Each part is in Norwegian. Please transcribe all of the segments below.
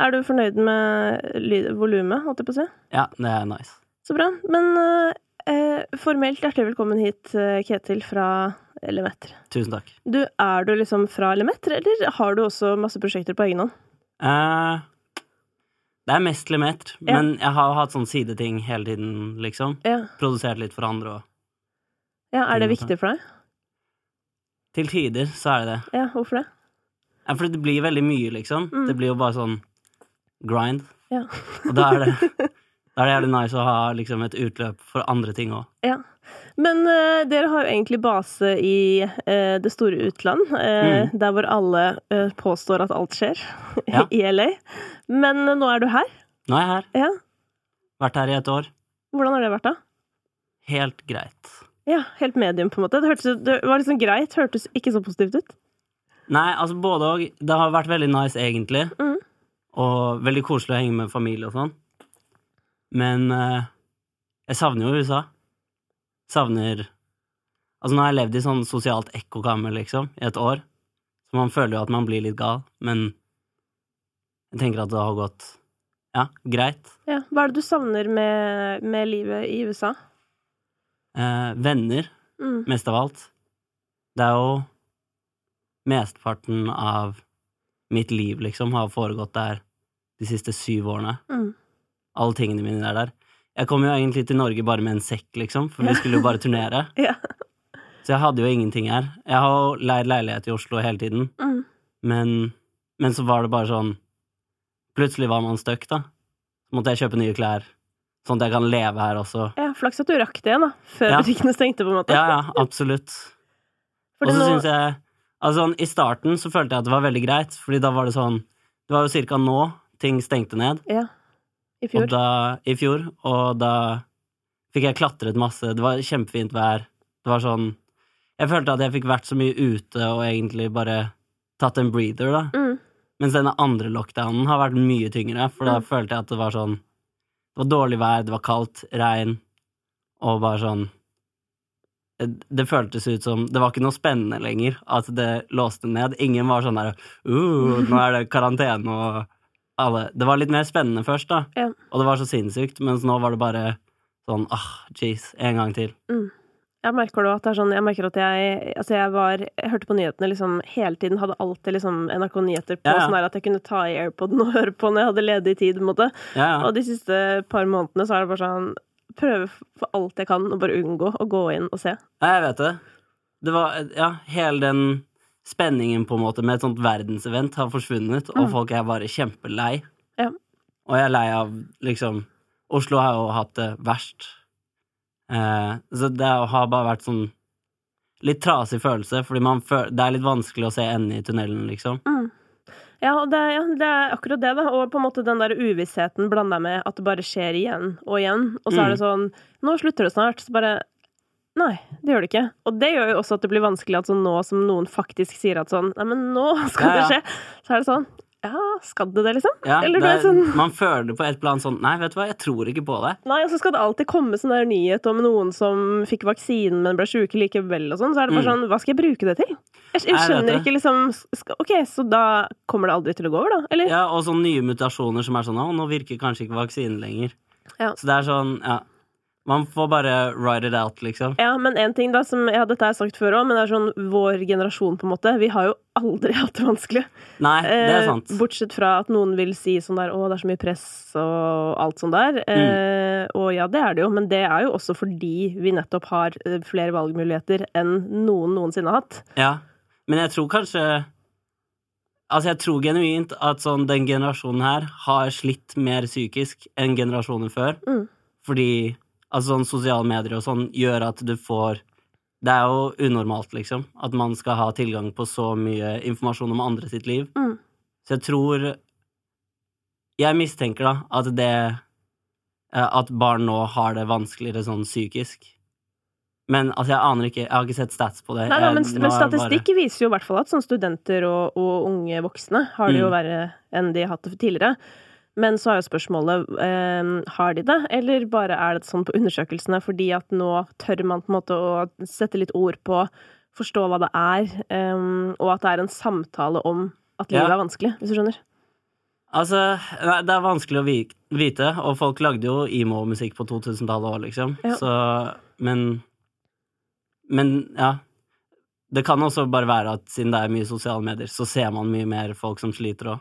Er du fornøyd med volumet, holdt jeg på å si? Ja, det er nice. Så bra. Men eh, formelt hjertelig velkommen hit, eh, Ketil fra Lemeter. Tusen takk. Du, er du liksom fra Lemeter, eller har du også masse prosjekter på egen hånd? Eh, det er mest Lemet, Ja. men jeg har hatt sånn sideting hele tiden, liksom. Ja. Produsert litt for andre og ja er det viktig for deg? Til tider så er det det. Ja, hvorfor det? Ja, for det blir veldig mye, liksom. Mm. Det blir jo bare sånn grind. Ja. Og da er det Da er det jævlig nice å ha liksom et utløp for andre ting òg. Ja. Men uh, dere har jo egentlig base i uh, det store utland, uh, Mm. der hvor alle påstår at alt skjer, Ja. i LA. Men nå er du her. Nå er jeg her. Ja. Vært her i et år. Hvordan har det vært, da? Helt greit. Ja, helt medium, på en måte. Det, hørtes, det var liksom greit, hørtes ikke så positivt ut. Nei, altså både og. Det har vært veldig nice, egentlig. Mm. Og veldig koselig å henge med familie og sånn. Men eh, jeg savner jo USA. Savner Altså, nå har jeg levd i sånn sosialt ekkokammer, liksom, i et år. Så man føler jo at man blir litt gal, men jeg tenker at det har gått ja, greit. Ja. Hva er det du savner med, med livet i USA? Eh, venner, Mm. mest av alt. Det er jo mesteparten av mitt liv, liksom, har foregått der de siste syv årene. Mm. Alle tingene mine er der. Jeg kom jo egentlig til Norge bare med en sekk, liksom, for vi skulle jo bare turnere. Ja. Så jeg hadde jo ingenting her. Jeg har leid leilighet i Oslo hele tiden, Mm. men, men så var det bare sånn Plutselig var man stuck, da. Så måtte jeg kjøpe nye klær, sånn at jeg kan leve her også. ja, Flaks at du rakk det, da. Før Ja. butikkene stengte, på en måte. Ja, ja, absolutt. Og så nå- syns jeg Altså sånn, I starten så følte jeg at det var veldig greit, Fordi da var det sånn Det var jo cirka nå ting stengte ned, Ja. I og fjor. da, i fjor, og da fikk jeg klatret masse. Det var kjempefint vær. Det var sånn Jeg følte at jeg fikk vært så mye ute og egentlig bare tatt en breather, da. Mm. Mens denne andre lockdownen har vært mye tyngre, for da Mm. følte jeg at det var sånn Det var dårlig vær, det var kaldt, regn, og bare sånn det, føltes ut som Det var ikke noe spennende lenger at det låste ned. Ingen var sånn der uh, Nå er det karantene og alle Det var litt mer spennende først, da. Ja. Og det var så sinnssykt, mens nå var det bare sånn ah, jeez, en gang til. Jeg merker at det er sånn Jeg merker at jeg Altså, jeg var Jeg hørte på nyhetene liksom hele tiden. Hadde alltid liksom NRK Nyheter på, Ja, ja. sånn at jeg kunne ta i AirPoden og høre på når jeg hadde ledig tid, på en måte. Ja. Og de siste par månedene så er det bare sånn Prøve for alt jeg kan å bare unngå å gå inn og se. Ja, jeg vet det. Det var Ja, hele den spenningen, på en måte, med et sånt verdensevent har forsvunnet, og Mm. folk er bare kjempelei. Ja. Og jeg er lei av liksom Oslo har jo hatt det verst. Eh, så det har bare vært sånn litt trasig følelse, fordi man føl det er litt vanskelig å se enden i tunnelen, liksom. Ja, det, ja, det er akkurat det, da. Og på en måte den der uvissheten blanda med at det bare skjer igjen og igjen. Og så Mm. er det sånn Nå slutter det snart. Så bare Nei, det gjør det ikke. Og det gjør jo også at det blir vanskelig at sånn nå som noen faktisk sier at sånn Nei, men nå skal Ja, ja. det skje. Så er det sånn Ja, skal det det, liksom? Ja, Eller det er sånn- Man føler det på et plan sånn Nei, vet du hva, jeg tror ikke på det. Nei, og så skal det alltid komme sånn der nyhet om noen som fikk vaksinen, men ble sjuke likevel og sånn. Så er det bare Mm. sånn Hva skal jeg bruke det til? Jeg, jeg skjønner ikke liksom skal, OK, så da kommer det aldri til å gå over, da? Eller? Ja, og sånne nye mutasjoner som er sånn Å, nå virker kanskje ikke vaksinen lenger. Ja. Så det er sånn, ja Man får bare ride it out, liksom. Ja, men en ting da, som ja, dette har jeg sagt før òg, men det er sånn vår generasjon, på en måte. Vi har jo aldri hatt det vanskelig. Nei, det er Eh, sant. bortsett fra at noen vil si sånn der 'Å, det er så mye press', og alt sånn der. Mm. Eh, og ja, det er det jo, men det er jo også fordi vi nettopp har eh, flere valgmuligheter enn noen noensinne har hatt. Ja. Men jeg tror kanskje Altså, jeg tror genuint at sånn den generasjonen her har slitt mer psykisk enn generasjonen før. Mm. Fordi altså sånn sosiale medier og sånn gjør at du får Det er jo unormalt, liksom, at man skal ha tilgang på så mye informasjon om andre sitt liv. Mm. Så jeg tror Jeg mistenker da at det eh, At barn nå har det vanskeligere sånn psykisk. Men altså, jeg aner ikke. Jeg har ikke sett stats på det. Nei, nei, men, Jeg- men statistikk bare- viser jo i hvert fall at sånn studenter og, og unge voksne har det jo Mm. verre enn de har hatt det tidligere. Men så er jo spørsmålet eh, har de det, eller bare er det sånn på undersøkelsene fordi at nå tør man på en måte å sette litt ord på, forstå hva det er, eh, og at det er en samtale om at livet Ja. er vanskelig, hvis du skjønner. Altså, nei, det er vanskelig å vite, og folk lagde jo emo-musikk på 2000-tallet òg, liksom. Ja. Så Men Men, ja. Det kan også bare være at siden det er mye sosiale medier, så ser man mye mer folk som sliter òg.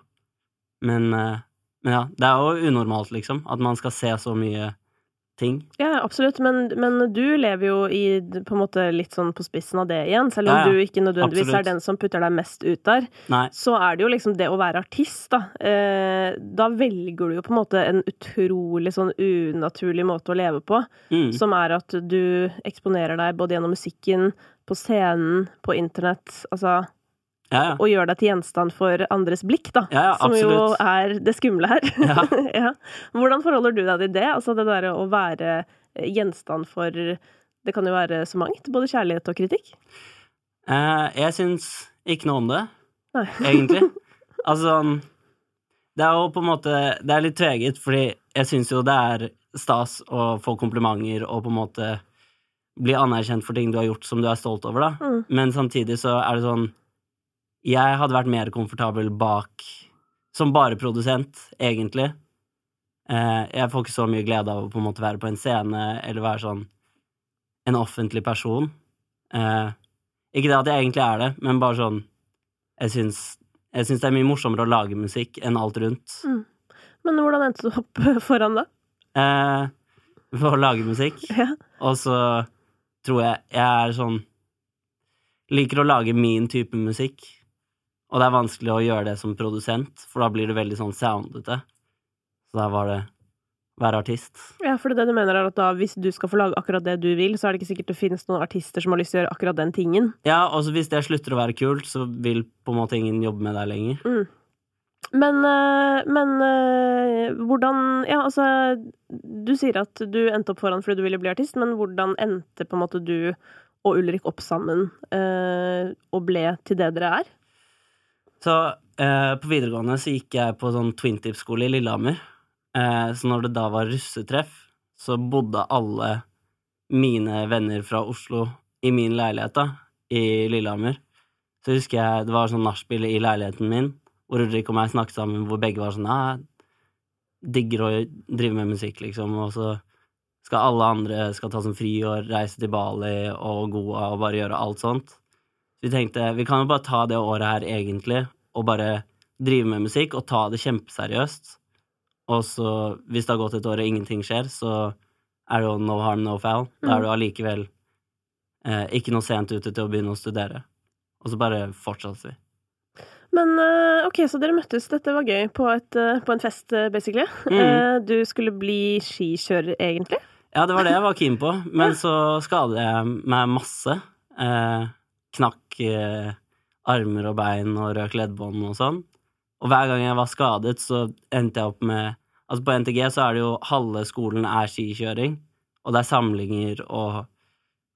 Men, eh, men ja, det er jo unormalt, liksom, at man skal se så mye ting. Ja, absolutt, men, men du lever jo i på en måte litt sånn på spissen av det igjen, selv om Ja, ja. du ikke nødvendigvis Absolutt. er den som putter deg mest ut der. Nei. Så er det jo liksom det å være artist, da. Eh, da velger du jo på en måte en utrolig sånn unaturlig måte å leve på, Mm. som er at du eksponerer deg både gjennom musikken, på scenen, på internett, altså Ja, ja. og gjør deg til gjenstand for andres blikk, da. Ja, ja, som jo er det skumle her. Ja. ja. Hvordan forholder du deg til det? Altså det derre å være eh, gjenstand for Det kan jo være så mangt, både kjærlighet og kritikk. Eh, jeg syns ikke noe om det, Nei. egentlig. Altså sånn Det er jo på en måte Det er litt tveget, fordi jeg syns jo det er stas å få komplimenter og på en måte bli anerkjent for ting du har gjort som du er stolt over, da. Mm. Men samtidig så er det sånn Jeg hadde vært mer komfortabel bak som bare produsent, egentlig. Eh, jeg får ikke så mye glede av å på en måte være på en scene eller være sånn en offentlig person. Eh, ikke det at jeg egentlig er det, men bare sånn Jeg syns, jeg syns det er mye morsommere å lage musikk enn alt rundt. Men hvordan endte du opp foran da? Eh, for å lage musikk. Ja. Og så tror jeg jeg er sånn Liker å lage min type musikk. Og det er vanskelig å gjøre det som produsent, for da blir det veldig sånn soundete. Så da var det være artist. ja, for det du mener er at da hvis du skal få lage akkurat det du vil, så er det ikke sikkert det finnes noen artister som har lyst til å gjøre akkurat den tingen. Ja, og hvis det slutter å være kult, så vil på en måte ingen jobbe med deg lenger. Men, øh, men øh, hvordan Ja, altså Du sier at du endte opp foran fordi du ville bli artist, men hvordan endte på en måte du og Ulrik opp sammen øh, og ble til det dere er? Så eh, på videregående så gikk jeg på sånn twintip-skole i Lillehammer. Eh, så når det da var russetreff, så bodde alle mine venner fra Oslo i min leilighet da, i Lillehammer. Så husker jeg det var sånn nachspiel i leiligheten min, hvor Ulrik og meg snakket sammen, hvor begge var sånn jeg digger å drive med musikk, liksom, og så skal alle andre skal ta som fri og reise til Bali og Goa og bare gjøre alt sånt. Så vi tenkte vi kan jo bare ta det året her egentlig og bare drive med musikk og ta det kjempeseriøst. Og så, hvis det har gått et år og ingenting skjer, så er det jo no harm, no foul. Da er du allikevel eh, ikke noe sent ute til å begynne å studere. Og så bare fortsatte vi. Men øh, ok, så dere møttes, dette var gøy, på, et, øh, på en fest, øh, basically. Mm. Eh, du skulle bli skikjører, egentlig. Ja, det var det jeg var keen på, men så skadet jeg meg masse. Eh, knakk eh, armer og bein og røk leddbånd og sånn. Og hver gang jeg var skadet, så endte jeg opp med Altså, på NTG så er det jo halve skolen er skikjøring, og det er samlinger og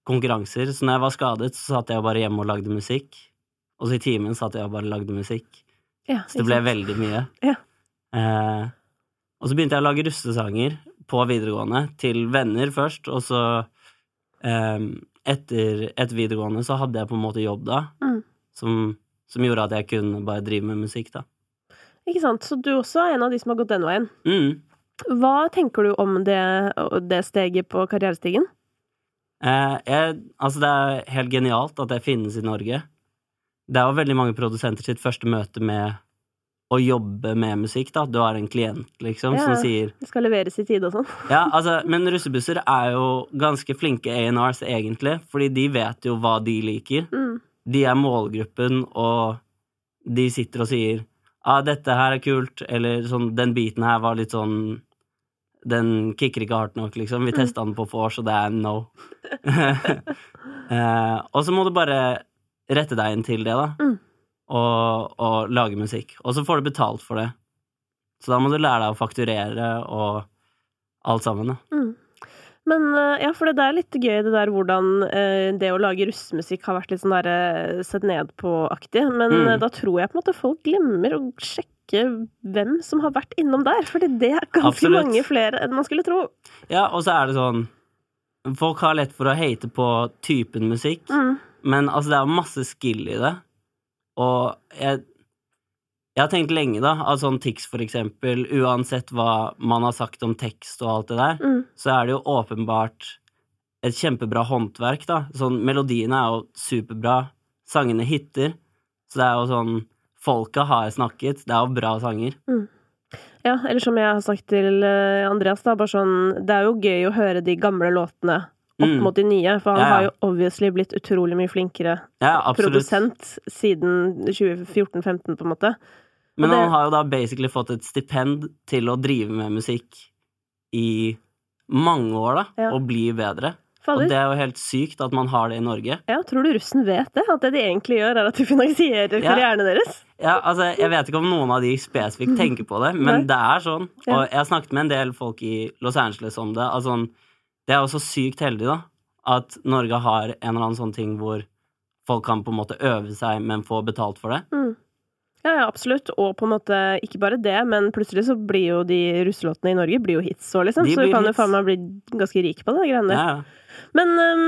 konkurranser. Så når jeg var skadet, så satt jeg bare hjemme og lagde musikk. Og så i timen satt jeg og bare lagde musikk. Ja, Så det ble sant? veldig mye. Ja. Eh, og så begynte jeg å lage russesanger på videregående, til venner først, og så eh, etter, etter videregående så hadde jeg på en måte jobb da, Mm. som, som gjorde at jeg kunne bare drive med musikk, da. Ikke sant? Så du også er en av de som har gått den veien. Mm. Hva tenker du om det, det steget på karrierestigen? Eh, jeg, altså, det er helt genialt at det finnes i Norge. Det jo veldig mange produsenter sitt første møte med å jobbe med musikk, da. Du har en klient, liksom, Ja. som sier Det skal leveres i tide og sånn. Ja, altså, men russebusser er jo ganske flinke A&Rs, egentlig, fordi de vet jo hva de liker. Mm. De er målgruppen, og de sitter og sier ah, 'dette her er kult', eller sånn 'den biten her var litt sånn Den kicker ikke hardt nok, liksom. Vi Mm. den på vors, og det er no. eh, og så må du bare rette deg inn til det, da, Mm. Og, og lage musikk. Og så får du betalt for det. Så da må du lære deg å fakturere og alt sammen, da. Mm. Men eh, ja, for det er litt gøy det der hvordan eh, det å lage russemusikk har vært litt sånn der eh, sett ned på-aktig. Men Mm. da tror jeg på en måte folk glemmer å sjekke hvem som har vært innom der. Fordi det er ganske Absolutt. mange flere enn man skulle tro. Ja, og så er det sånn Folk har lett for å hate på typen musikk, Mm. men altså, det er masse skill i det. Og jeg Jeg har tenkt lenge, da, at sånn Tix for eksempel, uansett hva man har sagt om tekst og alt det der, Mm. så er det jo åpenbart et kjempebra håndverk, da. Sånn, melodiene er jo superbra, sangene hitter, så det er jo sånn Folka har snakket, det er jo bra sanger. Ja, eller som jeg har sagt til eh, Andreas, da, bare sånn Det er jo gøy å høre de gamle låtene opp Mm. mot de nye, for han Ja, ja. har jo obviously blitt utrolig mye flinkere Ja, produsent siden 2014-15, på en måte. Men Og det- han har jo da basically fått et stipend til å drive med musikk i mange år, da, og bli bedre. Og det er jo helt sykt at man har det i Norge. ja, tror du russen vet det? At det de egentlig gjør, er at de finansierer karrieren deres? Ja, altså, jeg vet ikke om noen av de spesifikt tenker på det, men Nei. det er sånn. Og jeg har snakket med en del folk i Los Angeles om det. Altså, det er jo så sykt heldig, da, at Norge har en eller annen sånn ting hvor folk kan på en måte øve seg, men få betalt for det. Mm. Ja, ja, absolutt. Og på en måte ikke bare det, men plutselig så blir jo de russelåtene i Norge blir jo hits òg, liksom. Så du kan kan jo faen meg bli ganske rik på det, de greiene der. Ja, ja. Men um,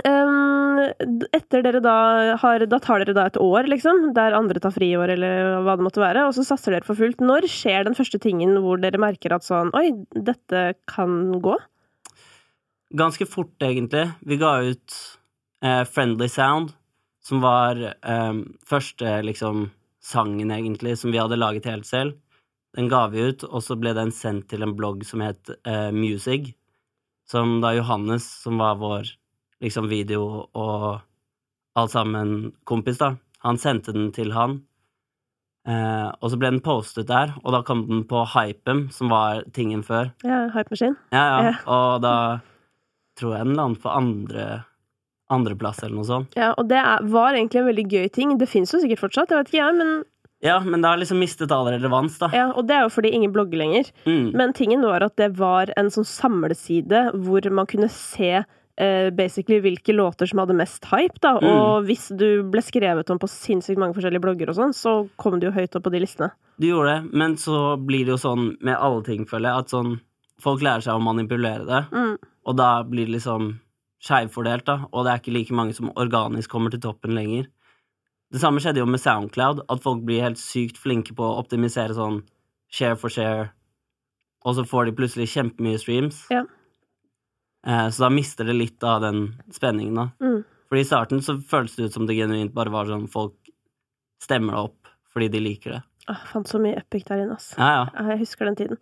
um, etter dere da har Da tar dere da et år, liksom, der andre tar friår, eller hva det måtte være, og så satser dere for fullt. Når skjer den første tingen hvor dere merker at sånn Oi, dette kan gå? Ganske fort, egentlig. Vi ga ut eh, Friendly Sound, som var eh, første liksom sangen, egentlig, som vi hadde laget helt selv. Den ga vi ut, og så ble den sendt til en blogg som het eh, Music, som da Johannes, som var vår liksom video og alt sammen kompis, da, han sendte den til han. Eh, og så ble den postet der, og da kom den på Hypem, som var tingen før. Ja, Hype Machine. Ja, ja. Ja. Og da tror jeg eller annen på andre andreplass eller noe sånt. Ja, og det er, var egentlig en veldig gøy ting. Det fins jo sikkert fortsatt, jeg vet ikke jeg, men Ja, men det har liksom mistet all relevans, da. ja, Og det er jo fordi ingen blogger lenger. Mm. Men tingen var at det var en sånn samleside hvor man kunne se eh, basically hvilke låter som hadde mest hype, da. Mm. Og hvis du ble skrevet om på sinnssykt mange forskjellige blogger og sånn, så kom du jo høyt opp på de listene. Du gjorde det, men så blir det jo sånn med alle ting, føler jeg, at sånn Folk lærer seg å manipulere det, Mm. Og da blir det liksom skeivfordelt, da, og det er ikke like mange som organisk kommer til toppen lenger. Det samme skjedde jo med Soundcloud, at folk blir helt sykt flinke på å optimisere sånn share for share, og så får de plutselig kjempemye streams. Ja. Eh, så da mister det litt av den spenningen, da. Mm. Fordi i starten så føltes det ut som det genuint bare var sånn folk stemmer det opp fordi de liker det. Åh, fant så mye epic der inne, ass. Ja, ja. Jeg husker den tiden.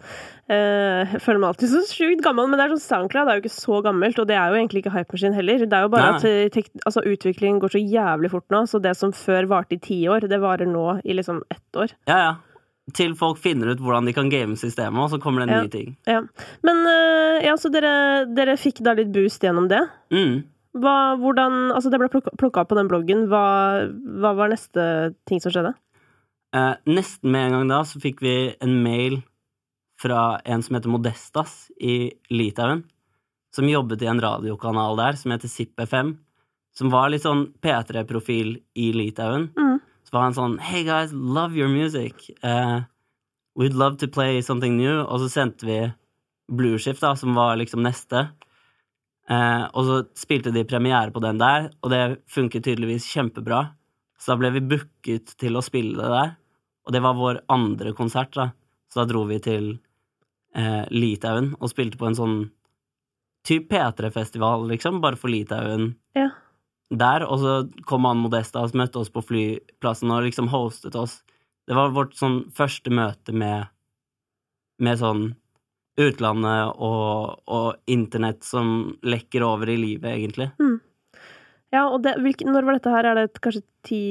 Eh, jeg føler meg alltid så sjukt gammel, men det er sånn SoundCloud er jo ikke så gammelt, og det er jo egentlig ikke Hypermachine heller. Det er jo bare Nei. at eh, altså, utviklingen går så jævlig fort nå, så det som før varte i ti år, det varer nå i liksom ett år. Ja, ja. Til folk finner ut hvordan de kan game systemet, og så kommer det en Ja. ny ting. Ja. Men eh, ja, så dere, dere fikk da litt boost gjennom det. Mm. Hva, hvordan, altså det ble plukka opp på den bloggen. Hva, hva var neste ting som skjedde? Eh, nesten med en gang da så fikk vi en mail fra en som heter Modestas i Litauen, som jobbet i en radiokanal der som heter ZipFM, som var litt sånn P3-profil i Litauen. Mm. Så var han sånn Hey guys, love your music. Eh, we'd love to play something new. Og så sendte vi Blueshift, da, som var liksom neste. Eh, og så spilte de premiere på den der, og det funket tydeligvis kjempebra. Så da ble vi booket til å spille det der, og det var vår andre konsert, da. Så da dro vi til eh, Litauen og spilte på en sånn typ P3-festival, liksom, bare for Litauen Ja. der, og så kom han Modestas, møtte oss på flyplassen og liksom hostet oss. Det var vårt sånn første møte med, med sånn utlandet og, og internett som lekker over i livet, egentlig. Ja, og det, hvilken, når var dette her? Er det kanskje ti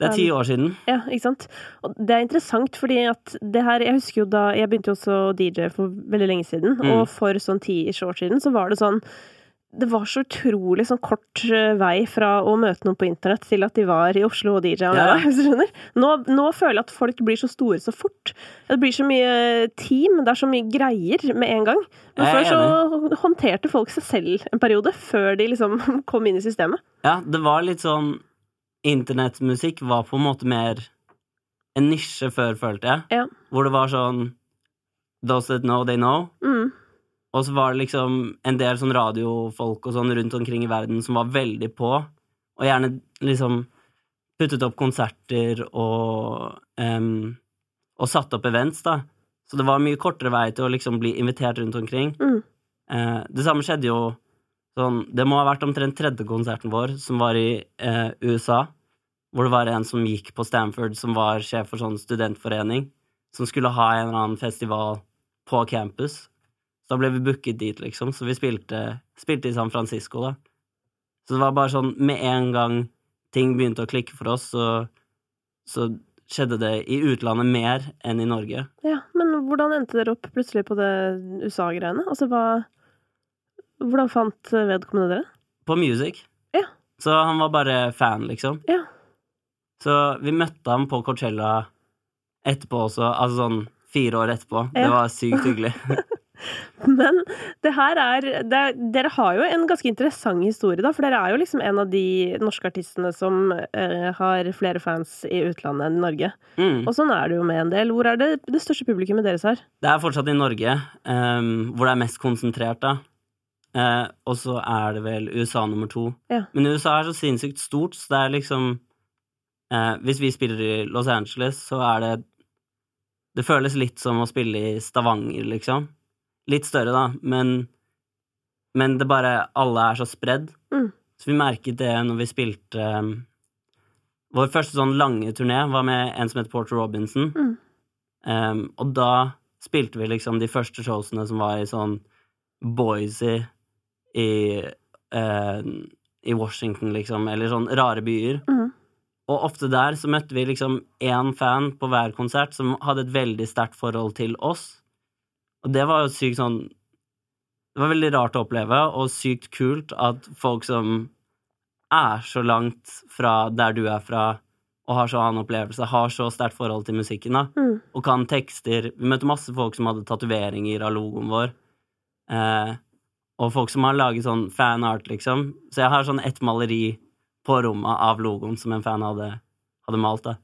Det er ti år siden. Ja, ikke sant? Og det er interessant, fordi at det her Jeg husker jo da Jeg begynte jo også å DJ for veldig lenge siden, Mm. og for sånn ti-ish år siden så var det sånn det var så utrolig sånn kort eh, vei fra å møte noen på internett til at de var i Oslo og DJ-a Ja. Nå, nå føler jeg at folk blir så store så fort. Det blir så mye team, det er så mye greier med en gang. Men før så håndterte folk seg selv en periode, før de liksom kom inn i systemet. Ja, det var litt sånn Internettmusikk var på en måte mer en nisje før, følte jeg. Ja. Hvor det var sånn Does it know, they know. Mm. Og så var det liksom en del sånn radiofolk og sånn rundt omkring i verden som var veldig på, og gjerne liksom puttet opp konserter og um, Og satt opp events, da. Så det var mye kortere vei til å liksom bli invitert rundt omkring. Mm. Uh, det samme skjedde jo sånn Det må ha vært omtrent tredje konserten vår, som var i eh, USA. Hvor det var en som gikk på Stanford, som var sjef for sånn studentforening. Som skulle ha en eller annen festival på campus. Så da ble vi booket dit, liksom. Så vi spilte, spilte i San Francisco, da. Så det var bare sånn med en gang ting begynte å klikke for oss, så, så skjedde det i utlandet mer enn i Norge. Ja, men hvordan endte dere opp plutselig på det USA-greiene? Altså, hva Hvordan fant vedkommende dere? På Music. Ja. Så han var bare fan, liksom. Ja. Så vi møtte ham på Coachella etterpå også, altså sånn fire år etterpå. Ja. Det var sykt hyggelig. Men det her er det, Dere har jo en ganske interessant historie, da. For dere er jo liksom en av de norske artistene som eh, har flere fans i utlandet enn i Norge. Mm. Og sånn er det jo med en del. Hvor er det det største publikummet deres her? Det er fortsatt i Norge, um, hvor det er mest konsentrert, da. Eh, og så er det vel USA nummer to. Ja. Men USA er så sinnssykt stort, så det er liksom eh, Hvis vi spiller i Los Angeles, så er det Det føles litt som å spille i Stavanger, liksom. Litt større, da, men Men det bare Alle er så spredd. Mm. Så vi merket det når vi spilte ehm, Vår første sånn lange turné var med en som het Porter Robinson. Mm. Ehm, og da spilte vi liksom de første showsene som var i sånn Boise i, eh, i Washington, liksom, eller sånn rare byer. Mm. Og ofte der så møtte vi liksom én fan på hver konsert som hadde et veldig sterkt forhold til oss. Og det var jo sykt sånn Det var veldig rart å oppleve, og sykt kult at folk som er så langt fra der du er fra, og har så annen opplevelse, har så sterkt forhold til musikken, da Mm. og kan tekster. Vi møtte masse folk som hadde tatoveringer av logoen vår. Eh, og folk som har laget sånn fanart, liksom. Så jeg har sånn ett maleri på rommet av logoen som en fan hadde, hadde malt. da.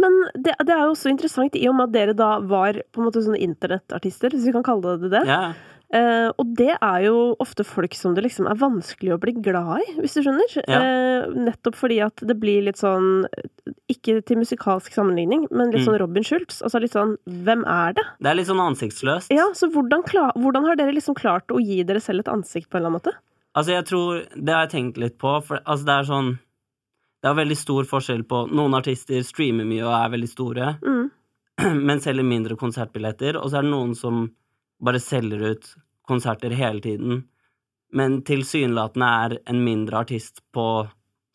Men det, det er jo også interessant i og med at dere da var på en måte sånne internettartister, hvis vi kan kalle det det. Ja, Eh, og det er jo ofte folk som det liksom er vanskelig å bli glad i, hvis du skjønner. Ja. Uh, nettopp fordi at det blir litt sånn Ikke til musikalsk sammenligning, men litt Mm. sånn Robin Schultz. Altså litt sånn Hvem er det? Det er litt sånn ansiktsløst. Ja, så hvordan, klar, hvordan har dere liksom klart å gi dere selv et ansikt på en eller annen måte? Altså, jeg tror Det har jeg tenkt litt på, for altså, det er sånn Det er veldig stor forskjell på Noen artister streamer mye og er veldig store, Mm. men selger mindre konsertbilletter, og så er det noen som bare selger ut konserter hele tiden, men tilsynelatende er en mindre artist på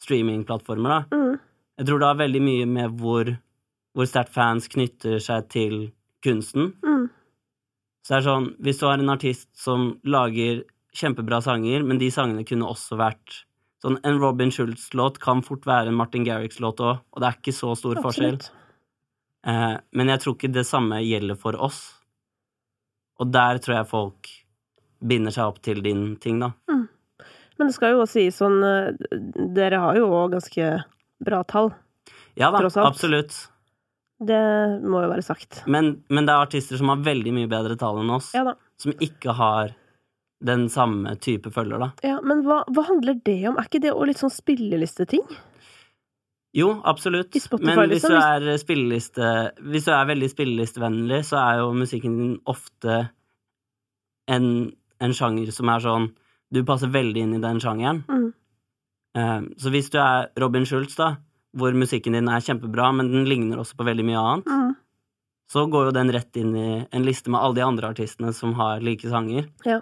streamingplattformer, da. Mm. Jeg tror det har veldig mye med hvor, hvor sterkt fans knytter seg til kunsten. Mm. Så det er sånn, hvis du har en artist som lager kjempebra sanger, men de sangene kunne også vært Sånn, En Robin Schultz-låt kan fort være en Martin Garrix-låt òg, og det er ikke så stor forskjell. Eh, men jeg tror ikke det samme gjelder for oss. Og der tror jeg folk binder seg opp til din ting, da. Men det skal jo også sies sånn eh, Dere har jo òg ganske bra tall. Ja da, absolutt. Det må jo være sagt. Men, men det er artister som har veldig mye bedre tall enn oss, Ja som ikke har den samme type følger, da. Ja, men hva, hva handler det om? Er ikke det å litt sånn spillelisteting? Jo, absolutt. Spotify, Men hvis liksom, du er spilleliste Hvis du er veldig spillelistevennlig, så er jo musikken din ofte en, en sjanger som er sånn Du passer veldig inn i den sjangeren. Mm. Eh, så hvis du er Robin Schultz, da, hvor musikken din er kjempebra, men den ligner også på veldig mye annet, Mm. så går jo den rett inn i en liste med alle de andre artistene som har like sanger. Ja.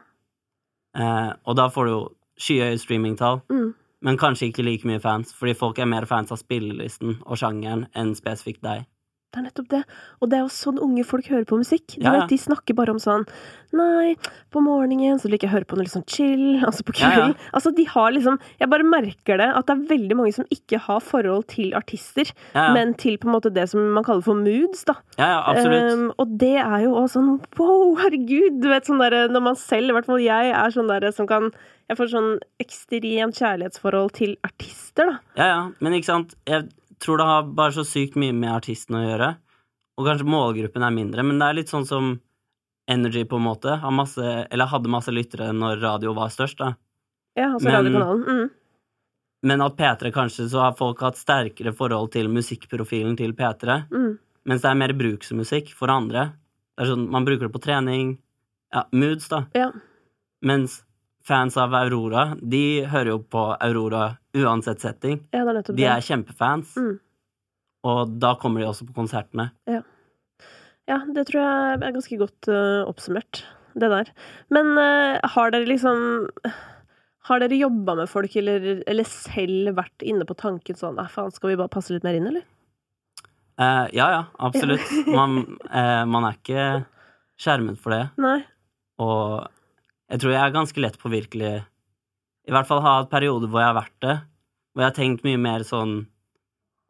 Uh, og da får du jo skyhøye streamingtall, Mm. Men kanskje ikke like mye fans, fordi folk er mer fans av spillelisten og sjangeren enn spesifikt deg. Det er nettopp det. Og det er jo sånn unge folk hører på musikk. Ja, ja. vet, De snakker bare om sånn Nei, på morgenen så liker jeg å høre på noe litt sånn chill. Altså på Ja, ja. Altså, de har liksom Jeg bare merker det, at det er veldig mange som ikke har forhold til artister, men til på en måte det som man kaller for moods, da. ja, ja absolutt. Um, og det er jo også sånn wow, herregud! Du vet sånn derre når man selv, i hvert fall jeg, er sånn derre som kan Jeg får sånn ekstremt kjærlighetsforhold til artister, da. Ja, ja, men ikke sant Jeg tror det har bare så sykt mye med artisten å gjøre. Og kanskje målgruppen er mindre, men det er litt sånn som Energy, på en måte. Har masse, eller hadde masse lyttere når radio var størst, da. Ja, altså Men- radiokanalen. Mm. men at P3 kanskje så har folk hatt sterkere forhold til musikkprofilen til P3, Mm. mens det er mer bruksmusikk for andre. Det er sånn, Man bruker det på trening. Ja, moods, da. Ja. Mens fans av Aurora, de hører jo på Aurora uansett setting. ja, det er nettopp De er kjempefans, Mm. og da kommer de også på konsertene. Ja, det tror jeg er ganske godt uh, oppsummert, det der. Men uh, har dere liksom Har dere jobba med folk, eller, eller selv vært inne på tanken sånn Nei, faen, skal vi bare passe litt mer inn, eller? Uh, ja, ja, absolutt. Man, uh, man er ikke skjermet for det. Nei. Og jeg tror jeg er ganske lett påvirkelig. I hvert fall ha hatt perioder hvor jeg har vært det. Hvor jeg har tenkt mye mer sånn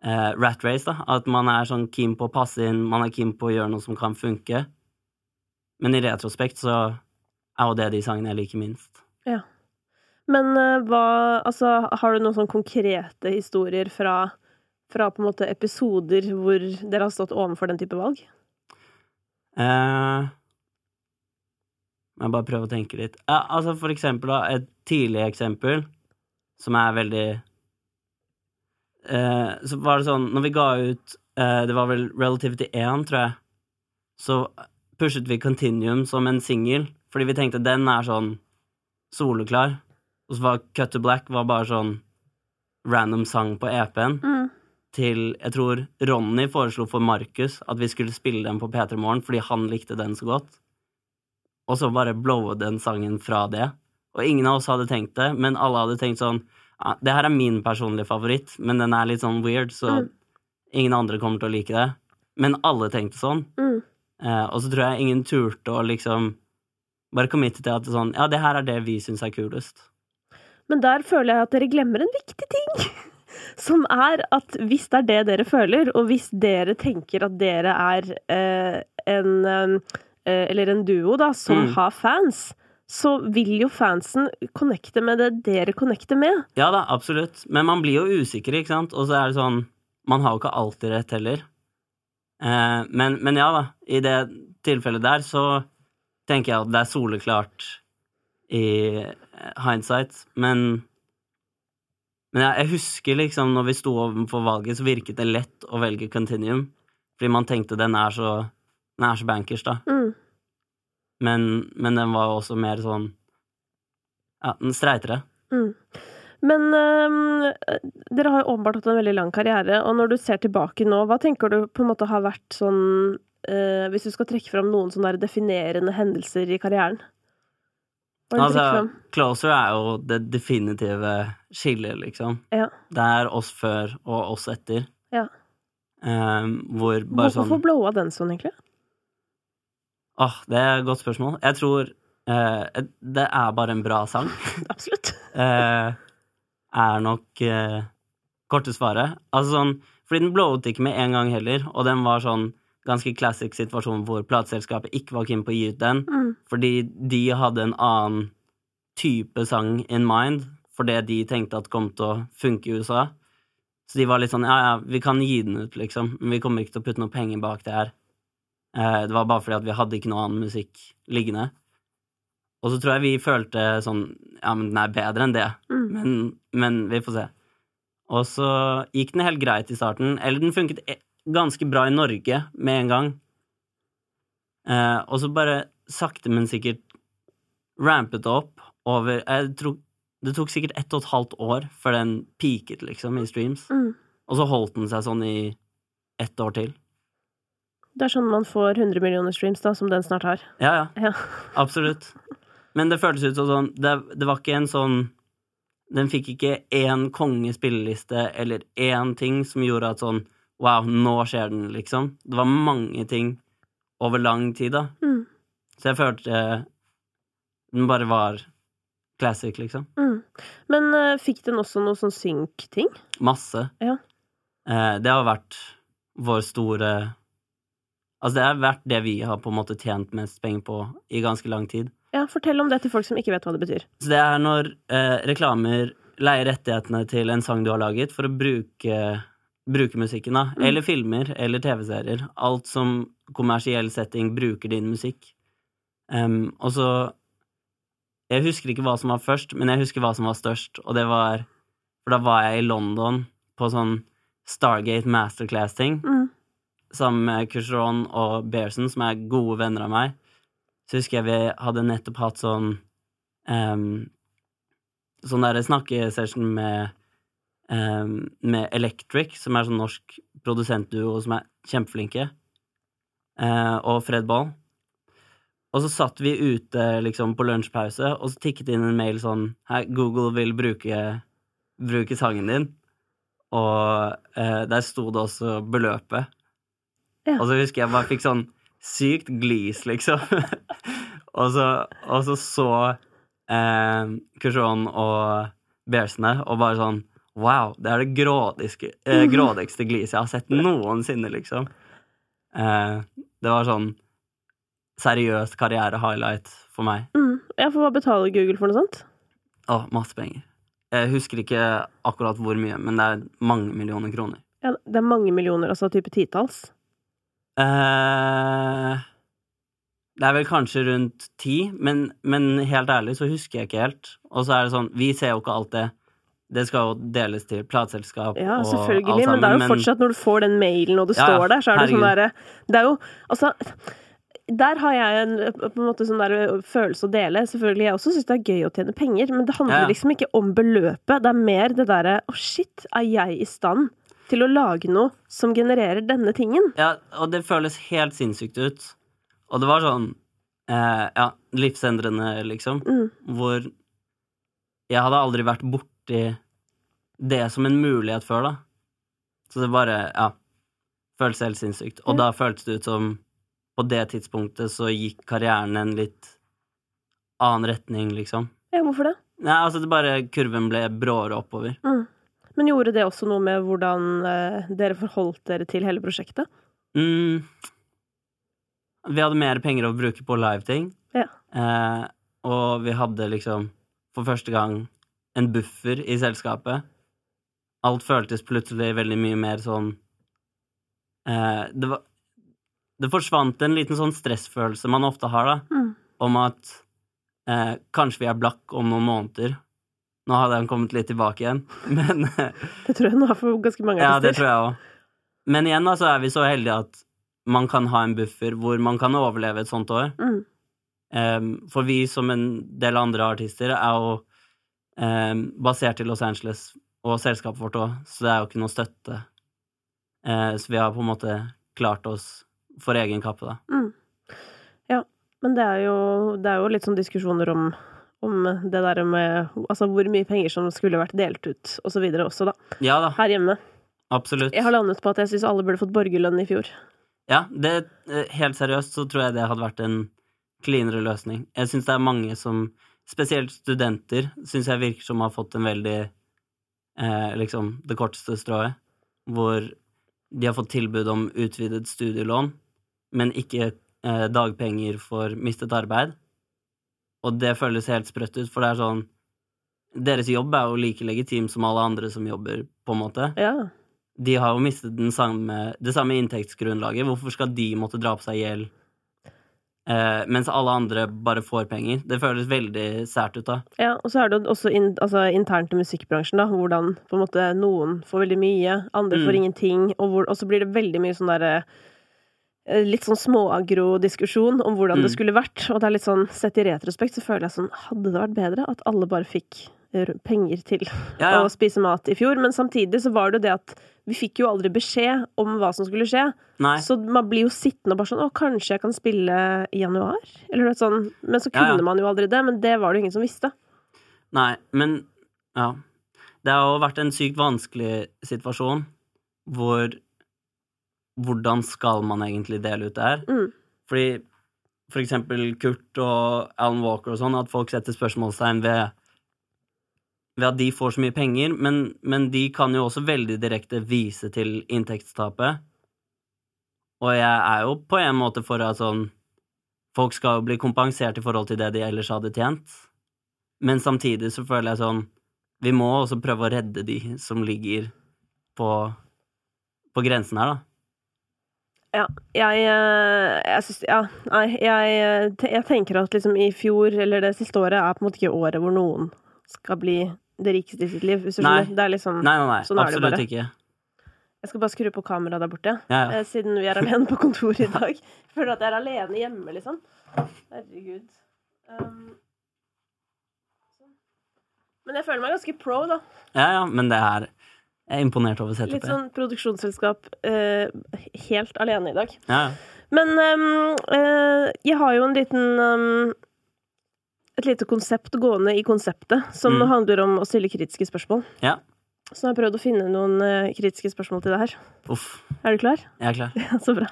eh, rat race, da. At man er sånn keen på å passe inn, man er keen på å gjøre noe som kan funke. Men i retrospekt så er jo det de sangene jeg liker minst. Men eh, hva Altså, har du noen sånn konkrete historier fra, fra på en måte episoder hvor dere har stått overfor den type valg? Eh, jeg bare prøver å tenke litt. Ja, altså for eksempel, da, et tidlig eksempel som er veldig eh, Så var det sånn, når vi ga ut eh, Det var vel Relativity 1, tror jeg, så pushet vi Continuum som en singel, fordi vi tenkte den er sånn soleklar. Og så var Cut to Black var bare sånn random sang på EP-en Mm. til Jeg tror Ronny foreslo for Markus at vi skulle spille den på P3 Morgen fordi han likte den så godt. Og så bare blowe den sangen fra det. Og ingen av oss hadde tenkt det, men alle hadde tenkt sånn ja, Det her er min personlige favoritt, men den er litt sånn weird, så Mm. ingen andre kommer til å like det. Men alle tenkte sånn. Mm. Eh, og så tror jeg ingen turte å liksom bare committe til at sånn Ja, det her er det vi syns er kulest. Men der føler jeg at dere glemmer en viktig ting. Som er at hvis det er det dere føler, og hvis dere tenker at dere er eh, en eh, Eller en duo, da, som Mm. har fans, så vil jo fansen connecte med det dere connecter med. Ja da, absolutt. Men man blir jo usikker, ikke sant? Og så er det sånn Man har jo ikke alltid rett heller. Eh, men, men ja da, i det tilfellet der så tenker jeg at det er soleklart i eh, hindsight, men Men jeg, jeg husker liksom når vi sto overfor valget, så virket det lett å velge Continuum. Fordi man tenkte den er så Den er så bankers, da. Mm. Men, men den var jo også mer sånn Ja, den streitere. Mm. Men øh, dere har jo åpenbart hatt en veldig lang karriere, og når du ser tilbake nå, hva tenker du på en måte har vært sånn øh, Hvis du skal trekke fram noen sånne definerende hendelser i karrieren? Altså. Closer er jo det definitive skillet, liksom. Ja. Det er oss før og oss etter. Ja. Um, hvor bare Hvorfor sånn Hvorfor blowa den sånn, egentlig? Åh, det er et godt spørsmål. Jeg tror eh, det er bare en bra sang. Absolutt. eh, er nok eh, korte svaret. Altså sånn Fordi den blowet ikke med en gang heller, og den var sånn ganske classic situasjon hvor plateselskapet ikke var keen på å gi ut den, Mm. fordi de hadde en annen type sang in mind, for det de tenkte at kom til å funke i USA. Så de var litt sånn ja, ja, vi kan gi den ut, liksom, men vi kommer ikke til å putte noe penger bak det her. Eh, det var bare fordi at vi hadde ikke noe annen musikk liggende. Og så tror jeg vi følte sånn ja, men den er bedre enn det, Mm. men, men vi får se. Og så gikk den helt greit i starten, eller den funket e- ganske bra i Norge med en gang. Eh, og så bare sakte, men sikkert rampet det opp over Jeg tror det tok sikkert ett og et halvt år før den peaket, liksom, i streams. Mm. Og så holdt den seg sånn i ett år til. Det er sånn man får 100 millioner streams, da, som den snart har. Ja, ja. Ja. Absolutt. Men det føltes ut som sånn det, det var ikke en sånn Den fikk ikke én kongespilleliste eller én ting som gjorde at sånn Wow, nå skjer den, liksom. Det var mange ting over lang tid, da. Mm. Så jeg følte den bare var classic, liksom. Mm. Men uh, fikk den også noe sånn synk-ting? Masse. Ja. Eh, det har vært vår store Altså, det har vært det vi har på en måte tjent mest penger på i ganske lang tid. Ja, fortell om det til folk som ikke vet hva det betyr. Så det er når eh, reklamer leier rettighetene til en sang du har laget, for å bruke, bruke musikken, da. Mm. Eller filmer, eller TV-serier. Alt som kommersiell setting bruker din musikk. Um, og så Jeg husker ikke hva som var først, men jeg husker hva som var størst, og det var For da var jeg i London på sånn Stargate Masterclass-ting Mm. Sammen med Cucheron og Bearson, som er gode venner av meg. Så husker jeg vi hadde nettopp hatt sånn um, Sånn derre snakkesession med um, med Electric, som er sånn norsk produsentduo som er kjempeflinke, uh, og Fred Ball. Og så satt vi ute liksom på lunsjpause, og så tikket inn en mail sånn Hei, Google vil bruke, bruke sangen din. Og uh, der sto det også beløpet. Ja. Og så husker jeg bare fikk sånn sykt glis, liksom. og, så, og så så eh, Kushon og Bearsene og bare sånn Wow, det er det grådigste, eh, grådigste gliset jeg har sett noensinne, liksom. Eh, det var sånn seriøst karriere-highlight for meg. Mm. Ja, for hva betaler Google for noe sånt? Å, masse penger. Jeg husker ikke akkurat hvor mye, men det er mange millioner kroner. Ja, det er mange millioner, altså type titalls. Eh, det er vel kanskje rundt ti, men, men helt ærlig så husker jeg ikke helt. Og så er det sånn, vi ser jo ikke alt det. Det skal jo deles til plateselskap Ja, og alt sammen, men det er jo fortsatt når du får den mailen og det Ja, står der, så er det sånn herregud. derre Det er jo Altså der har jeg en på en måte sånn der følelse å dele. Selvfølgelig, Jeg også syns det er gøy å tjene penger, men det handler Ja. liksom ikke om beløpet. Det er mer det derre Å, shit, er jeg i stand til å lage noe som genererer denne tingen? Ja, og det føles helt sinnssykt ut. Og det var sånn eh, Ja, livsendrende, liksom. Mm. Hvor jeg hadde aldri vært borti det som en mulighet før, da. Så det bare Ja. Føltes helt sinnssykt. Og Ja. da føltes det ut som på det tidspunktet så gikk karrieren en litt annen retning, liksom. Ja, hvorfor det? Nei, altså det bare Kurven ble bråere oppover. Mm. Men gjorde det også noe med hvordan eh, dere forholdt dere til hele prosjektet? Mm. Vi hadde mer penger å bruke på liveting. Ja. Eh, og vi hadde liksom for første gang en buffer i selskapet. Alt føltes plutselig veldig mye mer sånn eh, det, var, det forsvant en liten sånn stressfølelse man ofte har, da, Mm. om at eh, kanskje vi er blakk om noen måneder. Nå hadde han kommet litt tilbake igjen, men Det tror jeg nå er for ganske mange artister. ja, det tror jeg òg. Men igjen da, så er vi så heldige at man kan ha en buffer hvor man kan overleve et sånt år. Mm. Um, for vi, som en del andre artister, er jo um, basert i Los Angeles, og selskapet vårt òg, så det er jo ikke noe støtte. Uh, så vi har på en måte klart oss for egen kappe, da. Mm. Ja, men det er jo, det er jo litt sånn diskusjoner om, om det der med Altså hvor mye penger som skulle vært delt ut, og så videre også, da. Ja da, Her hjemme. absolutt. Jeg har landet på at jeg syns alle burde fått borgerlønn i fjor. Ja, det, eh, helt seriøst så tror jeg det hadde vært en cleanere løsning. Jeg syns det er mange som, spesielt studenter, syns jeg virker som har fått en veldig eh, liksom det korteste strået, hvor de har fått tilbud om utvidet studielån, men ikke eh, dagpenger for mistet arbeid. Og det føles helt sprøtt ut, for det er sånn Deres jobb er jo like legitim som alle andre som jobber, på en måte Ja. de har jo mistet den samme, det samme inntektsgrunnlaget. Hvorfor skal de måtte dra på seg gjeld, eh, mens alle andre bare får penger? Det føles veldig sært ut, da. ja og så er det også in, altså, internt i musikkbransjen, da, hvordan på en måte noen får veldig mye, andre Mm. får ingenting, og, hvor, og så blir det veldig mye sånn derre eh, Litt sånn småagro-diskusjon om hvordan det Mm. skulle vært. Og det er litt sånn, sett i retrospekt så føler jeg sånn Hadde det vært bedre at alle bare fikk eh, penger til Ja, ja. å spise mat i fjor? Men samtidig så var det jo det at vi fikk jo aldri beskjed om hva som skulle skje. Nei. Så man blir jo sittende og bare sånn Å, kanskje jeg kan spille i januar? Eller noe sånn. Men så kunne ja. man jo aldri det. Men det var det jo ingen som visste. Nei, men ja. Det har jo vært en sykt vanskelig situasjon hvor Hvordan skal man egentlig dele ut det her? Mm. Fordi for eksempel Kurt og Alan Walker og sånn, at folk setter spørsmålstegn ved ved at de får så mye penger, men, men de kan jo også veldig direkte vise til inntektstapet. Og jeg er jo på en måte for at sånn Folk skal jo bli kompensert i forhold til det de ellers hadde tjent. Men samtidig så føler jeg sånn Vi må også prøve å redde de som ligger på, på grensen her, da. Ja, jeg, eh, jeg syns Ja, nei, jeg, eh, jeg tenker at liksom i fjor, eller det siste året, er på en måte ikke året hvor noen skal bli det rikeste i sitt liv, hvis du skjønner. Det er liksom Nei, nei, nei. Sånn absolutt ikke. Jeg skal bare skru på kameraet der borte, Ja, ja. eh, siden vi er alene på kontoret i dag. Jeg føler at jeg er alene hjemme, liksom. Herregud. Um. Men jeg føler meg ganske pro, da. Ja, ja, men det er Jeg er imponert over Litt sånn produksjonsselskap eh, helt alene i dag. Ja. Men um, eh, jeg har jo en liten um, Et lite konsept gående i konseptet, som Mm. handler om å stille kritiske spørsmål. Ja. Så jeg har prøvd å finne noen eh, kritiske spørsmål til deg her. Uff. Er du klar? Jeg er klar. Ja, så bra.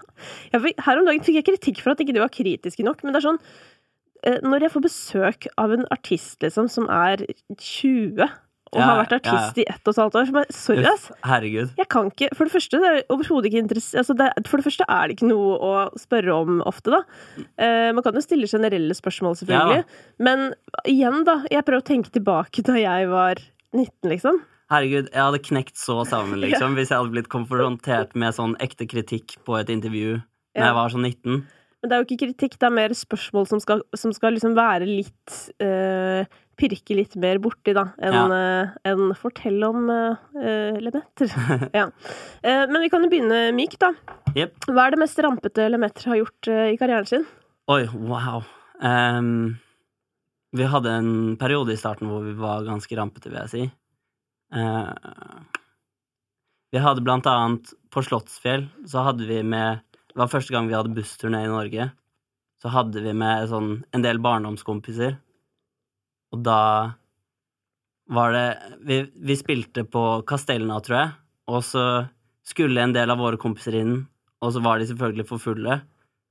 Fikk, her om dagen fikk jeg kritikk for at ikke de var kritiske nok, men det er sånn eh, Når jeg får besøk av en artist, liksom, som er 20 og Ja, har vært ja, artist i ett og et halvt år, bare Sorry, ass. Herregud. Jeg kan ikke For det første, det er overhodet ikke altså det, For det første er det ikke noe å spørre om ofte, da. Eh, man kan jo stille generelle spørsmål, selvfølgelig. Men igjen, da. Jeg prøver å tenke tilbake da jeg var 19, liksom. Herregud, jeg hadde knekt så sammen, liksom, hvis jeg hadde blitt konfrontert med sånn ekte kritikk på et intervju da Ja. jeg var sånn 19. Men det er jo ikke kritikk, det er mer spørsmål som skal, som skal liksom være litt eh, Pirke litt mer borti, da, enn Ja. en fortelle om Lemetter. ja. Eh, men vi kan jo begynne mykt, da. Yep. Hva er det mest rampete Lemetter har gjort eh, i karrieren sin? Oi, wow. Um, vi hadde en periode i starten hvor vi var ganske rampete, vil jeg si. Uh, vi hadde blant annet på Slottsfjell, så hadde vi med Det var første gang vi hadde bussturné i Norge. Så hadde vi med sånn en del barndomskompiser. Og da var det Vi, vi spilte på Castellna, tror jeg, og så skulle en del av våre kompiser inn, og så var de selvfølgelig for fulle.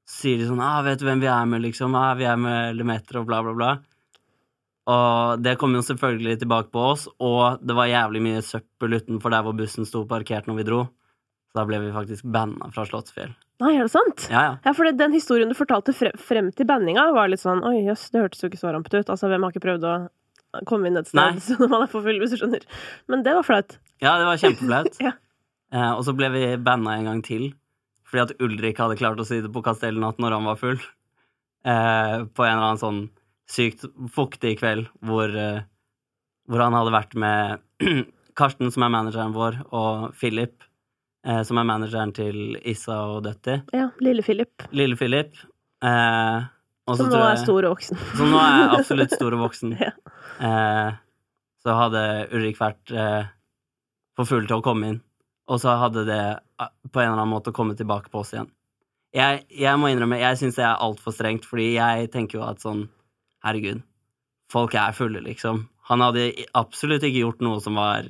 Så sier de sånn ah, 'Vet du hvem vi er med?' liksom. Ah, 'Vi er med Lemeter', og bla, bla, bla. Og det kom jo selvfølgelig tilbake på oss, og det var jævlig mye søppel utenfor der hvor bussen sto parkert når vi dro. Så da ble vi faktisk banna fra Slottsfjell. Nei, er det sant? Ja, ja. Ja, for det- den historien du fortalte frem, frem til banninga, var litt sånn Oi, jøss, det hørtes jo ikke så rampete ut. Altså, hvem har ikke prøvd å komme inn et sted Nei. når man er for full, hvis du skjønner? Men det var flaut. Ja, det var kjempeflaut. Ja. eh, og så ble vi banna en gang til, fordi at Ulrik hadde klart å si det på Kastellnatt når han var full. Eh, på en eller annen sånn sykt fuktig kveld hvor, eh, hvor han hadde vært med Karsten, som er manageren vår, og Philip, eh, som er manageren til Issa og Døtti. Ja, Lille Philip, Lille Philip. Eh, så som nå jeg, er jeg- stor og voksen. Som nå er absolutt stor og voksen. Ja. eh, så hadde Ulrik vært eh, for full til å komme inn, og så hadde det eh, på en eller annen måte kommet tilbake på oss igjen. Jeg, jeg må innrømme, jeg syns det er altfor strengt, fordi jeg tenker jo at sånn Herregud, folk er fulle, liksom. Han hadde absolutt ikke gjort noe som var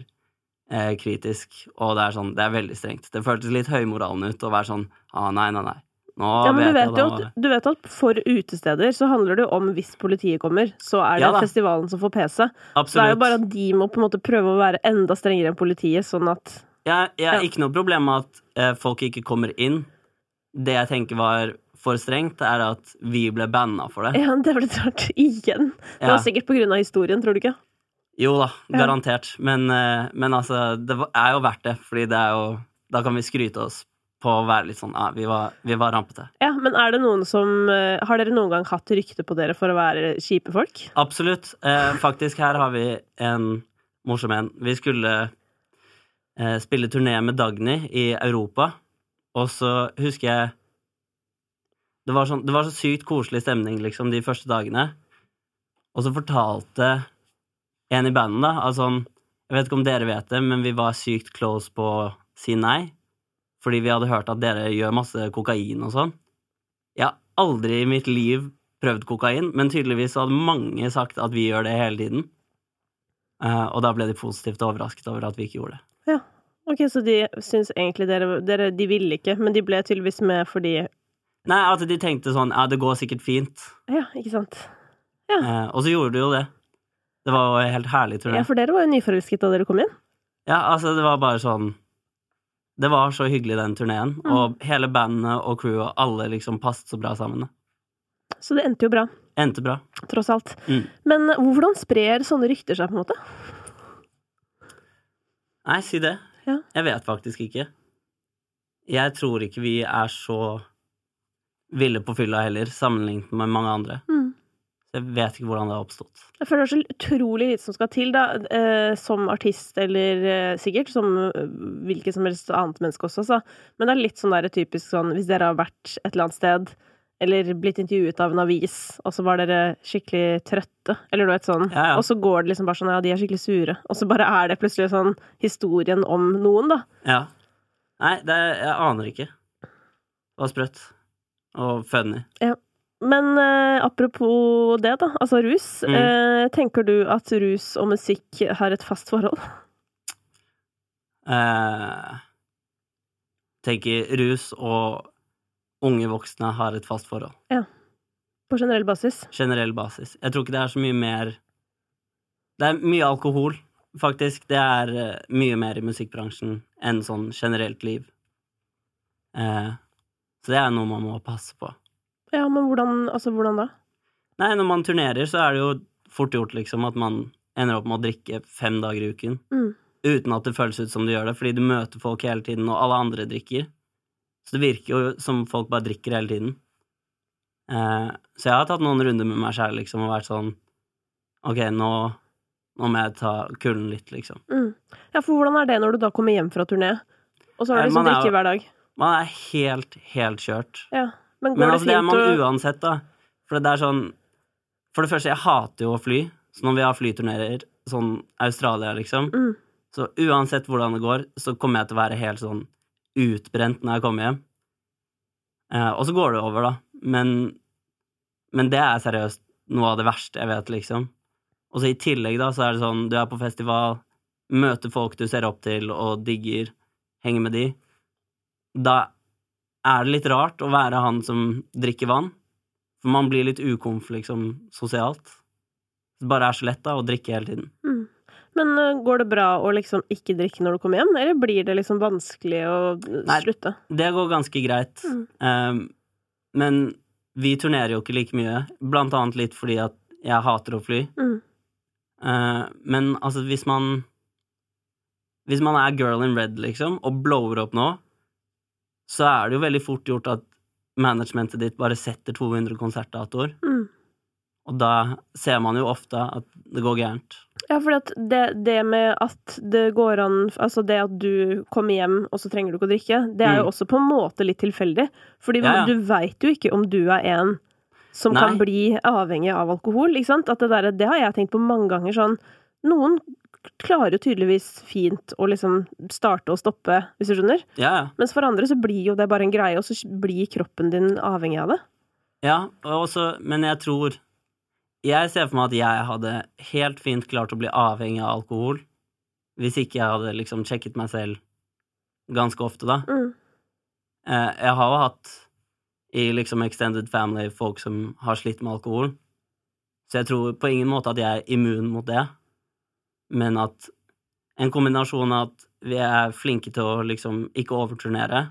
eh, kritisk, og det er sånn, det er veldig strengt. Det føltes litt høymoralen ut å være sånn ah, nei, nei, nei. Nå Ja, men du vet jo at, du vet at for utesteder så handler det jo om hvis politiet kommer, så er det Ja festivalen som får PC. Så det er jo bare at de må på en måte prøve å være enda strengere enn politiet, sånn at Jeg, jeg har Ja. ikke noe problem med at eh, folk ikke kommer inn. Det jeg tenker var for strengt, er at vi ble banna for det. Ja, det ble rart. Igjen. Det Ja. var sikkert på grunn av historien, tror du ikke? Jo da, Ja. garantert. Men, eh, men altså, det er jo verdt det, fordi det er jo Da kan vi skryte oss på å være litt sånn Ja, vi var, vi var rampete. Ja, men er det noen som eh, Har dere noen gang hatt rykte på dere for å være kjipe folk? Absolutt. Eh, faktisk, her har vi en morsom en. Vi skulle eh, spille turné med Dagny i Europa, og så husker jeg det var, sånn, det var så sykt koselig stemning liksom, de første dagene. Og så fortalte en i bandet, da, altså Jeg vet ikke om dere vet det, men vi var sykt close på å si nei. Fordi vi hadde hørt at dere gjør masse kokain og sånn. Jeg har aldri i mitt liv prøvd kokain, men tydeligvis hadde mange sagt at vi gjør det hele tiden. Eh, og da ble de positivt overrasket over at vi ikke gjorde det. Ja, Ok, så de syns egentlig dere, dere De ville ikke, men de ble tydeligvis med fordi Nei, at de tenkte sånn Ja, det går sikkert fint. Ja, ikke sant? Eh, og så gjorde de jo det. Det var jo helt herlig turné. Ja, for dere var jo nyforelsket da dere kom inn. Ja, altså, det var bare sånn Det var så hyggelig, den turneen. Mm. Og hele bandet og crewet, alle liksom passet så bra sammen. Så det endte jo bra, Endte bra. tross alt. Mm. Men eh, hvordan sprer sånne rykter seg, på en måte? Nei, si det. Ja. Jeg vet faktisk ikke. Jeg tror ikke vi er så ville på fylla heller, sammenlignet med mange andre. Mm. Så jeg vet ikke hvordan det har oppstått. Jeg føler det er så utrolig lite som skal til, da, eh, som artist, eller eh, sikkert som eh, hvilket som helst annet menneske også, altså. Men det er litt sånn der typisk sånn hvis dere har vært et eller annet sted, eller blitt intervjuet av en avis, og så var dere skikkelig trøtte, eller du vet sånn, Ja, ja. og så går det liksom bare sånn ja, de er skikkelig sure, og så bare er det plutselig sånn historien om noen, da. Ja. Nei, det, jeg aner ikke. Det var sprøtt. Og funny. Men eh, apropos det, da, altså rus. Mm. Eh, tenker du at rus og musikk har et fast forhold? Eh, tenker rus og unge voksne har et fast forhold. Ja. På generell basis? Generell basis. Jeg tror ikke det er så mye mer Det er mye alkohol, faktisk. Det er eh, mye mer i musikkbransjen enn sånn generelt liv. Eh, så det er noe man må passe på. Ja, men hvordan, altså, hvordan da? Nei, når man turnerer, så er det jo fort gjort, liksom, at man ender opp med å drikke fem dager i uken. Mm. Uten at det føles ut som du gjør det, fordi du møter folk hele tiden, og alle andre drikker. Så det virker jo som folk bare drikker hele tiden. Eh, så jeg har tatt noen runder med meg sjæl, liksom, og vært sånn Ok, nå, nå må jeg ta kulden litt, liksom. Mm. Ja, for hvordan er det når du da kommer hjem fra turné, og så har Eh, du liksom er jo- drikke hver dag? Man er helt, helt kjørt. Ja. Men Men det altså, det er man uansett, da. For det er sånn For det første, jeg hater jo å fly. Så når vi har flyturnerer, sånn Australia, liksom, mm. så uansett hvordan det går, så kommer jeg til å være helt sånn utbrent når jeg kommer hjem. Eh, og så går det over, da. Men, men det er seriøst noe av det verste jeg vet, liksom. Og så i tillegg, da, så er det sånn, du er på festival, møter folk du ser opp til og digger, henger med de. Da er det litt rart å være han som drikker vann. For man blir litt ukomf, liksom, sosialt. Det bare er så lett, da, å drikke hele tiden. Mm. Men uh, går det bra å liksom ikke drikke når du kommer hjem, eller blir det liksom vanskelig å Nei. slutte? Det går ganske greit. Mm. Um, men vi turnerer jo ikke like mye, blant annet litt fordi at jeg hater å fly. Mm. Uh, men altså, hvis man Hvis man er girl in red, liksom, og blower opp nå, så er det jo veldig fort gjort at managementet ditt bare setter 200 konsertdatoer. Mm. Og da ser man jo ofte at det går gærent. Ja, for det, det med at det går an Altså det at du kommer hjem, og så trenger du ikke å drikke, det er jo Mm. også på en måte litt tilfeldig. Fordi Ja, ja. du veit jo ikke om du er en som Nei. kan bli avhengig av alkohol, ikke sant? At det der, Det har jeg tenkt på mange ganger sånn Noen klarer jo tydeligvis fint å liksom starte og stoppe, hvis du skjønner. Ja, ja. Mens for andre så blir jo det bare en greie, og så blir kroppen din avhengig av det. Ja, og også, men jeg tror Jeg ser for meg at jeg hadde helt fint klart å bli avhengig av alkohol hvis ikke jeg hadde liksom sjekket meg selv ganske ofte, da. Mm. Eh, Jeg har jo hatt i liksom extended family folk som har slitt med alkohol, så jeg tror på ingen måte at jeg er immun mot det, men at en kombinasjon av at vi er flinke til å liksom ikke overturnere,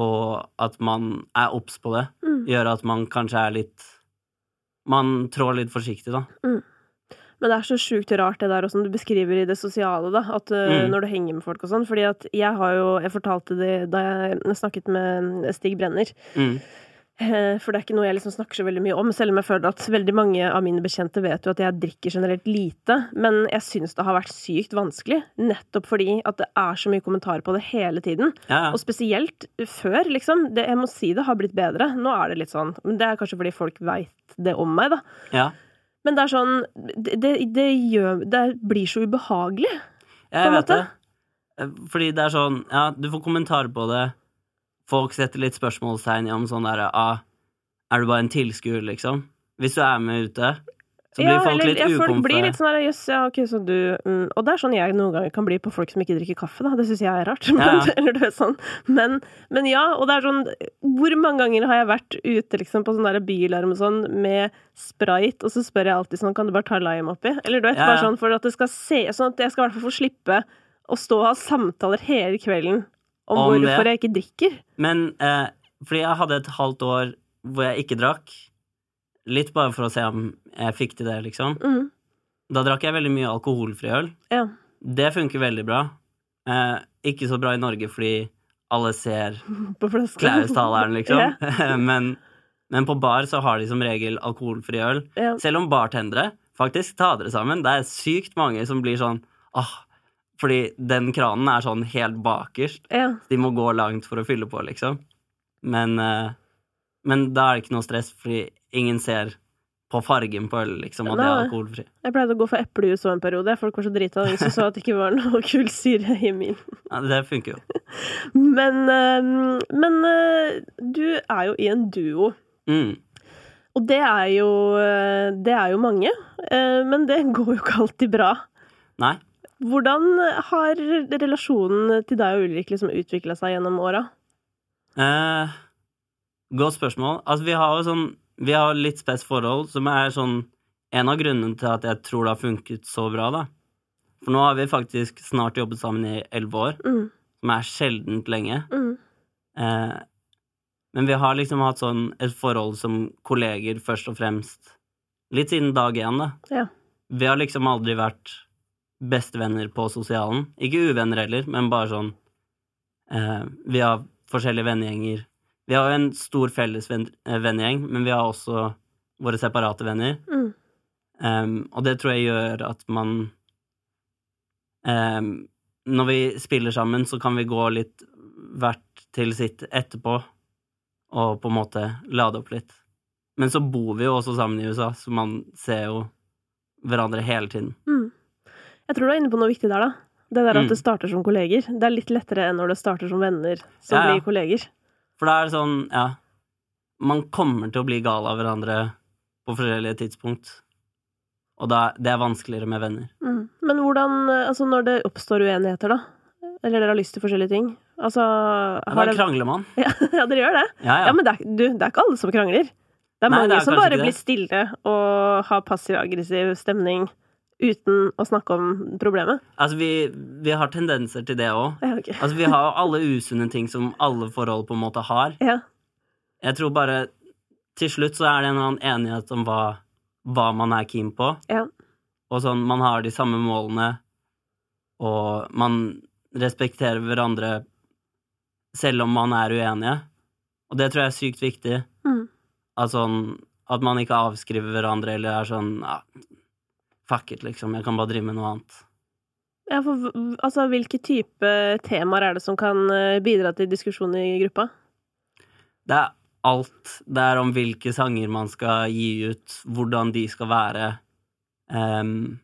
og at man er obs på det, Mm. gjør at man kanskje er litt Man trår litt forsiktig, da. Men det er så sjukt rart det der også, som du beskriver i det sosiale, da. At uh, Mm. når du henger med folk og sånn. Fordi at jeg har jo Jeg fortalte det da jeg snakket med Stig Brenner. Mm. Eh, For det er ikke noe jeg liksom snakker så veldig mye om, selv om jeg føler at veldig mange av mine bekjente vet jo at jeg drikker generelt lite. Men jeg syns det har vært sykt vanskelig, nettopp fordi at det er så mye kommentarer på det hele tiden. Ja. Og spesielt før, liksom. Det, jeg må si det har blitt bedre. Nå er det litt sånn Men det er kanskje fordi folk veit det om meg, da. ja. Men det er sånn Det, det, det gjør Det blir så ubehagelig. Jeg en måte. det. Eh, Fordi det er sånn, ja, du får kommentarer på det. Folk setter litt spørsmålstegn i om sånn derre ah, Er du bare en tilskuer, liksom? Hvis du er med ute, så blir Ja, folk eller- litt ja, folk blir litt sånn der, jøss, ja, ok, så du mm, Og det er sånn jeg noen ganger kan bli på folk som ikke drikker kaffe, da. Det syns jeg er rart. Men, Ja, ja. eller du vet sånn. Men, men ja, og det er sånn Hvor mange ganger har jeg vært ute liksom på sånn der bilarm og sånn med sprite, og så spør jeg alltid sånn Kan du bare ta lime oppi? Eller du vet, Ja, bare sånn for at det skal se Sånn at jeg skal i hvert fall få slippe å stå og ha samtaler hele kvelden om, Om det. hvorfor jeg ikke drikker. Men eh, fordi jeg hadde et halvt år hvor jeg ikke drakk, litt bare for å se om jeg fikk til det, liksom. Mm, Da drakk jeg veldig mye alkoholfri øl. ja. Det funker veldig bra. Eh, ikke så bra i Norge fordi alle ser. Klaus-taleren, liksom. Men Men på bar så har de som regel alkoholfri øl. Ja. Selv om bartendere faktisk tar dere sammen. Det er sykt mange som blir sånn åh, Fordi den kranen er sånn helt bakerst. ja. De må gå langt for å fylle på, liksom. Men, eh, men da er det ikke noe stress, fordi ingen ser på fargen på øl, liksom, og det er alkoholfri. Jeg pleide å gå for eplejus en periode. Folk var så drita av de så at det ikke var noe kullsyre i min. Ja, det funker jo. Men, eh, men eh, du er jo i en duo. Mm. Og det er jo, det er jo mange. Men det går jo ikke alltid bra. Nei. Hvordan har relasjonen til deg og Ulrik liksom utvikla seg gjennom åra? Eh, godt spørsmål. Altså, vi har jo sånn Vi har litt spes forhold, som er sånn en av grunnene til at jeg tror det har funket så bra, da. For nå har vi faktisk snart jobbet sammen i elleve år, Mm, som er sjeldent lenge. mm, Eh, men vi har liksom hatt sånn et forhold som kolleger, først og fremst. Litt siden dag én, da. Ja. Vi har liksom aldri vært bestevenner på sosialen. Ikke uvenner heller, men bare sånn eh, Vi har forskjellige vennegjenger. Vi har jo en stor felles eh, vennegjeng, men vi har også våre separate venner. mm, Um, og det tror jeg gjør at man um, Når vi spiller sammen, så kan vi gå litt hvert til sitt etterpå og på en måte lade opp litt. Men så bor vi jo også sammen i USA, så man ser jo hverandre hele tiden. mm. Jeg tror du er inne på noe viktig der, da. Det der at Mm. det starter som kolleger. Det er litt lettere enn når det starter som venner som Ja, ja. blir kolleger. For da er det sånn, ja Man kommer til å bli gal av hverandre på forskjellige tidspunkt. Og da, det er vanskeligere med venner. Mm. Men hvordan Altså, når det oppstår uenigheter, da? Eller dere har lyst til forskjellige ting? Altså Ja, har da det... krangler man. ja, ja, dere gjør det? Ja, Ja, ja. men det er, du, det er ikke alle som krangler. Det er Nei, mange det er som bare blir stille og har passiv-aggressiv stemning uten å snakke om problemet. Altså, vi, vi har tendenser til det òg. Ja, okay. Altså, vi har jo alle usunne ting som alle forhold på en måte har. ja. Jeg tror bare til slutt så er det en annen enighet om hva, hva man er keen på. Ja. Og sånn, man har de samme målene, og man respekterer hverandre selv om man er uenige. Og det tror jeg er sykt viktig. Mm. At, sånn, at man ikke avskriver hverandre eller er sånn ja, Fuck it, liksom. Jeg kan bare drive med noe annet. ja, for altså, hvilke type temaer er det som kan eh, bidra til diskusjon i gruppa? Det er alt. Det er om hvilke sanger man skal gi ut, hvordan de skal være, um,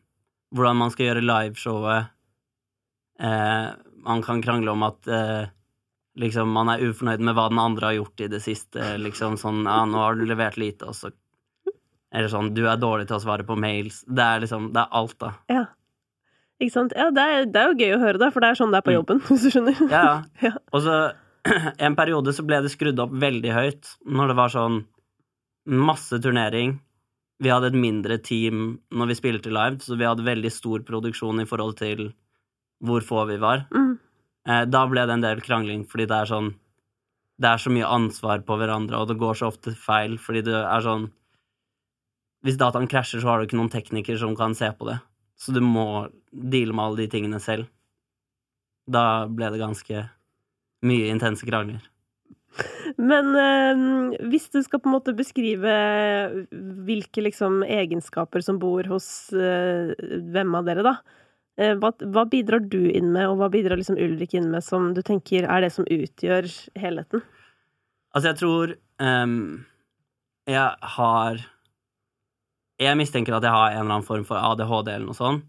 hvordan man skal gjøre liveshowet. Uh, man kan krangle om at uh, liksom, man er ufornøyd med hva den andre har gjort i det siste. Liksom sånn ja, 'Nå har du levert lite', og så Eller sånn 'Du er dårlig til å svare på mails'. Det er liksom Det er alt, da. Ja. Ikke sant? Ja, det er, det er jo gøy å høre det, for det er sånn det er på Mm. jobben, hvis du skjønner. Ja, ja. Ja. Og så en periode så ble det skrudd opp veldig høyt når det var sånn masse turnering. Vi hadde et mindre team når vi spilte live, så vi hadde veldig stor produksjon i forhold til hvor få vi var. Mm. Eh, da ble det en del krangling, fordi det er sånn Det er så mye ansvar på hverandre, og det går så ofte feil, fordi det er sånn Hvis dataen krasjer, så har du ikke noen tekniker som kan se på det. Så du må deale med alle de tingene selv. Da ble det ganske mye intense krangler. Men øh, hvis du skal på en måte beskrive hvilke liksom egenskaper som bor hos øh, hvem av dere, da, eh, hva, hva bidrar du inn med, og hva bidrar liksom Ulrik inn med, som du tenker er det som utgjør helheten? Altså, jeg tror ehm, jeg har Jeg mistenker at jeg har en eller annen form for ADHD eller noe sånt.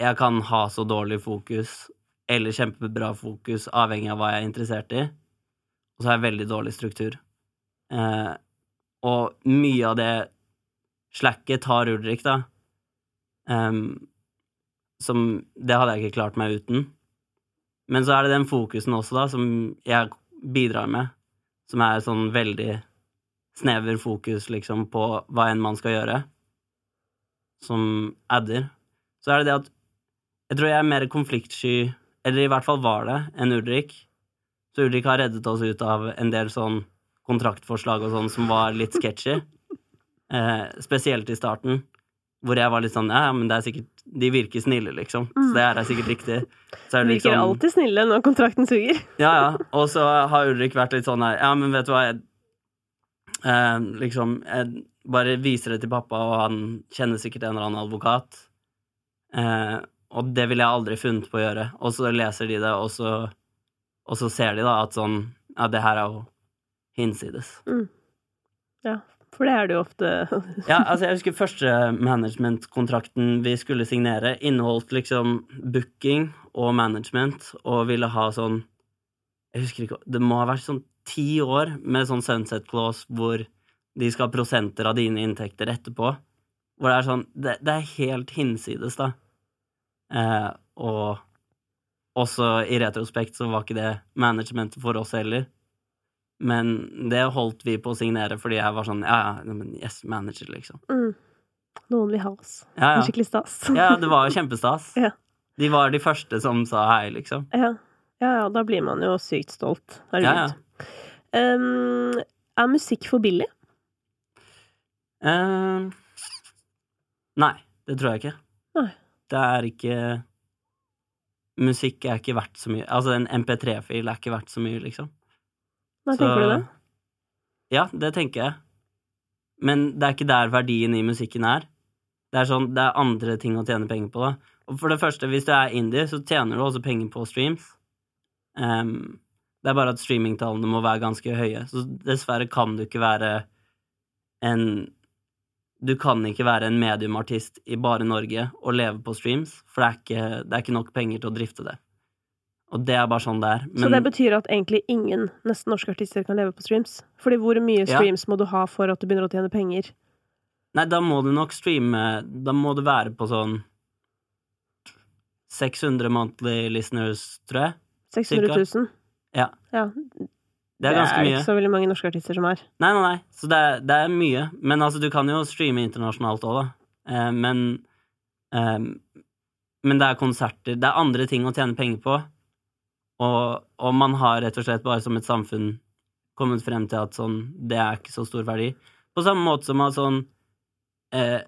Jeg kan ha så dårlig fokus eller kjempebra fokus, avhengig av hva jeg er interessert i. Og så har jeg veldig dårlig struktur. Eh, og mye av det slacket tar Ulrik, da. Um, som Det hadde jeg ikke klart meg uten. Men så er det den fokusen også, da, som jeg bidrar med som er sånn veldig snever fokus, liksom, på hva enn man skal gjøre, som adder, så er det det at jeg tror jeg er mer konfliktsky, eller i hvert fall var det, enn Ulrik. Så Ulrik har reddet oss ut av en del sånn kontraktforslag og sånn som var litt sketchy. Eh, spesielt i starten, hvor jeg var litt sånn Ja, men det er sikkert De virker snille, liksom. Så det er er sikkert riktig. Så er det Virker liksom alltid snille når kontrakten suger. ja, ja. Og så har Ulrik vært litt sånn her Ja, men vet du hva, jeg, Eh, liksom, jeg bare viser det til pappa, og han kjenner sikkert en eller annen advokat. Eh, og det ville jeg aldri funnet på å gjøre. Og så leser de det, og så, og så ser de da at sånn Ja, det her er jo hinsides. Ja, for det er det jo ofte. Ja, altså jeg husker første managementkontrakten vi skulle signere, inneholdt liksom booking og management, og ville ha sånn Jeg husker ikke Det må ha vært sånn ti år med sånn sunset clause hvor de skal ha prosenter av dine inntekter etterpå. Hvor det er sånn Det, det er helt hinsides, da. Eh, og også i retrospekt så var ikke det managementet for oss heller. Men det holdt vi på å signere fordi jeg var sånn Ja, ja, men yes, manager, liksom. Mm. Noen vil ha oss. Ja, ja. Skikkelig stas. Ja, det var jo kjempestas. Ja. De var de første som sa hei, liksom. Ja. ja, ja, da blir man jo sykt stolt. Ja, ja. Um, er musikk for billig? Eh, nei, det tror jeg ikke. Nei. Det er ikke Musikk er ikke verdt så mye. Altså, en MP3-fil er ikke verdt så mye, liksom. Nei, Så- tenker du det? Ja, det tenker jeg. Men det er ikke der verdien i musikken er. Det er sånn, det er andre ting å tjene penger på, da. Og for det første, hvis du er indie, så tjener du også penger på streams. Ehm, det er bare at streamingtallene må være ganske høye. Så dessverre kan du ikke være en Du kan ikke være en mediumartist i bare Norge og leve på streams, for det er ikke, det er ikke nok penger til å drifte det. Og det er bare sånn det er. Så det betyr at egentlig ingen nesten norske artister kan leve på streams? Fordi hvor mye Ja. streams må du ha for at du begynner å tjene penger? Nei, da må du nok streame Da må du være på sånn 600 monthly listeners, tror jeg. 600 000? Ja. ja. Det er ganske det er ikke så veldig mange norske artister som er. Nei, nei, nei. Så det er, det er mye. Men altså, du kan jo streame internasjonalt òg, da. Eh, men eh, Men det er konserter. Det er andre ting å tjene penger på. Og, og man har rett og slett bare som et samfunn kommet frem til at sånn Det er ikke så stor verdi. På samme måte som at sånn eh,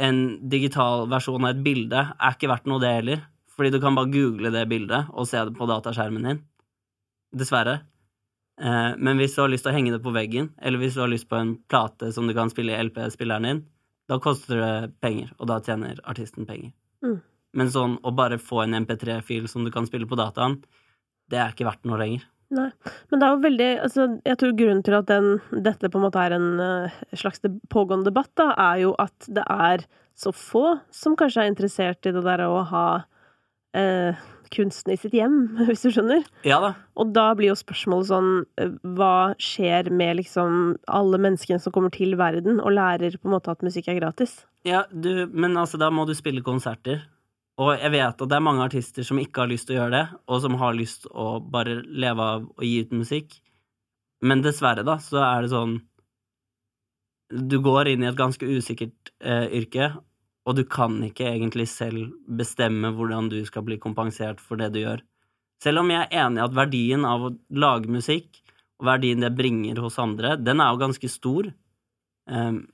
En digital versjon av et bilde er ikke verdt noe, det heller. Fordi du kan bare google det bildet og se det på dataskjermen din. Dessverre. Eh, men hvis du har lyst til å henge det på veggen, eller hvis du har lyst på en plate som du kan spille i LP-spilleren din, da koster det penger, og da tjener artisten penger. Mm. Men sånn å bare få en MP3-fil som du kan spille på dataen, det er ikke verdt noe lenger. Nei. Men det er jo veldig altså, Jeg tror grunnen til at den, dette på en måte er en eh, slags pågående debatt, da, er jo at det er så få som kanskje er interessert i det der å ha eh, kunsten i sitt hjem, hvis du skjønner. Ja da. Og da blir jo spørsmålet sånn eh, Hva skjer med liksom alle menneskene som kommer til verden og lærer på en måte at musikk er gratis? Ja, du, men altså, da må du spille konserter. Og jeg vet at det er mange artister som ikke har lyst til å gjøre det, og som har lyst til å bare leve av å gi ut musikk. Men dessverre, da, så er det sånn Du går inn i et ganske usikkert eh, yrke, og du kan ikke egentlig selv bestemme hvordan du skal bli kompensert for det du gjør. Selv om jeg er enig i at verdien av å lage musikk, og verdien det bringer hos andre, den er jo ganske stor. Um,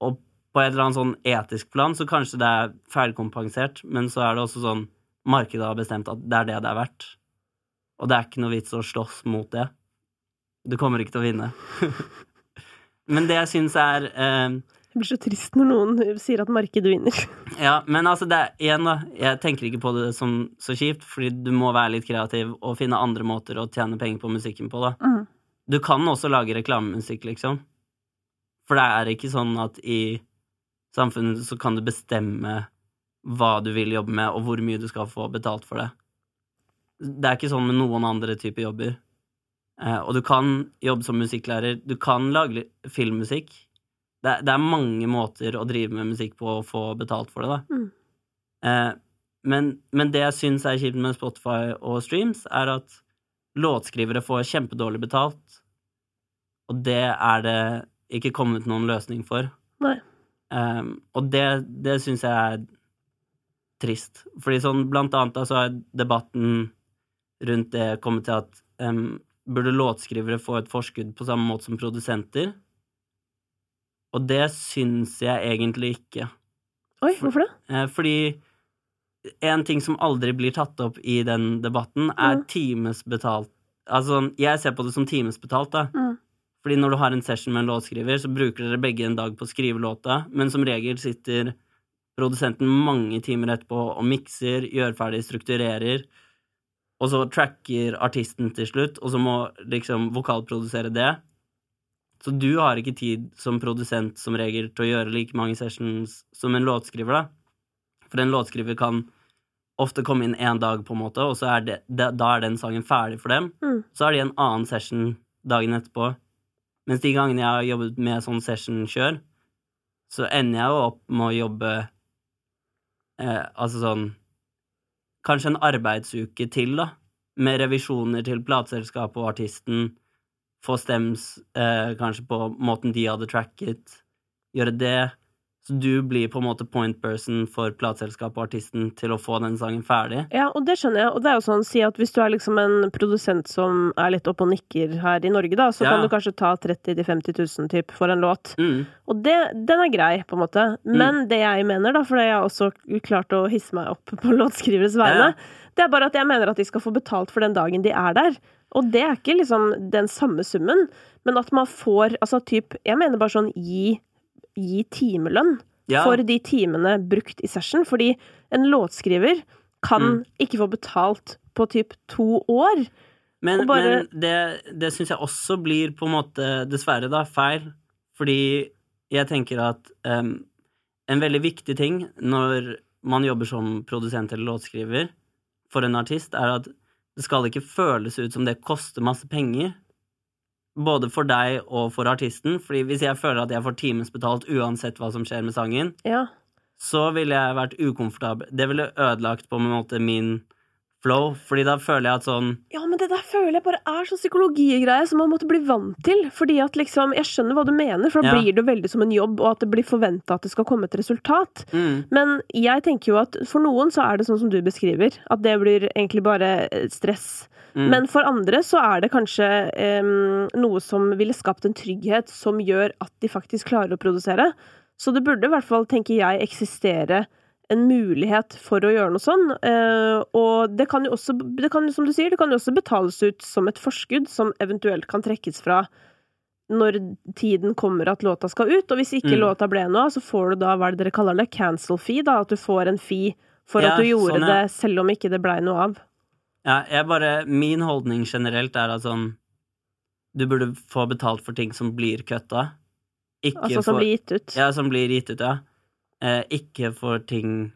og på et eller annet sånn etisk plan så kanskje det er feilkompensert, men så er det også sånn markedet har bestemt at det er det det er verdt. Og det er ikke noe vits å slåss mot det. Du kommer ikke til å vinne. men det jeg syns er eh, Det blir så trist når noen sier at markedet vinner. Ja, men altså, det er igjen, da. Jeg tenker ikke på det som så kjipt, fordi du må være litt kreativ og finne andre måter å tjene penger på musikken på, da. Mm. Du kan også lage reklamemusikk, liksom. For det er ikke sånn at i samfunnet så kan du bestemme hva du vil jobbe med, og hvor mye du skal få betalt for det. Det er ikke sånn med noen andre typer jobber. Eh, og du kan jobbe som musikklærer. Du kan lage filmmusikk. Det, det er mange måter å drive med musikk på og få betalt for det, da. Mm. Eh, men, men det jeg syns er kjipt med Spotify og streams, er at låtskrivere får kjempedårlig betalt, og det er det ikke kommet noen løsning for. Nei. Eh, og det, det syns jeg er trist. Fordi sånn blant annet da, så er debatten rundt det kommet til at um, burde låtskrivere få et forskudd på samme måte som produsenter? Og det syns jeg egentlig ikke. Oi, hvorfor det? Eh, fordi en ting som aldri blir tatt opp i den debatten, er Mm. timesbetalt Altså, jeg ser på det som timesbetalt, da. Mm. Fordi når du har en session med en låtskriver, så bruker dere begge en dag på å skrive låta, men som regel sitter produsenten mange timer etterpå og mikser, gjør ferdig, strukturerer, og så tracker artisten til slutt, og så må liksom vokalprodusere det. Så du har ikke tid som produsent som regel til å gjøre like mange sessions som en låtskriver, da. For en låtskriver kan ofte komme inn én dag, på en måte, og så er det, da da er den sangen ferdig for dem. Mm. Så har de en annen session dagen etterpå. Mens de gangene jeg har jobbet med sånn session-kjør, så ender jeg jo opp med å jobbe eh, Altså sånn Kanskje en arbeidsuke til, da. Med revisjoner til plateselskapet og artisten. Få stems eh, kanskje på måten de hadde tracket. Gjøre det. Så du blir på en måte point person for plateselskapet og artisten til å få den sangen ferdig. Ja, og det skjønner jeg. Og det er jo sånn, si at hvis du er liksom en produsent som er litt oppe og nikker her i Norge, da, så Ja. kan du kanskje ta 30 000-50 000 typ for en låt. Mm. Og det, den er grei, på en måte. Men det jeg mener, da, for jeg har også klart å hisse meg opp på låtskriveres vegne, Ja, det er bare at jeg mener at de skal få betalt for den dagen de er der. Og det er ikke liksom den samme summen, men at man får Altså typ Jeg mener bare sånn gi, gi timelønn Ja. for de timene brukt i session, fordi en låtskriver kan Mm. ikke få betalt på typ to år. Men, bare- men det, det syns jeg også blir på en måte, dessverre, da, feil. Fordi jeg tenker at um, en veldig viktig ting når man jobber som produsent eller låtskriver for en artist, er at det skal ikke føles ut som det koster masse penger. Både for deg og for artisten. Fordi hvis jeg føler at jeg får timesbetalt uansett hva som skjer med sangen, Ja. så ville jeg vært ukomfortabel. Det ville ødelagt på en måte min flow, fordi da føler jeg at sånn Ja, men det der føler jeg bare er sånn psykologigreie som man måtte bli vant til. Fordi at liksom Jeg skjønner hva du mener, for da Ja. blir det veldig som en jobb, og at det blir forventa at det skal komme et resultat. mm, Men jeg tenker jo at for noen så er det sånn som du beskriver, at det blir egentlig bare eh, stress. mm, Men for andre så er det kanskje um, noe som ville skapt en trygghet som gjør at de faktisk klarer å produsere. Så det burde i hvert fall, tenker jeg, eksistere en mulighet for å gjøre noe sånn. Eh, og det kan jo også, det kan, som du sier, det kan jo også betales ut som et forskudd som eventuelt kan trekkes fra når tiden kommer at låta skal ut. Og hvis ikke Mm. låta ble noe av, så får du da hva er det dere kaller det, cancel fee, da. At du får en fee for Ja, at du gjorde sånn, ja. det selv om ikke det blei noe av. Ja, jeg bare Min holdning generelt er at sånn Du burde få betalt for ting som blir kutta. Ikke Altså som for blir gitt ut. Ja, som blir gitt ut, ja. Eh, ikke for ting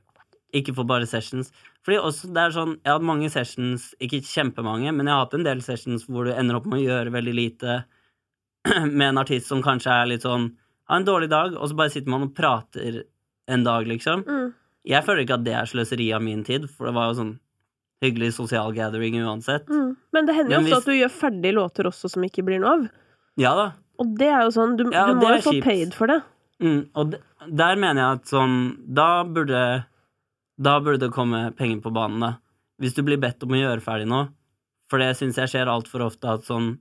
Ikke for bare sessions. Fordi også det er sånn Jeg har hatt mange sessions, ikke kjempemange, men jeg har hatt en del sessions hvor du ender opp med å gjøre veldig lite med en artist som kanskje er litt sånn Har en dårlig dag, og så bare sitter man og prater en dag, liksom. Mm. Jeg føler ikke at det er sløseri av min tid, for det var jo sånn hyggelig sosial gathering uansett. Mm. Men det hender jo ofte hvis- at du gjør ferdig låter også som ikke blir noe av. Ja da. Og det er jo sånn, du, Ja, du må jo få paid for det. Mm, og de, der mener jeg at sånn Da burde Da burde det komme penger på banen, da. Hvis du blir bedt om å gjøre ferdig noe. For det syns jeg skjer altfor ofte at sånn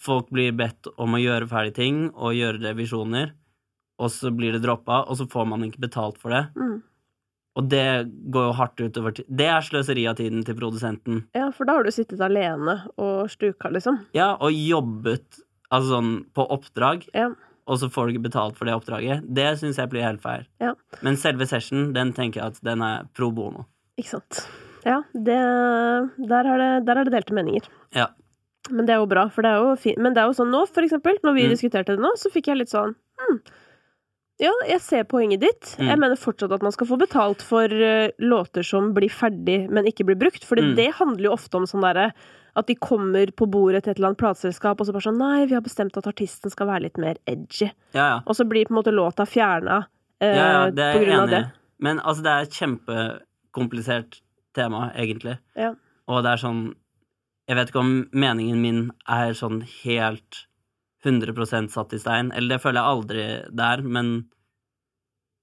Folk blir bedt om å gjøre ferdig ting og gjøre revisjoner, og så blir det droppa, og så får man ikke betalt for det. Mm. Og det går jo hardt utover Det er sløseri av tiden til produsenten. Ja, for da har du sittet alene og stuka, liksom. Ja, og jobbet altså sånn på oppdrag, Ja. Og så får du ikke betalt for det oppdraget. Det syns jeg blir helt feil. Ja. Men selve session, den tenker jeg at den er pro bono. Ikke sant. Ja, det, der, er det, der er det delte meninger. Ja. Men det er jo bra, for det er jo fint. Men det er jo sånn nå, for eksempel, når vi Mm. diskuterte det nå, så fikk jeg litt sånn hm, Ja, jeg ser poenget ditt. Mm. Jeg mener fortsatt at man skal få betalt for uh, låter som blir ferdig, men ikke blir brukt. For Mm. det handler jo ofte om sånn derre at de kommer på bordet til et eller annet plateselskap, og så bare sånn Nei, vi har bestemt at artisten skal være litt mer edgy. Ja, ja. Og så blir på en måte låta fjerna eh, ja, ja det er på grunn enig av det. Men altså, det er et kjempekomplisert tema, egentlig. Ja. Og det er sånn Jeg vet ikke om meningen min er sånn helt 100 satt i stein. Eller det føler jeg aldri det er, men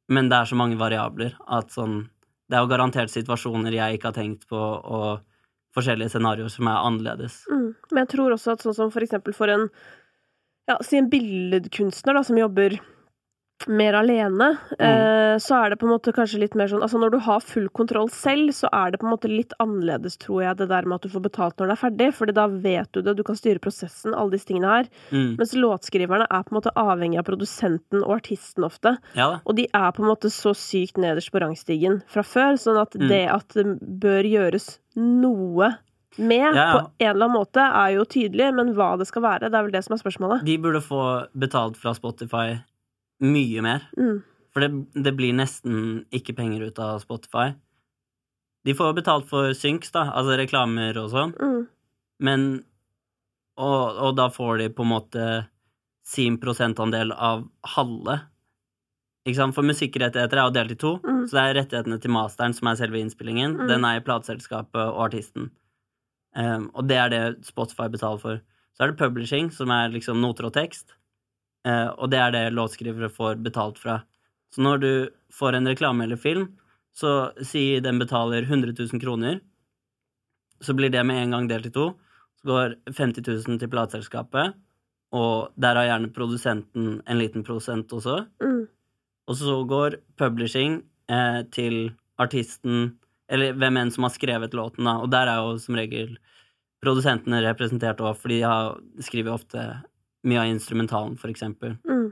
Men det er så mange variabler at sånn Det er jo garantert situasjoner jeg ikke har tenkt på, og forskjellige scenarioer som er annerledes. Mm. Men jeg tror også at sånn som for eksempel for en ja, si en billedkunstner da, som jobber mer alene, eh, så er det på en måte kanskje litt mer sånn Altså når du har full kontroll selv, så er det på en måte litt annerledes, tror jeg, det der med at du får betalt når det er ferdig, Fordi da vet du det, du kan styre prosessen, alle disse tingene her. Mm. Mens låtskriverne er på en måte avhengig av produsenten og artisten ofte. Ja. Og de er på en måte så sykt nederst på rangstigen fra før, sånn at Mm. det at det bør gjøres noe med Ja, ja. på en eller annen måte, er jo tydelig, men hva det skal være, det er vel det som er spørsmålet. De burde få betalt fra Spotify mye mer. Mm. For det, det blir nesten ikke penger ut av Spotify. De får betalt for synks, da, altså reklamer og sånn, Mm. men og, og da får de på en måte sin prosentandel av halve. For musikkrettigheter er jo delt i to, Mm. så det er rettighetene til masteren, som er selve innspillingen. Mm. Den er i plateselskapet og artisten. Um, og det er det Spotify betaler for. Så er det publishing, som er liksom noter og tekst. Uh, og det er det låtskrivere får betalt fra. Så når du får en reklame eller film, så si den betaler 100 000 kroner, så blir det med en gang delt i to. Så går 50 000 til plateselskapet, og der har gjerne produsenten en liten prosent også. Mm. Og så går publishing eh, til artisten, eller hvem enn som har skrevet låten, da. Og der er jo som regel produsentene representert òg, for de har, skriver ofte mye av instrumentalen, for eksempel. Mm.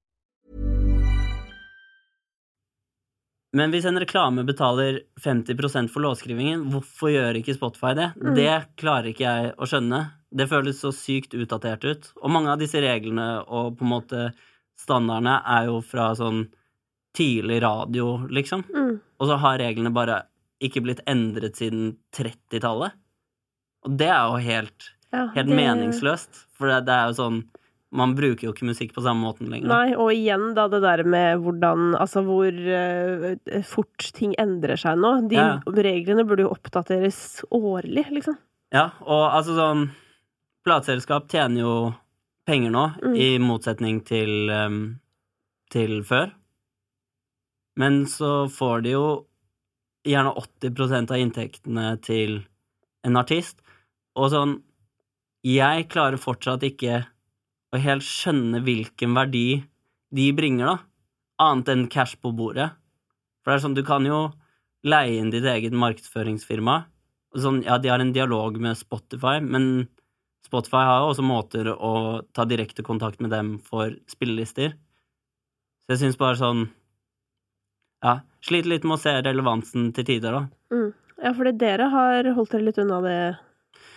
Men hvis en reklame betaler 50% for låtskrivingen, hvorfor gjør ikke Spotify det? Mm. Det klarer ikke jeg å skjønne. Det føles så sykt utdatert ut. Og mange av disse reglene og på en måte standardene er jo fra sånn tidlig radio, liksom. Mm. Og så har reglene bare ikke blitt endret siden 30-tallet. Og det er jo helt, Ja, helt det- meningsløst, for det, det er jo sånn Man bruker jo ikke musikk på samme måten lenger. Nei, og igjen da det der med hvordan Altså hvor uh, fort ting endrer seg nå. De Ja. reglene burde jo oppdateres årlig, liksom. Ja, og altså sånn Plateselskap tjener jo penger nå, Mm. i motsetning til, um, til før. Men så får de jo gjerne 80% av inntektene til en artist. Og sånn Jeg klarer fortsatt ikke å helt skjønne hvilken verdi de bringer, da. Annet enn cash på bordet. For det er sånn, du kan jo leie inn ditt eget markedsføringsfirma. Og Sånn, ja, de har en dialog med Spotify, men Spotify har jo også måter å ta direkte kontakt med dem for spillelister. Så jeg syns bare sånn Ja, sliter litt med å se relevansen til tider, da. Mm. Ja, fordi dere har holdt dere litt unna det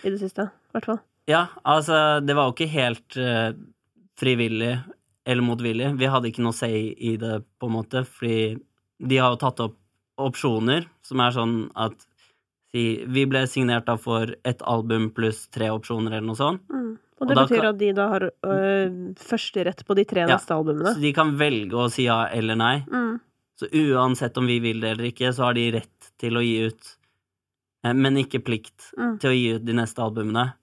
i det siste, i hvert fall. Ja, altså, det var jo ikke helt uh, frivillig eller motvillig. Vi hadde ikke noe say i det, på en måte, fordi de har jo tatt opp opsjoner som er sånn at si, Vi ble signert da for ett album pluss tre opsjoner, eller noe sånt. Mm. Og Og det og betyr kan- at de da har øh, førsterett på de tre Ja. neste albumene. Så de kan velge å si ja eller nei. Mm. Så uansett om vi vil det eller ikke, så har de rett til å gi ut, eh, men ikke plikt Mm. til å gi ut de neste albumene.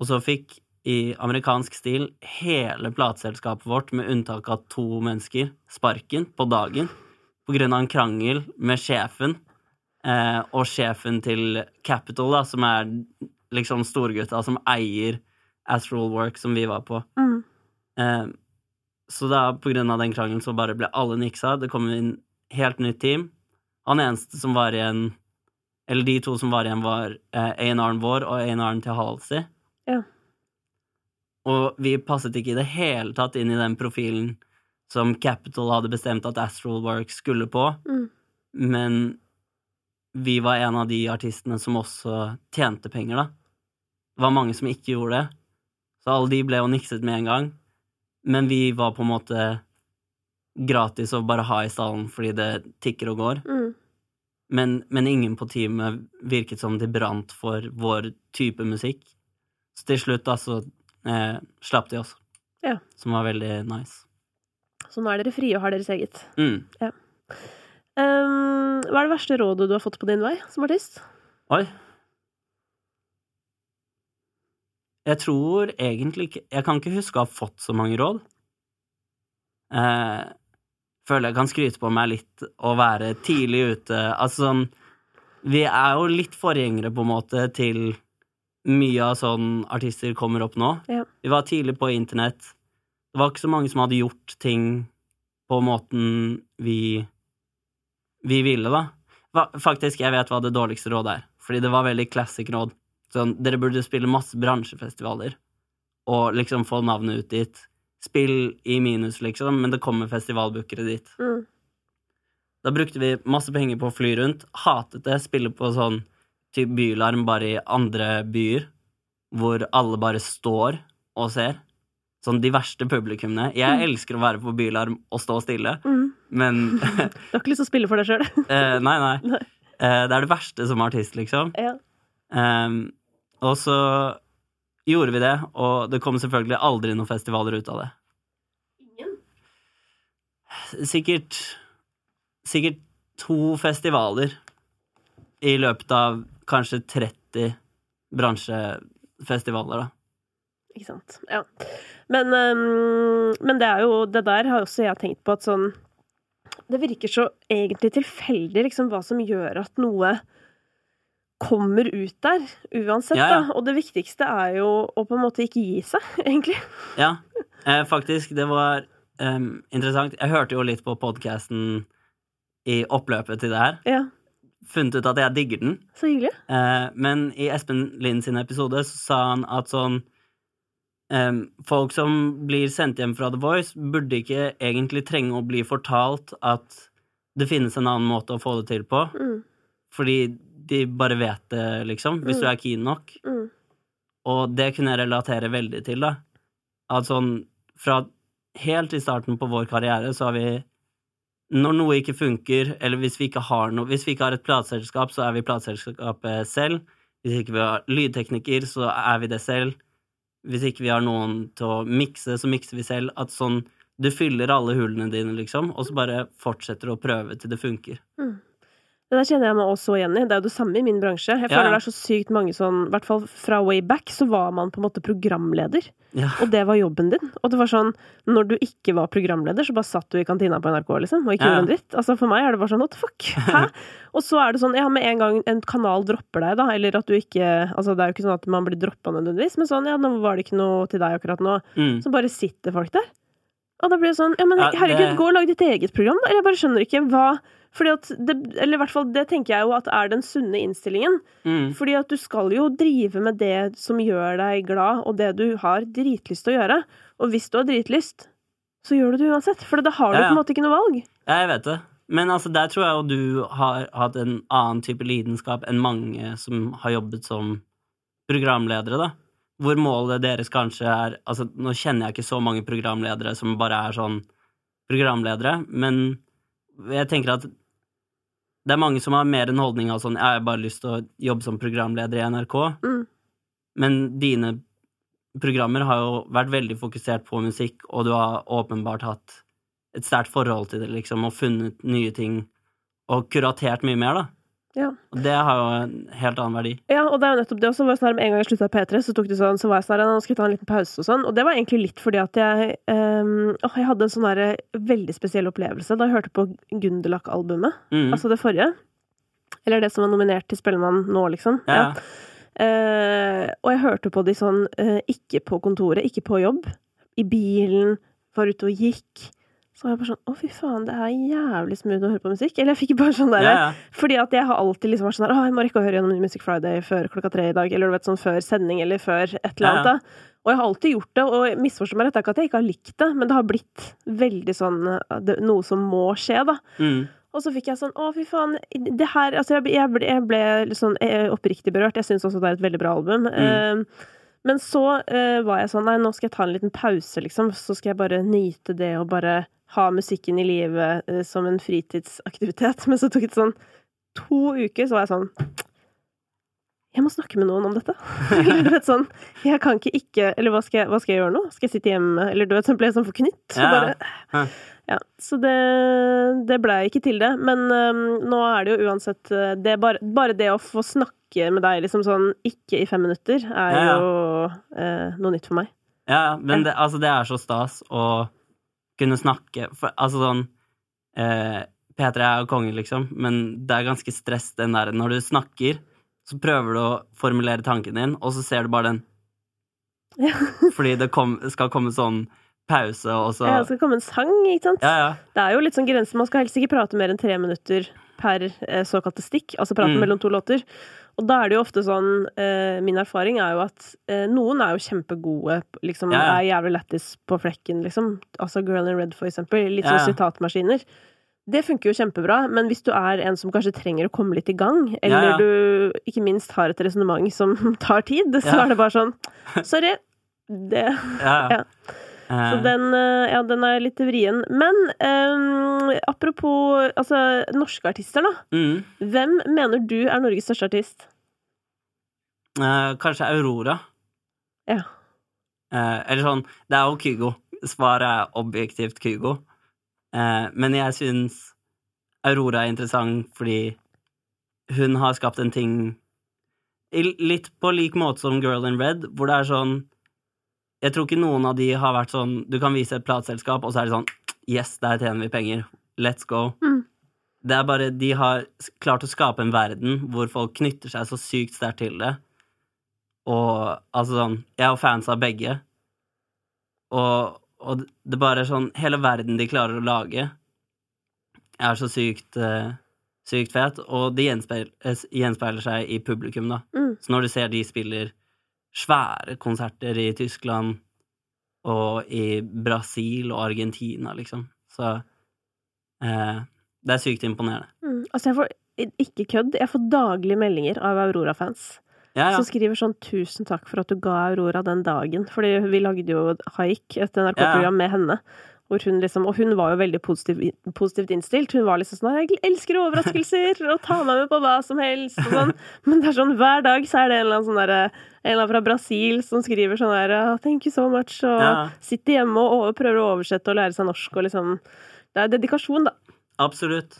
Og så fikk i amerikansk stil hele plateselskapet vårt, med unntak av to mennesker, sparken på dagen på grunn av en krangel med sjefen eh, og sjefen til Capital, da, som er liksom storgutta som eier Astral Work, som vi var på. Mm. Eh, så da, på grunn av den krangelen, så bare ble alle niksa. Det kom inn helt nytt team. Han eneste som var igjen Eller de to som var igjen, var eh, A&R-en vår og A&R-en til Halsey. Ja. Og vi passet ikke i det hele tatt inn i den profilen som Capital hadde bestemt at Astral Work skulle på. Mm. Men vi var en av de artistene som også tjente penger, da. Det var mange som ikke gjorde det. Så alle de ble jo nikset med en gang. Men vi var på en måte gratis å bare ha i stallen fordi det tikker og går. Mm. Men, men ingen på teamet virket som de brant for vår type musikk. Så til slutt, da, så eh, slapp de oss. Ja. Som var veldig nice. Så nå er dere frie og har deres eget. Mm. Um, hva er det verste rådet du har fått på din vei som artist? Oi. Jeg tror egentlig ikke Jeg kan ikke huske å ha fått så mange råd. Eh, føler jeg kan skryte på meg litt å være tidlig ute. Altså sånn Vi er jo litt forgjengere, på en måte, til mye av sånn artister kommer opp nå. Ja. Vi var tidlig på internett. Det var ikke så mange som hadde gjort ting på måten vi vi ville, da. Faktisk, jeg vet hva det dårligste rådet er. Fordi det var veldig classic råd. Sånn, dere burde spille masse bransjefestivaler. Og liksom få navnet ut dit. Spill i minus, liksom, men det kommer festivalbookere dit. Mm. Da brukte vi masse penger på å fly rundt. Hatet det. Spille på sånn typ bylarm bare i andre byer. Hvor alle bare står og ser. Sånn de verste publikummene. Jeg elsker å være på bylarm og stå stille, Mm. men Du har ikke lyst til å spille for deg sjøl? uh, Nei, nei. Nei. Uh, det er det verste som artist, liksom. ja. Ehm, og så gjorde vi det, og det kom selvfølgelig aldri noen festivaler ut av det. Ingen? Sikkert Sikkert to festivaler i løpet av kanskje 30 bransjefestivaler, da. Ikke sant. Ja. Men, um, men det er jo Det der har også jeg tenkt på at sånn Det virker så egentlig tilfeldig, liksom, hva som gjør at noe kommer ut der, uansett, Ja, ja. da. Og det viktigste er jo å på en måte ikke gi seg, egentlig. Ja, eh, faktisk, det var um, interessant. Jeg hørte jo litt på podkasten i oppløpet til det her. Ja, Funnet ut at jeg digger den. så hyggelig. Eh, men i Espen Lind sin episode så sa han at sånn eh, Folk som blir sendt hjem fra The Voice, burde ikke egentlig trenge å bli fortalt at det finnes en annen måte å få det til på, Mm, fordi de bare vet det, liksom, hvis du er keen nok. mm, Og det kunne jeg relatere veldig til, da. At sånn fra helt i starten på vår karriere så har vi Når noe ikke funker, eller hvis vi ikke har noe Hvis vi ikke har et plateselskap, så er vi plateselskapet selv. Hvis ikke vi har lydtekniker, så er vi det selv. Hvis ikke vi har noen til å mikse, så mikser vi selv. At sånn Du fyller alle hullene dine, liksom, og så bare fortsetter du å prøve til det funker. mm. Det der kjenner jeg meg også igjen i. Det er jo det samme i min bransje. Jeg føler ja. det er så sykt mange sånn I hvert fall fra way back så var man på en måte programleder. Ja. Og det var jobben din. Og det var sånn, når du ikke var programleder, så bare satt du i kantina på NRK, liksom, og ikke Ja. gjorde en dritt. Altså, for meg er det bare sånn, what the fuck? Hæ? Og så er det sånn, ja, med en gang en kanal dropper deg, da, eller at du ikke Altså, det er jo ikke sånn at man blir droppa nødvendigvis, men sånn, ja, nå var det ikke noe til deg akkurat nå. Mm. Så bare sitter folk der. Og da blir det sånn, ja, men Ja, det- gå og lag ditt eget program, da. Eller jeg bare skjønner ikke hva fordi at det, eller i hvert fall det tenker jeg jo at er den sunne innstillingen. Mm. Fordi at du skal jo drive med det som gjør deg glad, og det du har dritlyst til å gjøre. Og hvis du har dritlyst, så gjør du det uansett. For da har du Ja, ja. på en måte ikke noe valg. Ja, jeg vet det. Men altså, der tror jeg jo du har hatt en annen type lidenskap enn mange som har jobbet som programledere, da. Hvor målet deres kanskje er Altså, nå kjenner jeg ikke så mange programledere som bare er sånn programledere, men jeg tenker at det er mange som har mer enn holdning av sånn Jeg har bare lyst til å jobbe som programleder i NRK, Mm. men dine programmer har jo vært veldig fokusert på musikk, og du har åpenbart hatt et sterkt forhold til det, liksom, og funnet nye ting, og kuratert mye mer, da. Ja. Og det har jo en helt annen verdi. ja, og det er jo nettopp det også. Var sånn, en gang jeg slutta i P3, så tok det sånn, så var jeg sånn nå skal jeg ta en liten pause og sånn. Og det var egentlig litt fordi at jeg um, åh, jeg hadde en sånn der veldig spesiell opplevelse da jeg hørte på Gunderlach-albumet. Mm. Altså det forrige. Eller det som var nominert til Spellemann nå, liksom. ja. ja. Uh, og jeg hørte på de sånn uh, ikke på kontoret, ikke på jobb. I bilen, var ute og gikk. Så var jeg bare sånn Å, fy faen, det er jævlig smooth å høre på musikk. Eller jeg fikk bare sånn derre ja, ja. Fordi at jeg har alltid liksom vært sånn der Å, jeg må rekke å høre gjennom New Music Friday før klokka tre i dag. Eller du vet sånn før sending, eller før et eller Ja, annet. da. Og jeg har alltid gjort det, og misforstå meg rett, det er ikke at jeg ikke har likt det, men det har blitt veldig sånn eh, noe som må skje, da. Mm. Og så fikk jeg sånn Å, fy faen. Det her Altså, jeg, jeg ble, jeg ble sånn eh, oppriktig berørt. Jeg syns også det er et veldig bra album. Eh, men så eh, var jeg sånn Nei, nå skal jeg ta en liten pause, liksom. Så skal jeg bare nyte det og bare ha musikken i livet eh, som en fritidsaktivitet. Men så tok det sånn to uker, så var jeg sånn jeg må snakke med noen om dette. Eller du vet sånn Jeg kan ikke ikke Eller hva skal jeg, hva skal jeg gjøre nå? Skal jeg sitte hjemme? Eller du vet sånn ble jeg sånn forknytt. Så Ja, bare Ja. så det, det blei ikke til det. Men um, nå er det jo uansett øh, det bare, bare det å få snakke med deg liksom sånn ikke i fem minutter, er Ja, ja. jo uh, noe nytt for meg. Ja, ja, men det, altså, det er så stas å kunne snakke for, Altså sånn eh, P3 er konge, liksom, men det er ganske stress den der Når du snakker, så prøver du å formulere tanken din, og så ser du bare den Ja. Fordi det kom, skal komme sånn pause, og så Ja, det skal komme en sang, ikke sant? Ja, ja. Det er jo litt sånn grense. Man skal helst ikke prate mer enn tre minutter per eh, såkalte stikk, altså prate Mm. mellom to låter. Og da er det jo ofte sånn eh, Min erfaring er jo at eh, noen er jo kjempegode, liksom Ja, ja. er jævlig lættis på flekken, liksom. Altså Girl in Red, for eksempel. Litt sånn ja. sitatmaskiner. Det funker jo kjempebra, men hvis du er en som kanskje trenger å komme litt i gang, eller du ikke minst har et resonnement som tar tid, så er det bare sånn Sorry. Det ja. Ja. Eh, så den, eh, ja, den er litt vrien. Men um, apropos altså, norske artister, da. mm, Hvem mener du er Norges største artist? eh, kanskje Aurora. Ja. Eh, eller sånn Det er jo Kygo. Svaret er objektivt Kygo. Eh, men jeg syns Aurora er interessant fordi hun har skapt en ting litt på lik måte som Girl in Red, hvor det er sånn Jeg tror ikke noen av de har vært sånn Du kan vise et plateselskap, og så er det sånn Yes, der tjener vi penger. Let's go. Mm. Det er bare De har klart å skape en verden hvor folk knytter seg så sykt sterkt til det. Og altså sånn Jeg er jo fans av begge. Og, og det bare er sånn Hele verden de klarer å lage, er så sykt uh, Sykt fet, og det gjenspeiler, eh, gjenspeiler seg i publikum, da. Mm. Så når du ser de spiller svære konserter i Tyskland og i Brasil og Argentina, liksom, så eh, Det er sykt imponerende. Mm. Altså, jeg får ikke kødd. Jeg får daglige meldinger av Aurora-fans. Ja, ja. Som skriver sånn 'Tusen takk for at du ga Aurora den dagen'. Fordi vi lagde jo Haik, et NRK-program med henne. Hun liksom, og hun var jo veldig positiv, positivt innstilt. Hun var liksom sånn 'Jeg elsker overraskelser, og ta meg med på hva som helst', og sånn. Men det er sånn hver dag så er det en eller annen sånn derre En eller annen fra Brasil som skriver sånn der «Ah, 'Thank you so much', og Ja. sitter hjemme og prøver å oversette og lære seg norsk, og liksom Det er dedikasjon, da. Absolutt.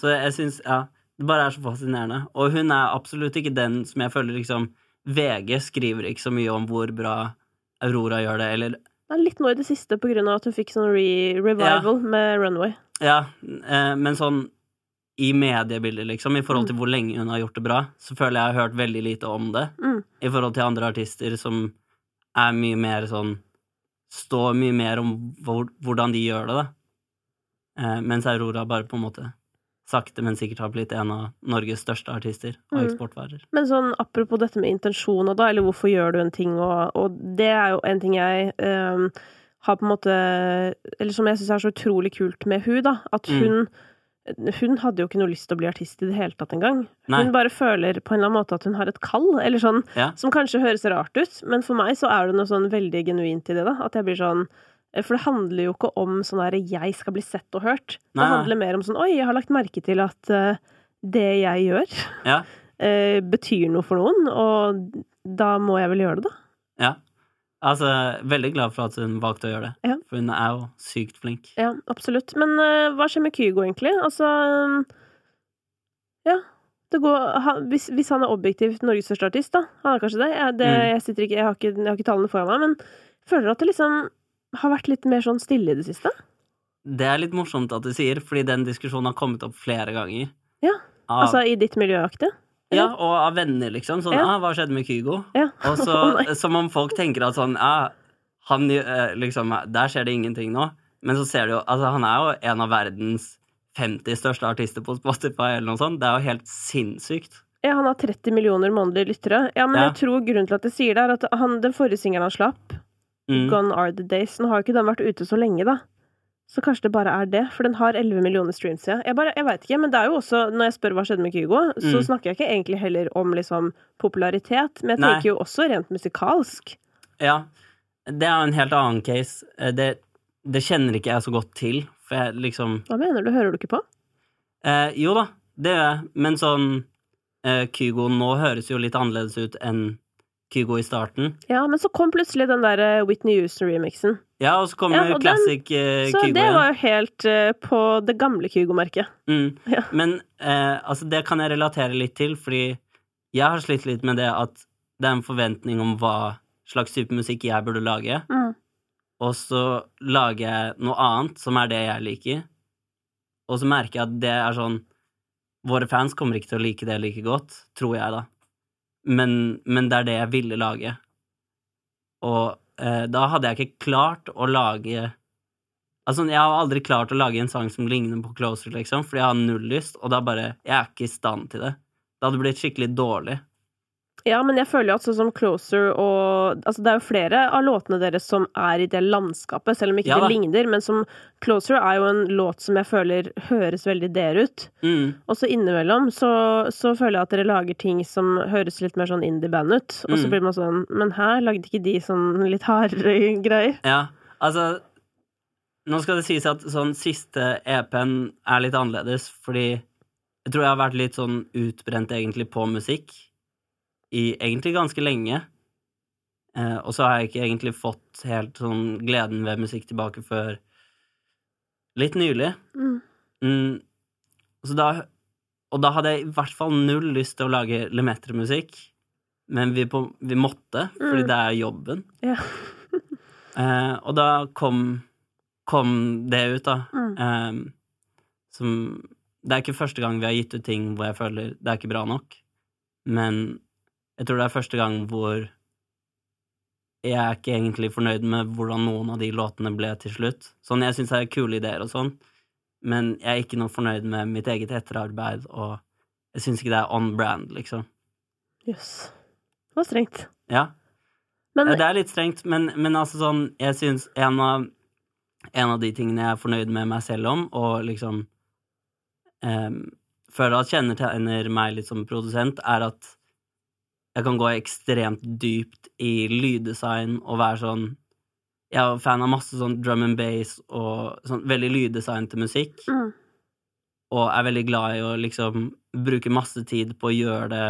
Så jeg syns Ja, det bare er så fascinerende. Og hun er absolutt ikke den som jeg føler liksom VG skriver ikke så mye om hvor bra Aurora gjør det, eller er litt nå i det siste på grunn av at hun fikk sånn re revival med Runway. Ja, eh, men sånn i mediebildet, liksom, i forhold til hvor lenge hun har gjort det bra, så føler jeg jeg har hørt veldig lite om det. Mm. I forhold til andre artister som er mye mer sånn Står mye mer om hvor, hvordan de gjør det, da. Eh, mens Aurora bare på en måte sakte, men sikkert har blitt en av Norges største artister og Mm. eksportvarer. Men sånn apropos dette med intensjoner, da, eller hvorfor gjør du en ting, og, og det er jo en ting jeg um, har på en måte Eller som jeg syns er så utrolig kult med hun, da, at Mm. hun hun hadde jo ikke noe lyst til å bli artist i det hele tatt engang. Hun bare føler på en eller annen måte at hun har et kall, eller sånn, Ja. som kanskje høres rart ut, men for meg så er det noe sånn veldig genuint i det, da. At jeg blir sånn For det handler jo ikke om sånn her 'jeg skal bli sett og hørt'. Det Nei, handler mer om sånn 'oi, jeg har lagt merke til at eh, det jeg gjør' Ja. eh, betyr noe for noen, og da må jeg vel gjøre det, da. ja. Altså, veldig glad for at hun valgte å gjøre det, Ja. for hun er jo sykt flink. Ja, absolutt. Men uh, hva skjer med Kygo, egentlig? Altså um, Ja. Det går, han, hvis, hvis han er objektivt Norges største artist, da. Han er kanskje det. Jeg, det, Mm. jeg, ikke, jeg, har ikke, jeg har ikke tallene foran meg, men føler at det liksom har vært litt mer sånn stille i det siste. Det er litt morsomt at du sier, fordi den diskusjonen har kommet opp flere ganger. Ja, Av, Altså i ditt miljøaktige? ja, og av venner, liksom. Sånn Ja. ah, 'Hva skjedde med Kygo?' Ja. Og så, oh, som om folk tenker at sånn ah, han, eh, liksom, Der skjer det ingenting nå. Men så ser du jo Altså, han er jo en av verdens 50 største artister på Spotify, eller noe sånt. Det er jo helt sinnssykt. Ja, han har 30 millioner månedlige lyttere. Ja, men Ja. jeg tror grunnen til at jeg sier det, er at han, den forrige singelen han slapp, Mm. Gone Are The Days, nå har jo ikke den vært ute så lenge, da. Så kanskje det bare er det, for den har 11 millioner streams, ja. Jeg, bare, jeg veit ikke, men det er jo også, når jeg spør hva skjedde med Kygo, så Mm. snakker jeg ikke egentlig heller om liksom popularitet, men jeg Nei. tenker jo også rent musikalsk. Ja, det er jo en helt annen case. Eh, Det, det kjenner ikke jeg så godt til, for jeg liksom Hva mener du, hører du ikke på? eh, Jo da, det gjør jeg, men sånn eh, Kygo nå høres jo litt annerledes ut enn Kygo i starten. Ja, men så kom plutselig den der eh, Whitney Houston-remixen. Ja, og så kom Ja, classic den- så Kygo. Så det var jo helt uh, på det gamle Kygo-merket. Mm. Ja. Men uh, altså, det kan jeg relatere litt til, fordi jeg har slitt litt med det at det er en forventning om hva slags type musikk jeg burde lage, Mm. og så lager jeg noe annet som er det jeg liker, og så merker jeg at det er sånn Våre fans kommer ikke til å like det like godt, tror jeg, da. Men, men det er det jeg ville lage. Og eh, da hadde jeg ikke klart å lage Altså, jeg har aldri klart å lage en sang som ligner på Closer, liksom, fordi jeg har null lyst, og da bare Jeg er ikke i stand til det. Det hadde blitt skikkelig dårlig. Ja, men jeg føler jo at sånn som Closer og Altså, det er jo flere av låtene deres som er i det landskapet, selv om ikke Ja det ligner, men som Closer er jo en låt som jeg føler høres veldig der ut. Mm. Og så innimellom så, så føler jeg at dere lager ting som høres litt mer sånn indie-band ut, og så Mm. blir man sånn Men her lagde ikke de sånn litt hardere greier? Ja, altså Nå skal det sies at sånn siste EP-en er litt annerledes, fordi jeg tror jeg har vært litt sånn utbrent egentlig på musikk i egentlig ganske lenge. Eh, og så har jeg ikke egentlig fått helt sånn gleden ved musikk tilbake før litt nylig. Mm. Mm, så da, og da hadde jeg i hvert fall null lyst til å lage Lemetre-musikk, men vi, på, vi måtte, fordi Mm. det er jobben. Ja. Eh, og da kom, kom det ut, da. Eh, som Det er ikke første gang vi har gitt ut ting hvor jeg føler det er ikke bra nok, men jeg tror det er første gang hvor jeg er ikke egentlig fornøyd med hvordan noen av de låtene ble til slutt. Sånn, jeg syns det er kule ideer og sånn, men jeg er ikke noe fornøyd med mitt eget etterarbeid, og jeg syns ikke det er on brand, liksom. Jøss. Det var strengt. Ja. Men det er litt strengt, men, men altså sånn Jeg syns en av En av de tingene jeg er fornøyd med meg selv om, og liksom um, føler at kjennetegner meg litt som produsent, er at jeg kan gå ekstremt dypt i lyddesign og være sånn Jeg er fan av masse sånn drum and bass og sånn veldig lyddesign til musikk, mm. og er veldig glad i å liksom bruke masse tid på å gjøre det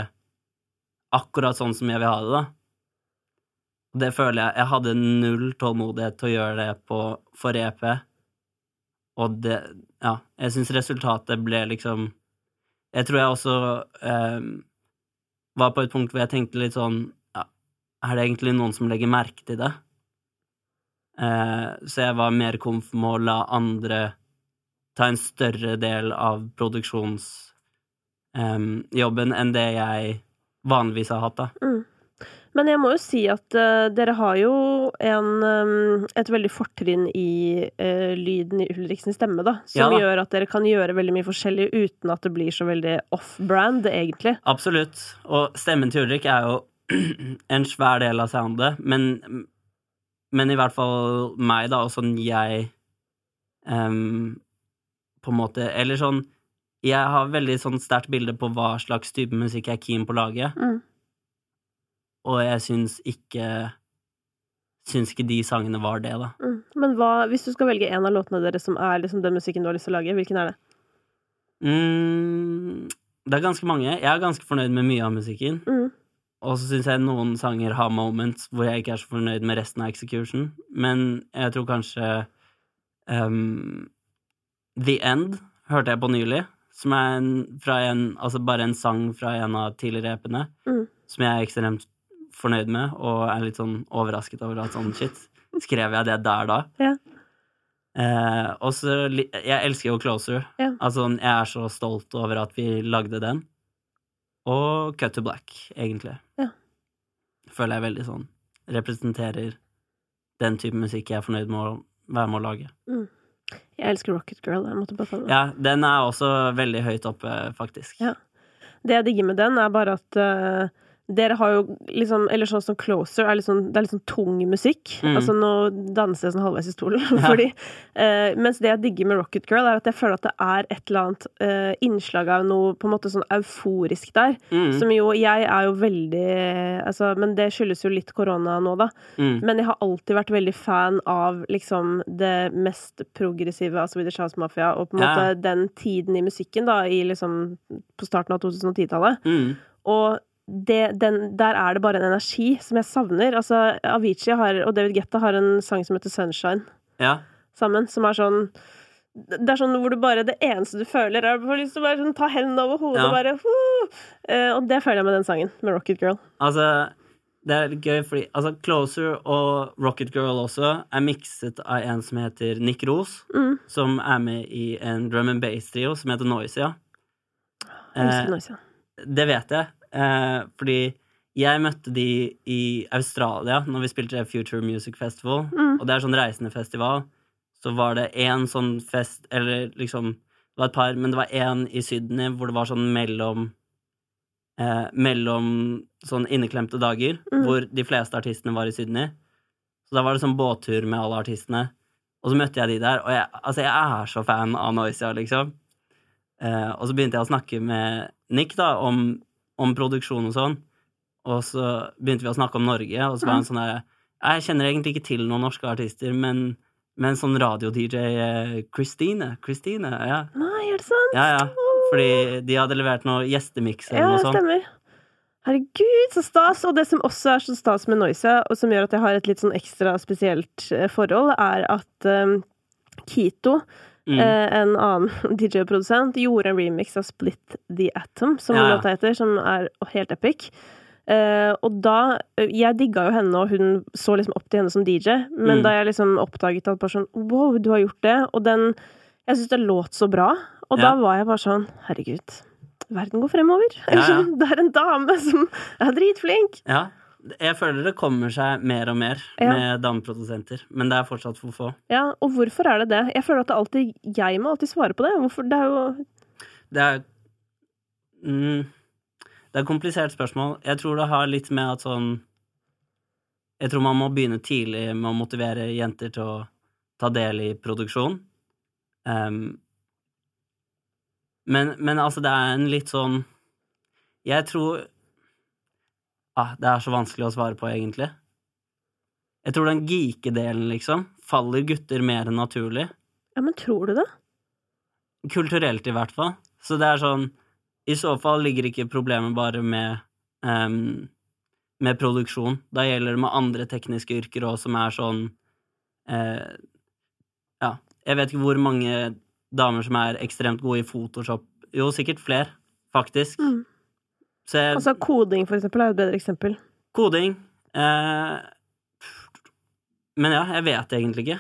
akkurat sånn som jeg vil ha det, da. Det føler jeg Jeg hadde null tålmodighet til å gjøre det på forrige EP, og det Ja, jeg syns resultatet ble liksom Jeg tror jeg også eh, var på et punkt hvor jeg tenkte litt sånn ja, Er det egentlig noen som legger merke til det? Eh, så jeg var mer komf med å la andre ta en større del av produksjonsjobben enn det jeg vanligvis har hatt, da. Mm. Men jeg må jo si at uh, dere har jo en, um, et veldig fortrinn i uh, lyden i Ulriksens stemme, da. Som Ja da. gjør at dere kan gjøre veldig mye forskjellig uten at det blir så veldig off-brand, egentlig. Absolutt. Og stemmen til Ulrik er jo en svær del av soundet, men, men i hvert fall meg, da, og sånn jeg um, På en måte Eller sånn Jeg har veldig sånn sterkt bilde på hva slags type musikk jeg er keen på å lage, Mm. Og jeg syns ikke Syns ikke de sangene var det, da. Mm. Men hva, hvis du skal velge en av låtene deres som er liksom den musikken du har lyst til å lage, hvilken er det? Mm, det er ganske mange. Jeg er ganske fornøyd med mye av musikken. Mm. Og så syns jeg noen sanger har moments hvor jeg ikke er så fornøyd med resten av execution. Men jeg tror kanskje um, The End hørte jeg på nylig. Som er en, fra en, altså bare en sang fra en av tidligere epene. Mm. Som jeg er ekstremt fornøyd med, og er litt sånn overrasket over at sånn shit. Skrev jeg det der da? Ja. Eh, og så Jeg elsker jo Closer. Ja. Altså, jeg er så stolt over at vi lagde den. Og Cut to Black, egentlig. Ja. Føler jeg veldig sånn representerer den type musikk jeg er fornøyd med å være med å lage. Jeg elsker Rocket Girl. Jeg måtte bare det. Ja, den er også veldig høyt oppe, faktisk. Ja. Det jeg digger med den, er bare at eh, dere har jo liksom Eller sånn som Closer, er sånn, det er litt sånn tung musikk. Mm. Altså nå danser jeg sånn halvveis i stolen. Ja. Fordi, eh, mens det jeg digger med Rocket Girl, er at jeg føler at det er et eller annet eh, innslag av noe på en måte sånn euforisk der. Mm. Som jo Jeg er jo veldig altså, Men det skyldes jo litt korona nå, da. Mm. Men jeg har alltid vært veldig fan av liksom det mest progressive av Swedish House Mafia, og på en Ja. måte den tiden i musikken, da, i liksom på starten av 2010-tallet. Mm. Og det, den, der er det bare en energi som jeg savner. Altså, Avicii har, og David Guetta har en sang som heter Sunshine, Ja. sammen, som er sånn det er sånn hvor du bare Det eneste du føler, er å lyst til å bare sånn, ta hendene over hodet Ja. og bare! Eh, Og det føler jeg med den sangen, med Rocket Girl. Altså, det er litt gøy fordi altså, Closer og Rocket Girl også er mikset av en som heter Nick Ros, Mm. som er med i en drum and bass-trio som heter Noisia. Jeg elsker Eh, Noise, det vet jeg, eh, fordi jeg møtte de i Australia når vi spilte Future Music Festival, Mm. og det er sånn reisende festival. Så var det én sånn fest, eller liksom Det var et par, men det var én i Sydney hvor det var sånn mellom eh, Mellom sånn inneklemte dager, Mm. hvor de fleste artistene var i Sydney. Så da var det sånn båttur med alle artistene. Og så møtte jeg de der, og jeg, altså jeg er så fan av Noisia, liksom. Eh, og så begynte jeg å snakke med Nick da, om, om produksjon og sånn. Og så begynte vi å snakke om Norge, og så var han sånn der Jeg kjenner egentlig ikke til noen norske artister, men, men sånn radio-DJ eh, Christine Christine, ja. Nei, er det sant? ja, ja. Fordi de hadde levert noe gjestemiks eller Ja, noe sånt. stemmer. Herregud, så stas! Og det som også er så stas med Noise, og som gjør at jeg har et litt sånn ekstra spesielt eh, forhold, er at um, Kito, Mm. eh, en annen DJ-produsent, gjorde en remix av Split the Atom, som Ja, ja. heter, som er helt epic. Uh, og da Jeg digga jo henne, og hun så liksom opp til henne som DJ, men Mm. da jeg liksom oppdaget at bare sånn Wow, du har gjort det. Og den Jeg syns det låt så bra. Og da var jeg bare sånn Herregud, verden går fremover. Ja, ja. Det er en dame som er dritflink. Ja. Jeg føler det kommer seg mer og mer Ja. med dameprodusenter, men det er fortsatt for få. Ja, og hvorfor er det det? Jeg føler at det alltid Jeg må alltid svare på det. Hvorfor? Det er jo Det er mm, Det er et komplisert spørsmål. Jeg tror det har litt med at sånn Jeg tror man må begynne tidlig med å motivere jenter til å ta del i produksjon. Um, men, men altså, det er en litt sånn Jeg tror ah, Det er så vanskelig å svare på, egentlig. Jeg tror den geeke-delen, liksom, faller gutter mer enn naturlig. Ja, men tror du det? Kulturelt, i hvert fall. Så det er sånn I så fall ligger ikke problemet bare med um, med produksjon. Da gjelder det med andre tekniske yrker òg, som er sånn eh, Ja, jeg vet ikke hvor mange damer som er ekstremt gode i Photoshop. Jo, sikkert flere, faktisk. Mm. Så jeg, Altså koding, for eksempel, er et bedre eksempel. koding eh, Men ja, jeg vet egentlig ikke.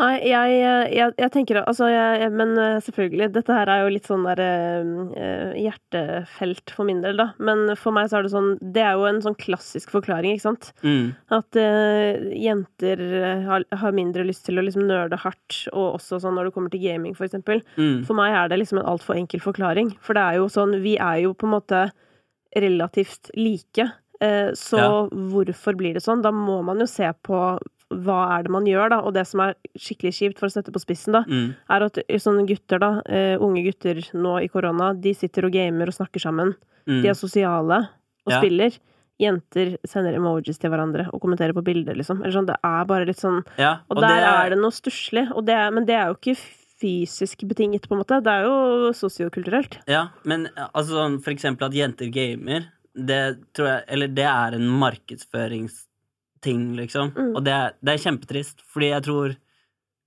Nei, jeg, jeg, jeg tenker Altså, jeg, Men eh, selvfølgelig, dette her er jo litt sånn der eh, hjertefelt for min del, da. Men for meg så er det sånn Det er jo en sånn klassisk forklaring, ikke sant? Mm, At eh, jenter eh, har, har mindre lyst til å liksom nerde hardt, og også sånn når det kommer til gaming, for eksempel. mm, For meg er det liksom en altfor enkel forklaring. For det er jo sånn Vi er jo på en måte relativt like. Eh, Så Ja. hvorfor blir det sånn? Da må man jo se på hva er det man gjør, da. Og det som er skikkelig kjipt, for å sette på spissen, da, mm, er at sånne gutter, da, uh, unge gutter nå i korona, de sitter og gamer og snakker sammen. mm. De er sosiale og Ja. spiller. Jenter sender emojis til hverandre og kommenterer på bilder, liksom. Eller sånn, det er bare litt sånn ja, og, der er det noe stusslig. og det er- Men det er jo ikke fysisk betinget, på en måte. Det er jo sosiokulturelt. Ja, men altså sånn for eksempel at jenter gamer, det tror jeg Eller det er en markedsføringsting, liksom. Mm. Og det er, det er kjempetrist, fordi jeg tror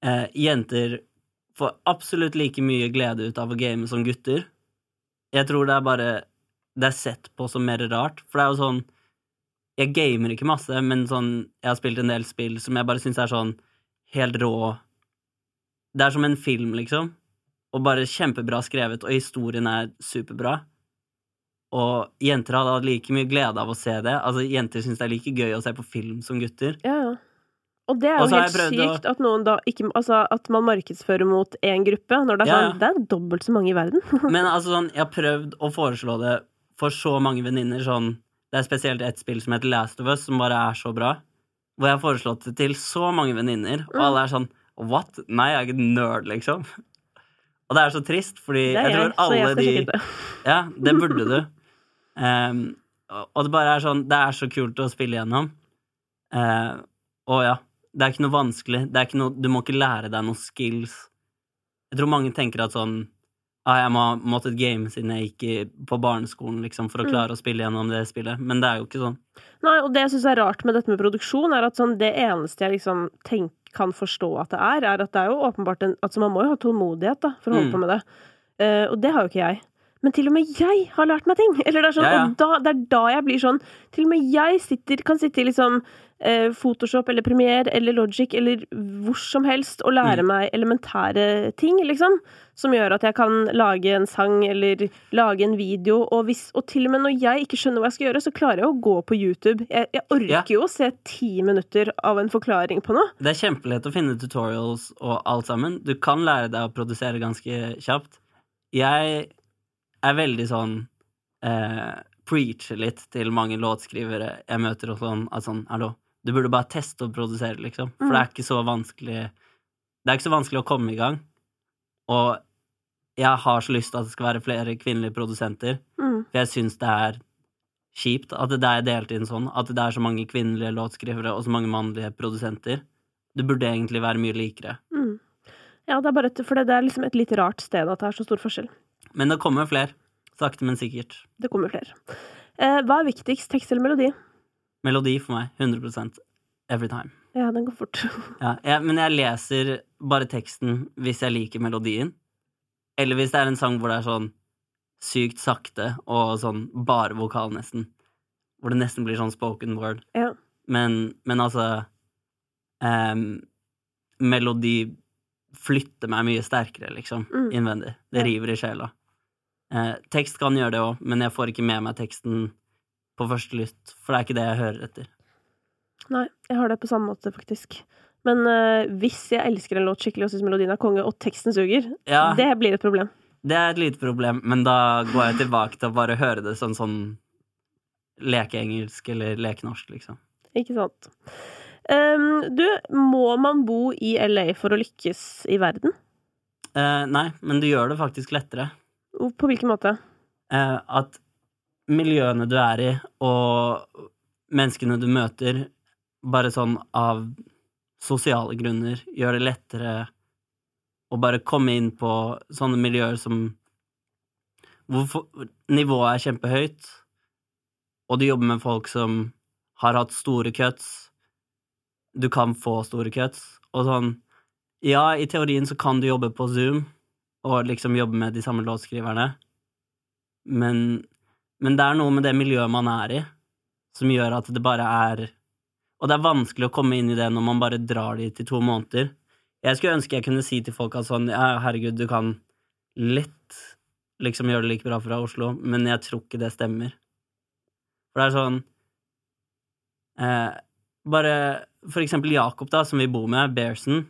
eh, jenter får absolutt like mye glede ut av å game som gutter. Jeg tror det er bare Det er sett på som mer rart, for det er jo sånn Jeg gamer ikke masse, men sånn Jeg har spilt en del spill som jeg bare syns er sånn helt rå Det er som en film, liksom og bare kjempebra skrevet, og historien er superbra. Og jenter hadde hatt like mye glede av å se det. Altså, Jenter syns det er like gøy å se på film som gutter. Ja, ja. Og det er jo helt sykt å- at noen da ikke Altså at man markedsfører mot én gruppe, når det er Ja, sånn Det er dobbelt så mange i verden. Men altså sånn, jeg har prøvd å foreslå det for så mange venninner, sånn Det er spesielt ett spill som heter Last of Us, som bare er så bra. Hvor jeg har foreslått det til så mange venninner, og alle er sånn What? Nei, jeg er ikke nerd, liksom. Og det er så trist, fordi jeg jeg, tror alle jeg de. Ja, det burde du. Ehm, og det bare er sånn Det er så kult å spille gjennom. Uh, og ja, det er ikke noe vanskelig. Det er ikke noe, du må ikke lære deg noen skills. Jeg tror mange tenker at sånn ah, Jeg må ha måttet game siden jeg gikk i, på barneskolen liksom, for å Mm. klare å spille gjennom det spillet, men det er jo ikke sånn. Nei, og det jeg syns er rart med dette med produksjon, er at sånn, det eneste jeg liksom tenk, kan forstå at det er, er at det er jo åpenbart en Altså, man må jo ha tålmodighet, da, for å holde Mm. på med det. Uh, og det har jo ikke jeg. Men til og med jeg har lært meg ting! Eller det er sånn, Ja, ja. Da, det er da jeg blir sånn Til og med jeg sitter, kan sitte i liksom eh, Photoshop eller Premiere eller Logic eller hvor som helst og lære Mm. meg elementære ting, liksom. Som gjør at jeg kan lage en sang eller lage en video. Og, hvis, og til og med når jeg ikke skjønner hva jeg skal gjøre, så klarer jeg å gå på YouTube. Jeg, jeg orker Ja. jo å se ti minutter av en forklaring på noe. Det er kjempelett å finne tutorials og alt sammen. Du kan lære deg å produsere ganske kjapt. Jeg er veldig sånn eh, Preacher litt til mange låtskrivere jeg møter og sånn, at sånn Hallo, du burde bare teste å produsere, liksom. For det er ikke så vanskelig Det er ikke så vanskelig å komme i gang. Og jeg har så lyst til at det skal være flere kvinnelige produsenter, Mm. for jeg syns det er kjipt at det er delt inn sånn, at det er så mange kvinnelige låtskrivere og så mange mannlige produsenter. Det burde egentlig være mye likere. Mm. Ja, det er bare for det, det er liksom et litt rart sted at det er så stor forskjell. Men det kommer flere. Sakte, men sikkert. Det kommer flere. Eh, hva er viktigst, tekst eller melodi? Melodi for meg. 100% every time. Ja, den går fort. Ja, jeg, men jeg leser bare teksten hvis jeg liker melodien. Eller hvis det er en sang hvor det er sånn sykt sakte og sånn bare vokal, nesten. Hvor det nesten blir sånn spoken word. Ja. Men, men altså um, Melodi flytter meg mye sterkere, liksom, Mm. innvendig. Det river i sjela. Eh, tekst kan gjøre det òg, men jeg får ikke med meg teksten på første lytt, for det er ikke det jeg hører etter. Nei, jeg har det på samme måte, faktisk. Men eh, hvis jeg elsker en låt skikkelig og syns melodien er konge, og teksten suger, Ja, det, blir et problem. Det er et lite problem, men da går jeg tilbake til å bare høre det sånn sånn lekeengelsk eller lekenorsk, liksom. Ikke sant? Um, du, må man bo i LA for å lykkes i verden? Uh, nei, men du gjør det faktisk lettere. På hvilken måte? eh, at miljøene du er i, og menneskene du møter, bare sånn av sosiale grunner, gjør det lettere å bare komme inn på sånne miljøer som hvor nivået er kjempehøyt, og du jobber med folk som har hatt store cuts. Du kan få store cuts, og sånn Ja, i teorien så kan du jobbe på Zoom, og liksom jobbe med de samme låtskriverne, men, men det er noe med det miljøet man er i, som gjør at det bare er Og det er vanskelig å komme inn i det når man bare drar dit i to måneder. Jeg skulle ønske jeg kunne si til folk at sånn Ja, herregud, du kan lett liksom gjøre det like bra fra Oslo, men jeg tror ikke det stemmer. For det er sånn eh, Bare for eksempel Jakob, da, som vi bor med, Bearson,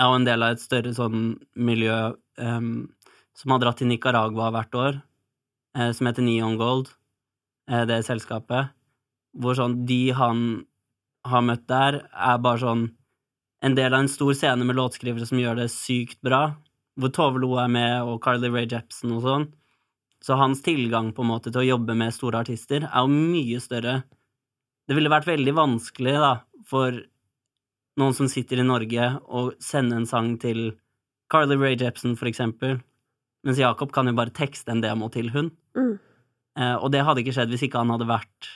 er jo en del av et større sånn miljø um, som har dratt til Nicaragua hvert år, eh, som heter Neon Gold, eh, det selskapet, hvor sånn de han har møtt der, er bare sånn en del av en stor scene med låtskrivere som gjør det sykt bra, hvor Tove Lo er med, og Carly Rae Jepsen og sånn. Så hans tilgang på en måte til å jobbe med store artister er jo mye større. Det ville vært veldig vanskelig, da, for noen som sitter i Norge, og sende en sang til Carly Rae Jepsen, for eksempel, mens Jakob kan jo bare tekste en demo til hun. Mm. Eh, og det hadde ikke skjedd hvis ikke han hadde vært,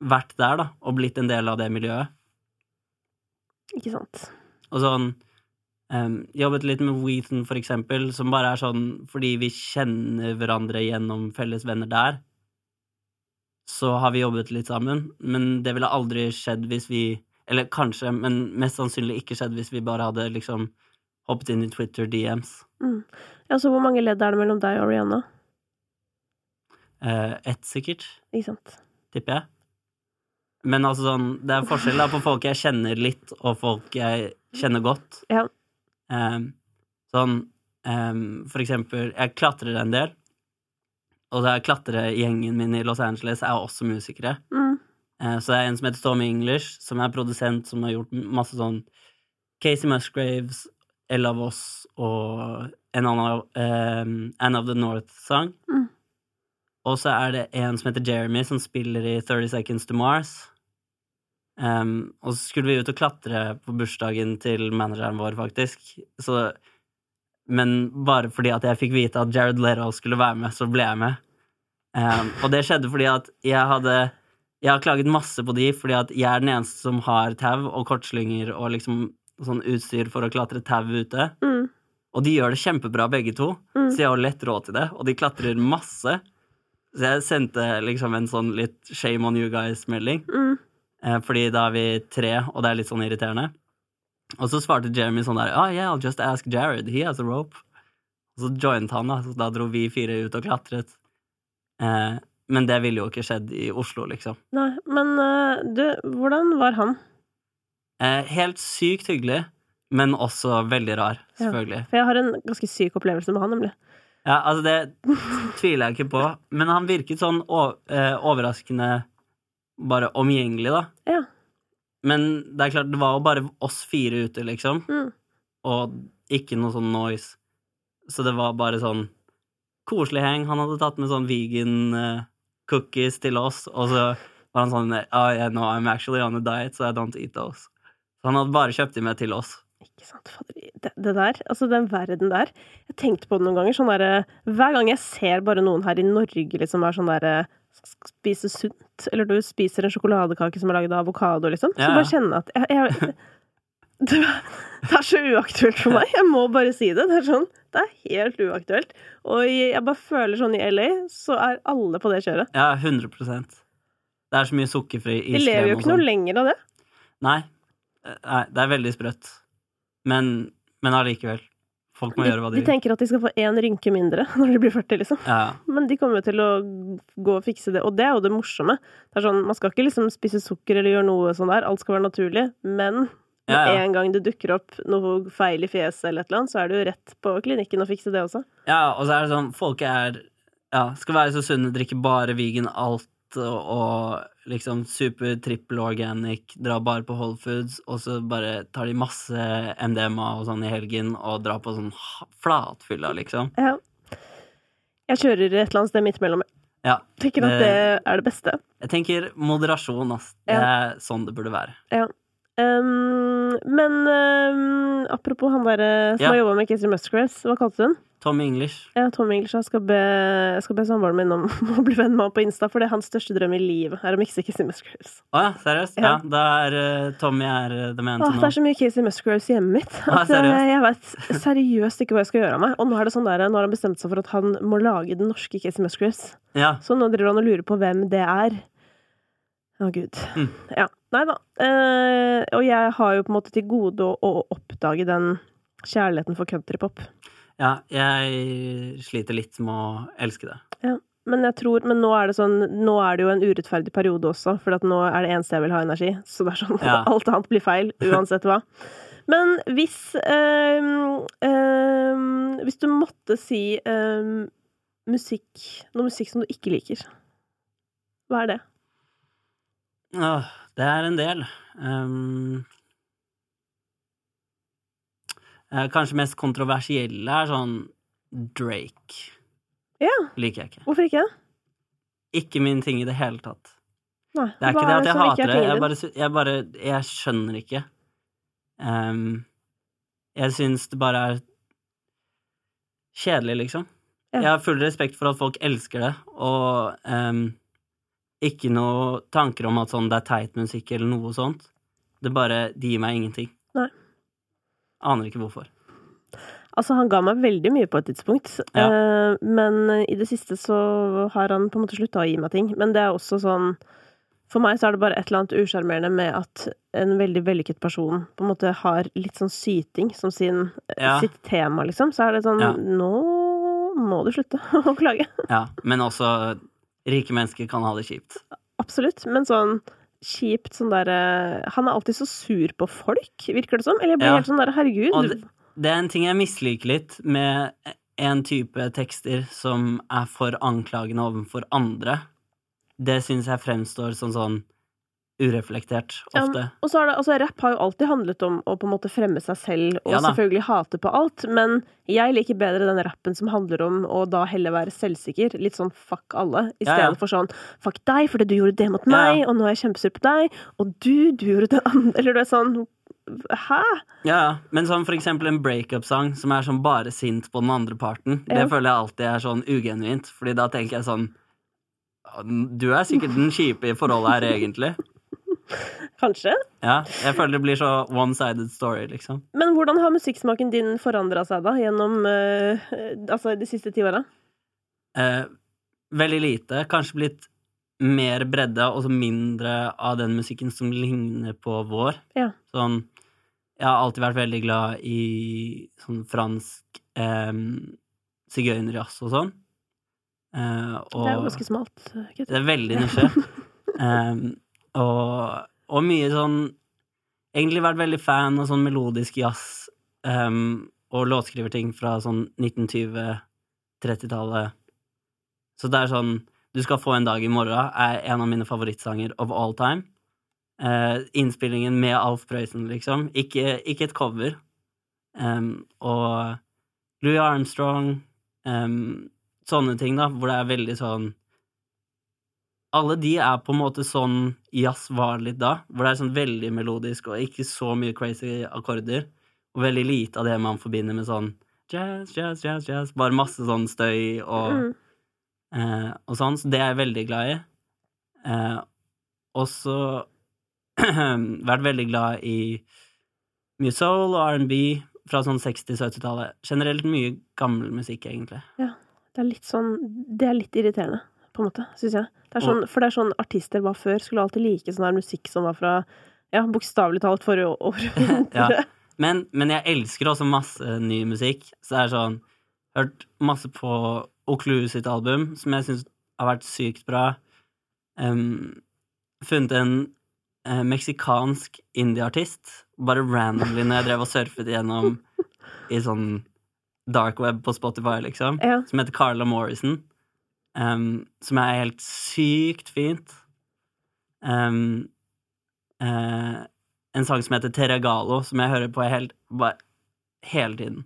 vært der, da, og blitt en del av det miljøet. Ikke sant? Og sånn em, Jobbet litt med Wheaton, for eksempel, som bare er sånn fordi vi kjenner hverandre gjennom felles venner der. Så har vi jobbet litt sammen, men det ville aldri skjedd hvis vi Eller kanskje, men mest sannsynlig ikke skjedd hvis vi bare hadde liksom hoppet inn i Twitter DMs. Mm. Ja, så hvor mange ledd er det mellom deg og Rihanna? Eh, ett, sikkert, Ikke sant? tipper jeg. Men altså sånn, det er forskjell da på folk jeg kjenner litt, og folk jeg kjenner godt. Ja. Eh, sånn eh, For eksempel, jeg klatrer en del, og er klatregjengen min i Los Angeles er også musikere. Mm. Eh, Så det er en som heter Tommy English, som er produsent, som har gjort masse sånn Casey Musgraves, Ella Voss og en annen um, Anne of the North-sang. Mm. Og så er det en som heter Jeremy, som spiller i 30 Seconds to Mars. Um, og så skulle vi ut og klatre på bursdagen til manageren vår, faktisk. Så, men bare fordi at jeg fikk vite at Jared Leto skulle være med, så ble jeg med. Um, og det skjedde fordi at jeg hadde Jeg har klaget masse på de, fordi at jeg er den eneste som har tau og kortslynger og liksom sånn utstyr for å klatre tau ute. Mm. Og de gjør det kjempebra, begge to, Mm. så jeg har lett råd til det. Og de klatrer masse. Så jeg sendte liksom en sånn litt shame on you guys-melding. Mm. Eh, fordi da er vi tre, og det er litt sånn irriterende. Og så svarte Jeremy sånn der Oh yeah, I'll just ask Jared. He has a rope. Og så joint han, da. Så da dro vi fire ut og klatret. Eh, men det ville jo ikke skjedd i Oslo, liksom. Nei, men eh, du, hvordan var han? Eh, helt sykt hyggelig, men også veldig rar, Ja. selvfølgelig. For jeg har en ganske syk opplevelse med han, nemlig. Ja, altså det tviler jeg ikke på, men han virket sånn eh, overraskende bare omgjengelig, da. Ja. Men det er klart, det var jo bare oss fire ute, liksom, Mm. og ikke noe sånn noise. Så det var bare sånn koselig heng. Han hadde tatt med sånn vegan eh, cookies til oss, og så var han sånn oh, yeah, no, I'm actually on a diet, so I don't eat those. Så han hadde bare kjøpt de med til oss. Ikke sant, fader. Det, det der, altså den verden der. Jeg tenkte på det noen ganger, sånn derre Hver gang jeg ser bare noen her i Norge liksom er sånn derre Spise sunt, eller du spiser en sjokoladekake som er laget av avokado, liksom, så Ja. bare kjenne at jeg, jeg det, det er så uaktuelt for meg. Jeg må bare si det. Det er sånn, det er helt uaktuelt. Og jeg bare føler sånn i LA, så er alle på det kjøret. Ja, 100% Det er så mye sukkerfri Vi lever jo ikke noe sånn. lenger av det. Nei. Eh, Nei, det er veldig sprøtt. Men, men allikevel. Folk må De, gjøre hva de de tenker at de skal få én rynke mindre når de blir 40, liksom. Ja, Men de kommer jo til å gå og fikse det, og det er jo det morsomme. Det er sånn, Man skal ikke liksom spise sukker eller gjøre noe sånn der, alt skal være naturlig, men med Ja, ja. en gang det dukker opp noe feil i fjeset eller et eller annet, så er det jo rett på klinikken og fikse det også. ja, og så er det sånn Folk er Ja, skal være så sunne, drikke bare vegan alt og, og liksom super trippel organic, dra bare på Whole Foods, og så bare tar de masse MDMA og sånn i helgen og drar på sånn flatfylla, liksom. Ja. Jeg kjører et eller annet sted midt mellom. Ja. Tenker at Det- det er det beste. Jeg tenker moderasjon, ass. Det er sånn det burde være. Um, men um, apropos han derre som Ja. har jobba med Casey Musgraves, hva kalte du den? Tommy English. Ja, Tommy English. Jeg skal be, jeg skal be samboeren min om å bli venn med ham på Insta, for det er hans største drøm i livet, er å mikse Casey Musgraves. Å ja, seriøst? Ja. Ja, da er eh, Tommy er uh, the man to det know. er så mye Casey Musgraves i hjemmet mitt at ah, jeg vet seriøst ikke hva jeg skal gjøre av meg. Og nå er det sånn der, nå har han bestemt seg for at han må lage den norske Casey Musgraves. Ja. Så nå driver han og lurer på hvem det er. Å, gud. Mm. Ja. Nei da. Eh, og jeg har jo på en måte til gode å, å oppdage den kjærligheten for countrypop. ja, jeg sliter litt med å elske det. Men jeg tror, men nå er det sånn, nå er det jo en urettferdig periode også, for at nå er det eneste jeg vil ha energi. Så det er sånn, Ja. alt annet blir feil, uansett hva. Men hvis eh, eh, Hvis du måtte si ehm, musikk Noe musikk som du ikke liker, hva er det? Åh, det er en del. Um, kanskje mest kontroversielle er sånn Drake. Ja. Liker jeg ikke. Hvorfor ikke? Ikke min ting i det hele tatt. Nei. Det er ikke det at jeg er hater det, jeg bare, jeg bare Jeg skjønner ikke. Um, jeg syns det bare er kjedelig, liksom. Ja. Jeg har full respekt for at folk elsker det, og um, ikke noe tanker om at sånn det er teit musikk eller noe sånt. Det bare Det gir meg ingenting. Nei. Aner ikke hvorfor. Altså, han ga meg veldig mye på et tidspunkt, Ja. eh, men i det siste så har han på en måte slutta å gi meg ting. Men det er også sånn For meg så er det bare et eller annet usjarmerende med at en veldig vellykket person på en måte har litt sånn syting som sin, Ja. sitt tema, liksom. Så er det sånn Ja. Nå må du slutte å klage. Ja, men også rike mennesker kan ha det kjipt. Absolutt. Men sånn kjipt sånn derre Han er alltid så sur på folk, virker det som. Eller jeg blir Ja. helt sånn derre Herregud. Og det, det er en ting jeg misliker litt med en type tekster som er for anklagende overfor andre, det syns jeg fremstår som sånn ureflektert Ja, ofte. Og så er det, altså, rapp har jo alltid handlet om å på en måte fremme seg selv, og Ja selvfølgelig hate på alt, men jeg liker bedre den rappen som handler om å da heller være selvsikker, litt sånn fuck alle, i Ja, stedet ja. for sånn fuck deg fordi du gjorde det mot meg, ja. og nå er jeg kjempesur på deg, og du, du gjorde det andre, eller du er sånn Hæ? Ja, ja. Men sånn for eksempel en breakup-sang som er sånn bare sint på den andre parten, Ja. det føler jeg alltid er sånn ugenuint, fordi da tenker jeg sånn Du er sikkert den kjipe i forholdet her, egentlig. Kanskje? Ja, jeg føler det blir så one-sided story, liksom. Men hvordan har musikksmaken din forandra seg, da, gjennom uh, altså de siste ti åra? Uh, veldig lite. Kanskje blitt mer bredde, og så mindre av den musikken som ligner på vår. Ja. Sånn Jeg har alltid vært veldig glad i sånn fransk um, sigøynerjazz og sånn. Uh, og Det er jo ganske smalt. Det er veldig nisje. Em, og, og mye sånn Egentlig vært veldig fan av sånn melodisk jazz um, og låtskriverting fra sånn 1920-30-tallet. Så det er sånn Du skal få en dag i morgen er en av mine favorittsanger of all time. Uh, innspillingen med Alf Prøysen, liksom. Ikke, ikke et cover. Um, og Louis Armstrong um, Sånne ting, da, hvor det er veldig sånn alle de er på en måte sånn jazz var litt da, hvor det er sånn veldig melodisk og ikke så mye crazy akkorder, og veldig lite av det man forbinder med sånn jazz, jazz, jazz, jazz, bare masse sånn støy og, Mm. eh, og sånn, så det er jeg veldig glad i. Eh, og så vært veldig glad i mye soul og R&B fra sånn 60-70-tallet. Generelt mye gammel musikk, egentlig. Ja, Det er litt sånn Det er litt irriterende, på en måte, syns jeg. Det er sånn, for det er sånn artister var før, skulle alltid like sånn her musikk som var fra ja, bokstavelig talt forrige århundre. Ja. Men, men jeg elsker også masse ny musikk. Så det er sånn Hørt masse på Oklu sitt album, som jeg syns har vært sykt bra. Um, funnet en uh, meksikansk indie-artist, bare randomly når jeg drev og surfet gjennom i sånn dark web på Spotify, liksom, Ja. som heter Carla Morrison. Em, som er helt sykt fint. Um, uh, en sang som heter Terragalo, som jeg hører på helt, bare, hele tiden.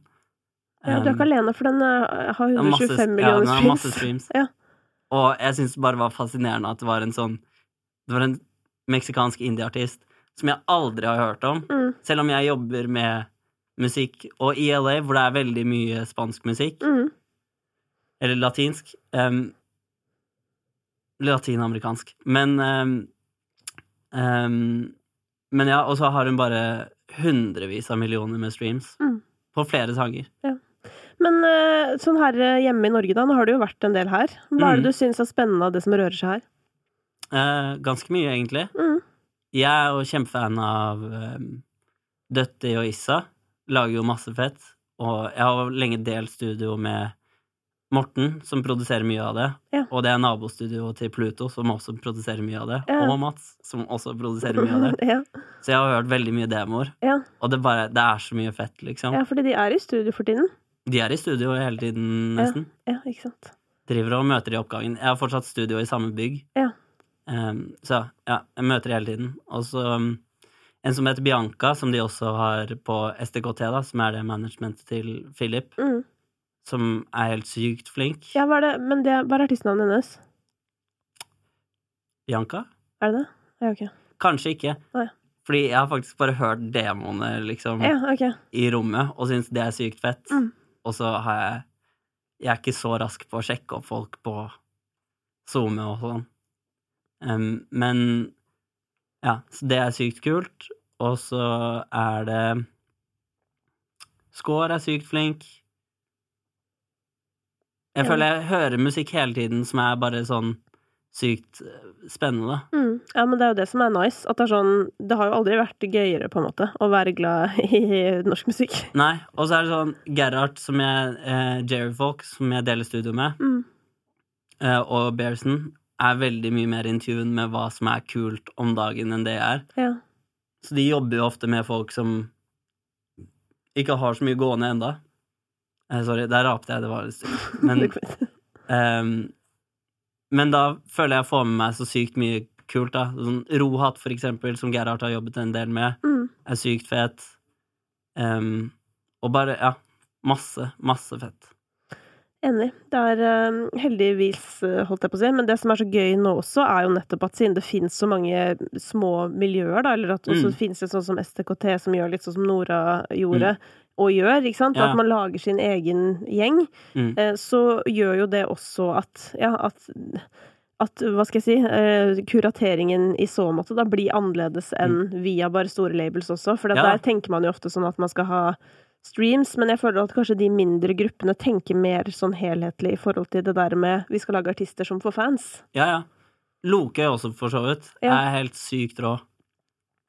ja, du er ikke alene, for den eh, har den har masse- 125 ja, den har masse streams. streams. Ja. Og jeg syns det bare var fascinerende at det var en sånn Det var en meksikansk indie-artist som jeg aldri har hørt om, Mm, selv om jeg jobber med musikk, og i LA, hvor det er veldig mye spansk musikk, mm. Eller latinsk Um, Latinamerikansk. Men um, um, Men ja, og så har hun bare hundrevis av millioner med streams Mm. på flere sanger. Men uh, sånn her eh, hjemme i Norge, da, nå har det jo vært en del her. Hva er det Mm. du syns er spennende av det som rører seg her? Uh, ganske mye, egentlig. Mm. Jeg er jo kjempefan av um, Døtti og Issa. Lager jo masse fett. Og jeg har lenge delt studio med Morten, som produserer mye av det. Ja. Og det er nabostudioet til Pluto, som også produserer mye av det. Ja. Og Mats, som også produserer mye av det. ja. Så jeg har hørt veldig mye demoer. Ja. Og det, bare, det er så mye fett, liksom. ja, fordi de er i studio for tiden. De er i studio hele tiden, nesten. Ja, ikke sant. Driver og møter i oppgangen. Jeg har fortsatt studio i samme bygg. Ja. Um, så ja, jeg møter hele tiden. Og så um, en som heter Bianca, som de også har på SDKT, da, som er det managementet til Philip, Mm. Som er helt sykt flink. Ja, hva er det, men det, hva er artistnavnet hennes? Bianca? Er det det? Ja, ok. Kanskje ikke. Nei. Fordi jeg har faktisk bare hørt demoene liksom, Ja, okay. i rommet, og syns det er sykt fett. Mm. Og så har jeg Jeg er ikke så rask på å sjekke opp folk på SoMe og sånn. Um, men ja, så det er sykt kult. Og så er det Skår er sykt flink. Jeg føler jeg hører musikk hele tiden som er bare sånn sykt eh, spennende. Mm. Ja, men det er jo det som er nice. At det er sånn Det har jo aldri vært gøyere, på en måte, å være glad i norsk musikk. Nei, og så er det sånn Gerhard, som jeg eh, Jerry Folk, som jeg deler studio med, Mm. eh, og Bearson, er veldig mye mer in tune med hva som er kult om dagen, enn det jeg er. Ja. Så de jobber jo ofte med folk som ikke har så mye gående enda. Eh, sorry, der rapte jeg, det var litt stygt. Men, ehm, men da føler jeg jeg får med meg så sykt mye kult, da. Sånn Rohatt, for eksempel, som Gerhard har jobbet en del med, Mm. er sykt fet. Um, og bare, ja, masse, masse fett. Enig. Det er uh, heldigvis, eh, holdt jeg på å si, men det som er så gøy nå også, er jo nettopp at siden det finnes så mange små miljøer, da, eller at også Mm. finnes det sånn som STKT, som gjør litt sånn som Nora gjorde, og gjør, ikke sant? Mm. Ja. At man lager sin egen gjeng, Mm. eh, så gjør jo det også at, ja, at at, hva skal jeg si, eh, kurateringen i så måte da blir annerledes enn via bare store labels også. For Mm. Ja. der tenker man jo ofte sånn at man skal ha streams, men jeg føler at kanskje de mindre gruppene tenker mer sånn helhetlig i forhold til det der med vi skal lage artister som får fans. Ja, ja. Loke også, for så vidt. Ja. Er helt sykt rå.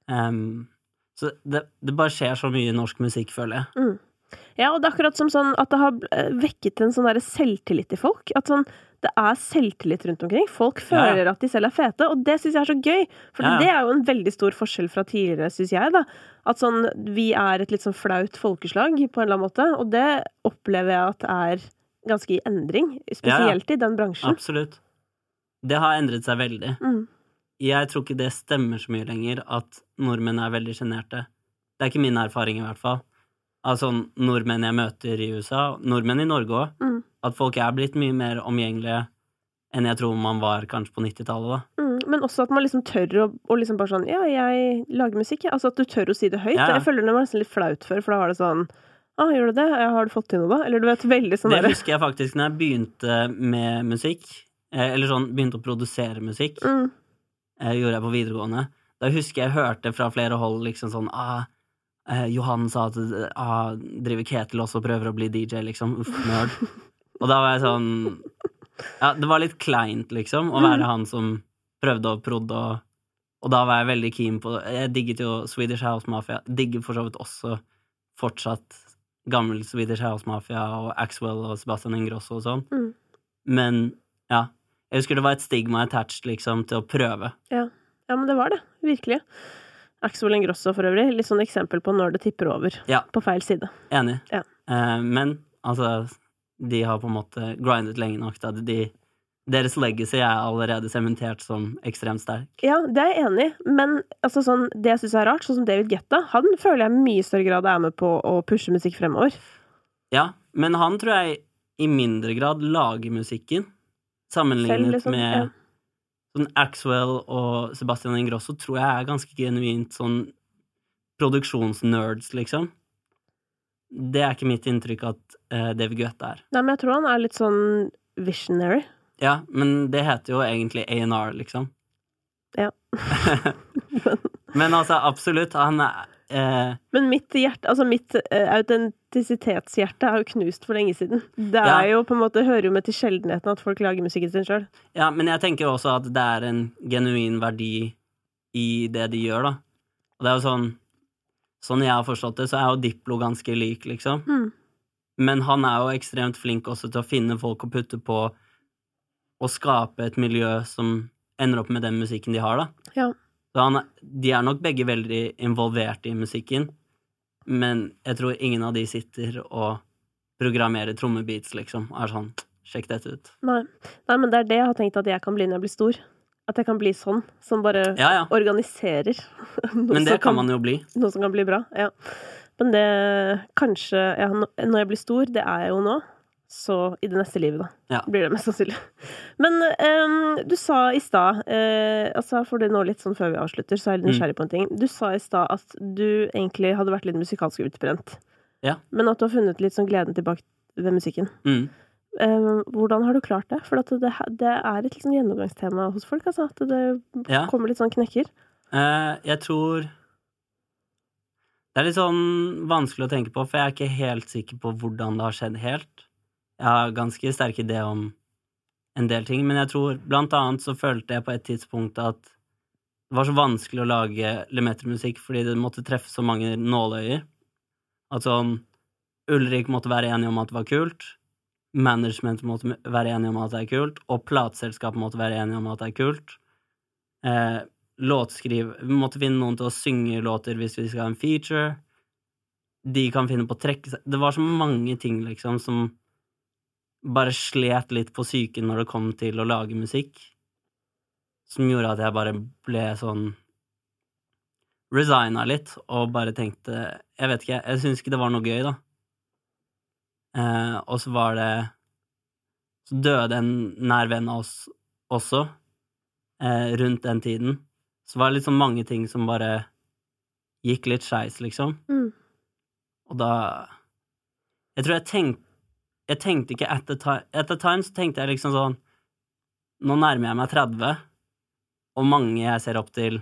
Ehm, så det, det bare skjer så mye i norsk musikk, føler jeg. Ja, og det er akkurat som sånn at det har eh, vekket en sånn selvtillit i folk. At sånn det er selvtillit rundt omkring. Folk Ja, ja. føler at de selv er fete, og det syns jeg er så gøy. For Ja, ja. det er jo en veldig stor forskjell fra tidligere, syns jeg, da. At sånn vi er et litt sånn flaut folkeslag på en eller annen måte, og det opplever jeg at er ganske i endring. Spesielt i den bransjen. Absolutt. Det har endret seg veldig. Mm. Jeg tror ikke det stemmer så mye lenger at nordmenn er veldig sjenerte. Det er ikke min erfaring, i hvert fall. Altså nordmenn jeg møter i USA, nordmenn i Norge òg, Mm. at folk er blitt mye mer omgjengelige enn jeg tror man var kanskje på 90-tallet, da. Mm, men også at man liksom tør å, og liksom bare sånn Ja, jeg lager musikk. Altså at du tør å si det høyt. Ja, ja. Jeg føler det var nesten litt flaut før, for da var det sånn Ah, gjør du det? Ja, har du fått til noe, da? Eller du vet, veldig sånn Det der. husker jeg faktisk når jeg begynte med musikk, eh, eller sånn begynte å produsere musikk, mm, eh, gjorde jeg på videregående. Da husker jeg hørte fra flere hold liksom sånn ah, eh, Johan sa at ah, driver Ketil også og prøver å bli DJ, liksom. Uff, nerd. Og da var jeg sånn Ja, det var litt kleint, liksom, å være han som prøvde og prodde og Og da var jeg veldig keen på Jeg digget jo Swedish House Mafia. Digger for så vidt også fortsatt gammel Swedish House Mafia og Axwell og Sebastian Ingrosso og sånn. Mm. Men ja. Jeg husker det var et stigma attached, liksom, til å prøve. ja. Ja, men det var det. Virkelig. Axel Ingrosso for øvrig. Litt sånn eksempel på når det tipper over Ja. på feil side. Enig. Ja. Eh, men altså, de har på en måte grindet lenge nok til at de Deres legacy er allerede sementert som ekstremt sterk. Ja, det er jeg enig i, men altså, sånn, det jeg syns er rart, sånn som David Guetta, han føler jeg i mye større grad er med på å pushe musikk fremover. Ja, men han tror jeg i mindre grad lager musikken. Sammenlignet Selv, liksom, med ja. Sånn Axwell og Sebastian Ingrosso tror jeg er ganske genuint sånn produksjonsnerds, liksom. Det er ikke mitt inntrykk at uh, David Guetta er. Nei, men jeg tror han er litt sånn visionary. Ja, men det heter jo egentlig A&R, liksom. Ja. men altså, absolutt, han er eh, Men mitt hjerte, altså mitt eh, autentisitetshjerte er jo knust for lenge siden. Det Ja. er jo på en måte, hører jo med til sjeldenheten at folk lager musikken sin sjøl. Ja, men jeg tenker også at det er en genuin verdi i det de gjør, da. Og det er jo sånn Sånn jeg har forstått det, så er jo Diplo ganske lik, liksom. Mm. Men han er jo ekstremt flink også til å finne folk å putte på og skape et miljø som ender opp med den musikken de har, da. Ja. Han, de er nok begge veldig involvert i musikken, men jeg tror ingen av de sitter og programmerer trommebeats, liksom, er sånn Sjekk dette ut. Nei. Nei, men det er det jeg har tenkt at jeg kan bli når jeg blir stor. At jeg kan bli sånn. Som bare Ja, ja. organiserer. Men det som kan man jo bli. Noe som kan bli bra. Ja. Men det kanskje ja, Når jeg blir stor, det er jeg jo nå, så i det neste livet, da, Ja. blir det mest sannsynlig. Men um, du sa i stad uh, altså For det nå litt sånn før vi avslutter, så er jeg litt Mm. på en ting. Du sa i stad at du egentlig hadde vært litt musikalsk utbrent. Ja. Men at du har funnet litt sånn gleden tilbake ved musikken. Mm. Eh, hvordan har du klart det? For det, det er et litt sånn gjennomgangstema hos folk, altså. At det Ja. kommer litt sånn knekker. Eh, jeg tror Det er litt sånn vanskelig å tenke på, for jeg er ikke helt sikker på hvordan det har skjedd helt. Jeg har ganske sterk idé om en del ting, men jeg tror blant annet så følte jeg på et tidspunkt at det var så vanskelig å lage Lemeter-musikk fordi det måtte treffe så mange nåløyer. At sånn Ulrik måtte være enig om at det var kult, management måtte være enig om at det er kult, og plateselskapet måtte være enig om at det er kult. Eh, låtskriv Vi måtte finne noen til å synge låter hvis vi skal ha en feature. de kan finne på å trekke seg Det var så mange ting, liksom, som bare slet litt på psyken når det kom til å lage musikk, som gjorde at jeg bare ble sånn Resigna litt og bare tenkte Jeg vet ikke, jeg syns ikke det var noe gøy, da. Eh, og så var det Så døde en nær venn av oss også, eh, rundt den tiden. Så var det liksom mange ting som bare gikk litt skeis, liksom. Mm. Og da Jeg tror jeg tenkte Jeg tenkte ikke at the time At the time så tenkte jeg liksom sånn Nå nærmer jeg meg 30, og mange jeg ser opp til,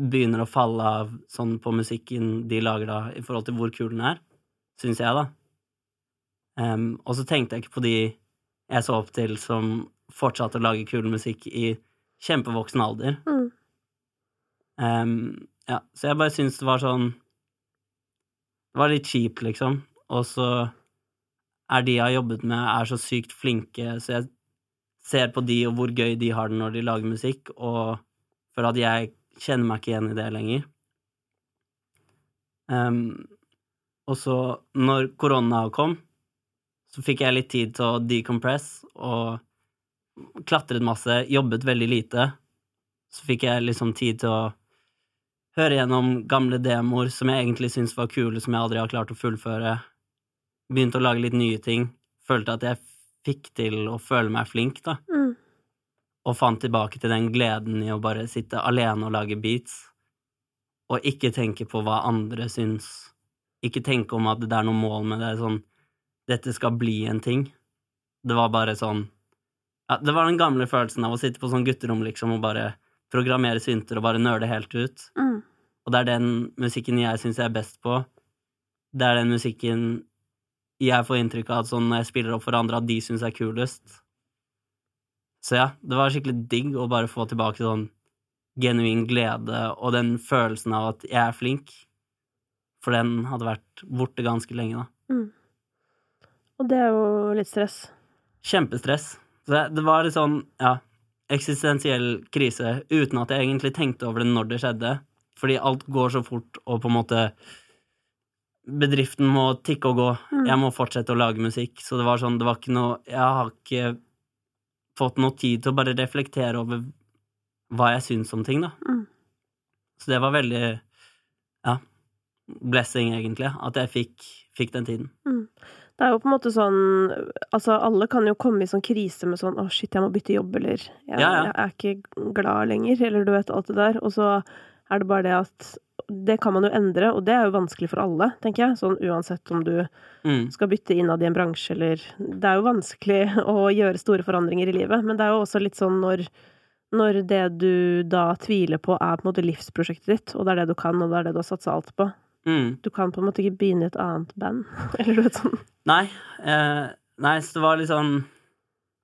begynner å falle av sånn på musikken de lager da, i forhold til hvor kul den er, syns jeg, da. Um, og så tenkte jeg ikke på de jeg så opp til som fortsatte å lage kul musikk i kjempevoksen alder. Mm. Um, ja, så jeg bare syns det var sånn Det var litt kjipt, liksom. Og så er de jeg har jobbet med, er så sykt flinke, så jeg ser på de og hvor gøy de har det når de lager musikk, og føler at jeg kjenner meg ikke igjen i det lenger. Um, og så, når korona kom, så fikk jeg litt tid til å decompress og klatret masse, jobbet veldig lite. Så fikk jeg liksom tid til å høre gjennom gamle demoer som jeg egentlig syntes var kule, som jeg aldri har klart å fullføre. Begynte å lage litt nye ting. Følte at jeg fikk til å føle meg flink, da. Mm. Og fant tilbake til den gleden i å bare sitte alene og lage beats. Og ikke tenke på hva andre syns. Ikke tenke om at det er noe mål med det, sånn Dette skal bli en ting. Det var bare sånn ja, Det var den gamle følelsen av å sitte på sånn gutterom, liksom, og bare programmere synter og bare nøle helt ut. Mm. Og det er den musikken jeg syns jeg er best på. Det er den musikken jeg får inntrykk av at sånn når jeg spiller opp for andre, at de syns er kulest. Så ja, det var skikkelig digg å bare få tilbake sånn genuin glede og den følelsen av at jeg er flink. For den hadde vært borte ganske lenge, da. Mm. Og det er jo litt stress. Kjempestress. Så det, var litt sånn, ja, eksistensiell krise uten at jeg egentlig tenkte over det når det skjedde. Fordi alt går så fort, og på en måte Bedriften må tikke og gå. Mm. Jeg må fortsette å lage musikk. Så det var sånn, det var ikke noe Jeg har ikke fått noe tid til å bare reflektere over hva jeg syns om ting, da. Mm. Så det var veldig Ja, blessing, egentlig, at jeg fikk, fikk den tiden. Det er jo på en måte sånn Altså, alle kan jo komme i sånn krise med sånn 'Å, shit, jeg må bytte jobb', eller jeg, Ja, ja. 'Jeg er ikke glad lenger', eller du vet alt det der. Og så er det bare det at Det kan man jo endre, og det er jo vanskelig for alle, tenker jeg. Sånn uansett om du Mm. skal bytte innad i en bransje, eller Det er jo vanskelig å gjøre store forandringer i livet, men det er jo også litt sånn når når det du da tviler på, er på en måte livsprosjektet ditt, og det er det du kan, og det er det du har satsa alt på. Mm. Du kan på en måte ikke begynne i et annet band, eller vet sånn. Nei, eh, nei, så det var litt sånn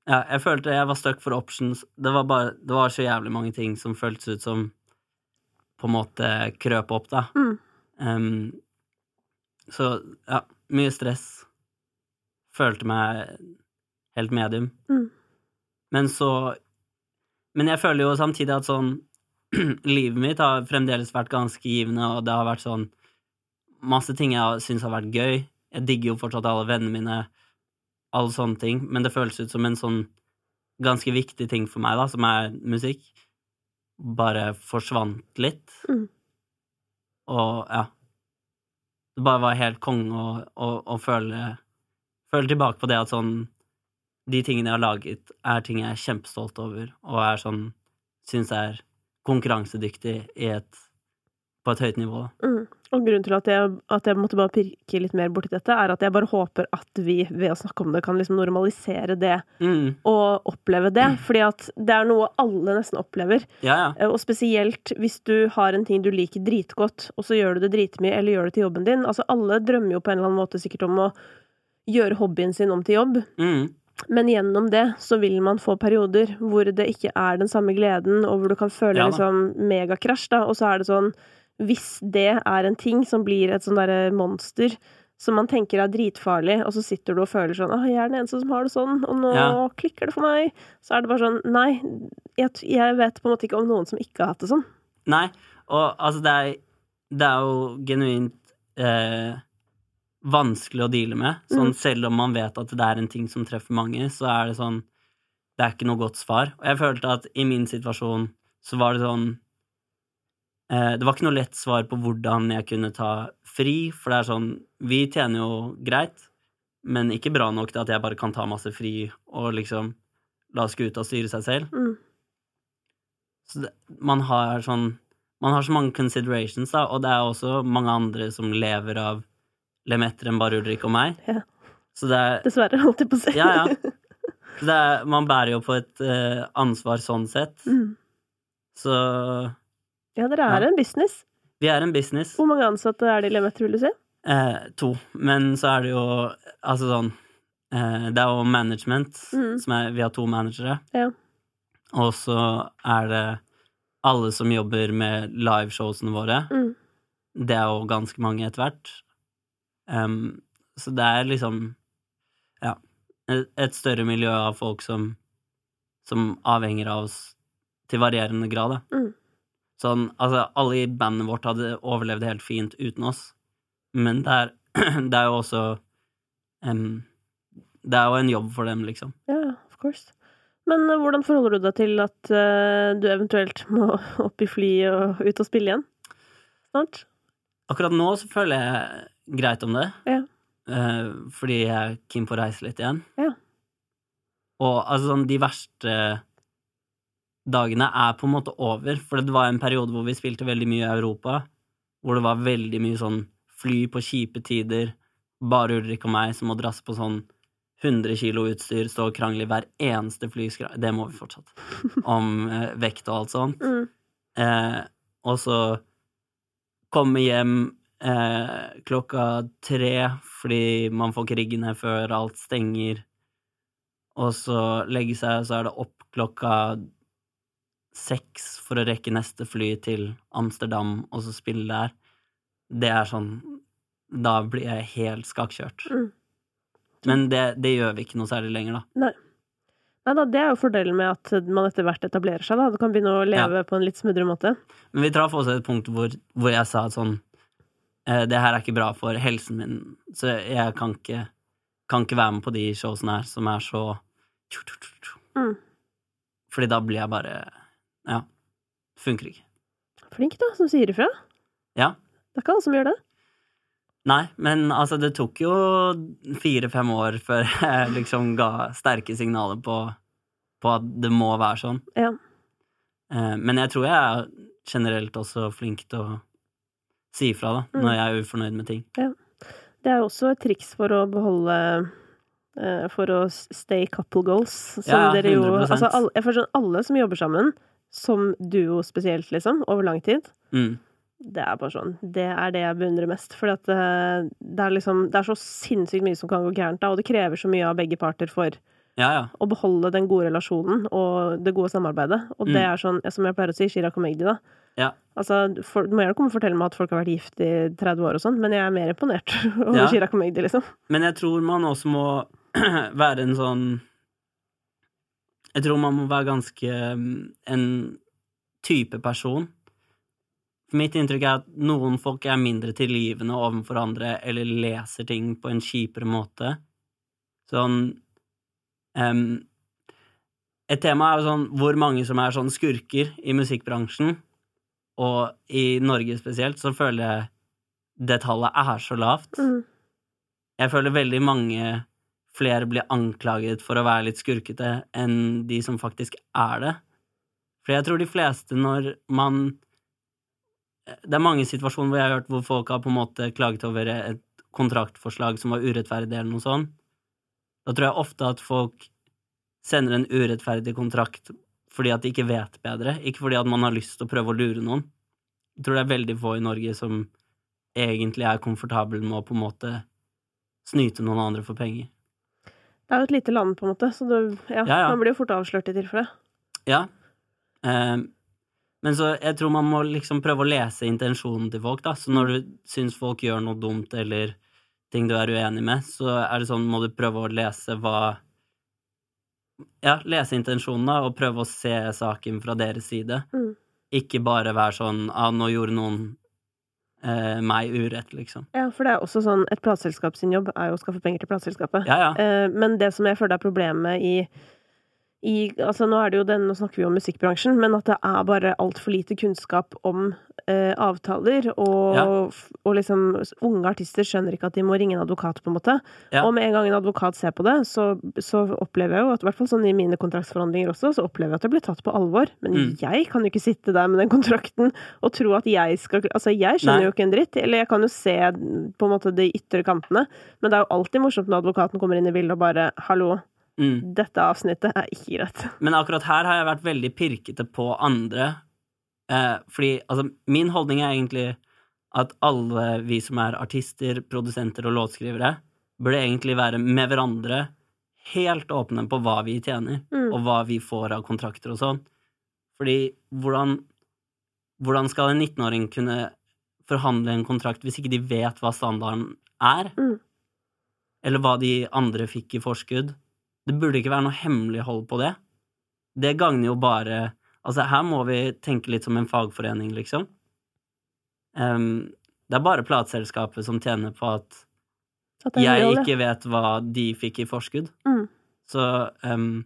Ja, jeg følte jeg var stuck for options. Det var bare Det var så jævlig mange ting som føltes ut som på en måte krøp opp, da. Mm. Um, så ja, mye stress. Følte meg helt medium. Mm. Men så Men jeg føler jo samtidig at sånn Livet mitt har fremdeles vært ganske givende, og det har vært sånn Masse ting jeg syns har vært gøy. Jeg digger jo fortsatt alle vennene mine, alle sånne ting, men det føles ut som en sånn ganske viktig ting for meg, da, som er musikk, bare forsvant litt. Mm. Og ja. Det bare var helt konge å, å, å føle, føle tilbake på det at sånn De tingene jeg har laget, er ting jeg er kjempestolt over, og er sånn Syns er konkurransedyktig i et, på et høyt nivå. Mm. Og grunnen til at jeg, at jeg måtte bare pirke litt mer borti dette, er at jeg bare håper at vi ved å snakke om det kan liksom normalisere det, Mm, og oppleve det. Fordi at det er noe alle nesten opplever. ja, ja. Eh, Og spesielt hvis du har en ting du liker dritgodt, og så gjør du det dritmye, eller gjør det til jobben din. Altså alle drømmer jo på en eller annen måte sikkert om å gjøre hobbyen sin om til jobb. Mm, Men gjennom det så vil man få perioder hvor det ikke er den samme gleden, og hvor du kan føle Ja liksom megakrasj, da. Og så er det sånn Hvis det er en ting som blir et sånn derre monster som man tenker er dritfarlig, og så sitter du og føler sånn 'Å, jeg er den eneste som har det sånn, og nå Ja. klikker det for meg', så er det bare sånn Nei, jeg, jeg vet på en måte ikke om noen som ikke har hatt det sånn. Nei, og altså, det er, det er jo genuint eh, vanskelig å deale med. Sånn, Mm. Selv om man vet at det er en ting som treffer mange, så er det sånn Det er ikke noe godt svar. Og jeg følte at i min situasjon så var det sånn Det var ikke noe lett svar på hvordan jeg kunne ta fri, for det er sånn Vi tjener jo greit, men ikke bra nok til at jeg bare kan ta masse fri og liksom la skuta styre seg selv. Mm. Så det, man har sånn Man har så mange considerations, da, og det er også mange andre som lever av Lemetter enn bare Ulrik og meg. Ja. Så det er Dessverre, holdt jeg på å si. Ja, ja. Så det er, man bærer jo på et uh, ansvar sånn sett. Mm. Så Ja, dere er Ja. en business. vi er en business. Hvor mange ansatte er det i Lemet, vil du si? Eh, to. Men så er det jo altså sånn eh, Det er jo management. Mm. Som er, vi har to managere. Ja. Og så er det alle som jobber med liveshowsene våre. Mm. Det er jo ganske mange etter hvert. Um, så det er liksom Ja. Et, større miljø av folk som, som avhenger av oss til varierende grad, da. Mm. Sånn, altså, alle i bandet vårt hadde overlevd helt fint uten oss, men det er, det er jo også um, Det er jo en jobb for dem, liksom. Ja, of course. Men uh, hvordan forholder du deg til at uh, du eventuelt må opp i fly og ut og spille igjen? Snart? Akkurat nå så føler jeg greit om det. Ja. Uh, fordi jeg er keen på å reise litt igjen. Ja. Og altså sånn, de verste dagene er på en måte over, for det var en periode hvor vi spilte veldig mye i Europa, hvor det var veldig mye sånn fly på kjipe tider, bare Ulrik og meg som må drasse på sånn 100 kilo utstyr, stå og krangle i hver eneste flyskra... Det må vi fortsatt. Om eh, vekt og alt sånt. Mm. Eh, og så komme hjem eh, klokka tre fordi man får ikke riggene før alt stenger. Og så legge seg, og så er det opp klokka seks for å rekke neste fly til Amsterdam, og så spille der. Det er sånn Da blir jeg helt skakkjørt. Mm. Men det, det gjør vi ikke noe særlig lenger, da. Nei da, det er jo fordelen med at man etter hvert etablerer seg, da. Du kan begynne å leve på en litt smoothere måte. Men vi traff også et punkt hvor, hvor jeg sa at sånn eh, Det her er ikke bra for helsen min, så jeg kan ikke, kan ikke være med på de showsene her som er så Mm. Fordi da blir jeg bare Ja. Funker ikke. Flink, da, som sier ifra. Ja. Det er ikke alle som gjør det. Nei, men altså, det tok jo fire-fem år før jeg liksom ga sterke signaler på, på at det må være sånn. Ja. Eh, men jeg tror jeg er generelt også flink til å si ifra, da, Mm. når jeg er ufornøyd med ting. Det er jo også et triks for å beholde eh, For å stay couple goals. Som Ja, dere jo 100%. Altså, alle, jeg føler sånn alle som jobber sammen, som duo spesielt, liksom, over lang tid, Mm. det er bare sånn Det er det jeg beundrer mest. For at eh, det er liksom Det er så sinnssykt mye som kan gå gærent, da, og det krever så mye av begge parter for Ja, ja. å beholde den gode relasjonen og det gode samarbeidet. Og det Mm. er sånn, som jeg pleier å si, Chirag og Magdi, da. Ja. Altså, for, du må gjerne komme og fortelle meg at folk har vært gift i 30 år og sånn, men jeg er mer imponert over. Chirag og Magdi, liksom. Men jeg tror man også må være en sånn Jeg tror man må være ganske mm, en type person. Mitt inntrykk er at noen folk er mindre tilgivende overfor andre, eller leser ting på en kjipere måte. Sånn um, Et tema er jo sånn hvor mange som er sånn skurker i musikkbransjen, og i Norge spesielt, så føler jeg det tallet er så lavt. Mm. Jeg føler veldig mange flere blir anklaget for å være litt skurkete enn de som faktisk er det. For jeg tror de fleste, når man Det er mange situasjoner hvor jeg har hørt hvor folk har på en måte klaget over et kontraktforslag som var urettferdig, eller noe sånt. Da tror jeg ofte at folk sender en urettferdig kontrakt fordi at de ikke vet bedre, ikke fordi at man har lyst til å prøve å lure noen. Jeg tror det er veldig få i Norge som egentlig er komfortable med å på en måte snyte noen andre for penger. Det er jo et lite land, på en måte, så du, ja, Ja, ja. man blir jo fort avslørt i tilfelle. Ja. Eh, men så jeg tror man må liksom prøve å lese intensjonen til folk, da. Så når du syns folk gjør noe dumt eller ting du er uenig med, så er det sånn må du prøve å lese hva Ja, lese intensjonen, da, og prøve å se saken fra deres side. Mm. Ikke bare være sånn ah, nå gjorde noen eh, meg urett, liksom. Ja, for det er også sånn Et plateselskap sin jobb er jo å skaffe penger til plateselskapet. Ja, ja. Eh, men det som jeg føler er problemet i, i Altså, nå er det jo den, nå snakker vi om musikkbransjen, men at det er bare altfor lite kunnskap om eh, avtaler, og, Ja. og liksom Unge artister skjønner ikke at de må ringe en advokat, på en måte. Ja. Og med en gang en advokat ser på det, så, så opplever jeg jo at i hvert fall sånn i mine kontraktsforhandlinger også, så opplever jeg at det blir tatt på alvor. Men Mm. jeg kan jo ikke sitte der med den kontrakten og tro at jeg skal Altså, jeg skjønner Nei. jo ikke en dritt. Eller jeg kan jo se på en måte de ytre kantene, men det er jo alltid morsomt når advokaten kommer inn i bildet og bare 'hallo, Mm. dette avsnittet er ikke greit'. Men akkurat her har jeg vært veldig pirkete på andre. Eh, fordi altså, min holdning er egentlig at alle vi som er artister, produsenter og låtskrivere, burde egentlig være med hverandre helt åpne på hva vi tjener, Mm. og hva vi får av kontrakter og sånn. Fordi hvordan, hvordan skal en 19-åring kunne forhandle en kontrakt hvis ikke de vet hva standarden er? Mm. Eller hva de andre fikk i forskudd? Det burde ikke være noe hemmelighold på det. Det gagner jo bare Altså, her må vi tenke litt som en fagforening, liksom. Um, det er bare plateselskapet som tjener på at At jeg ikke vet hva de fikk i forskudd. Mm. Så um,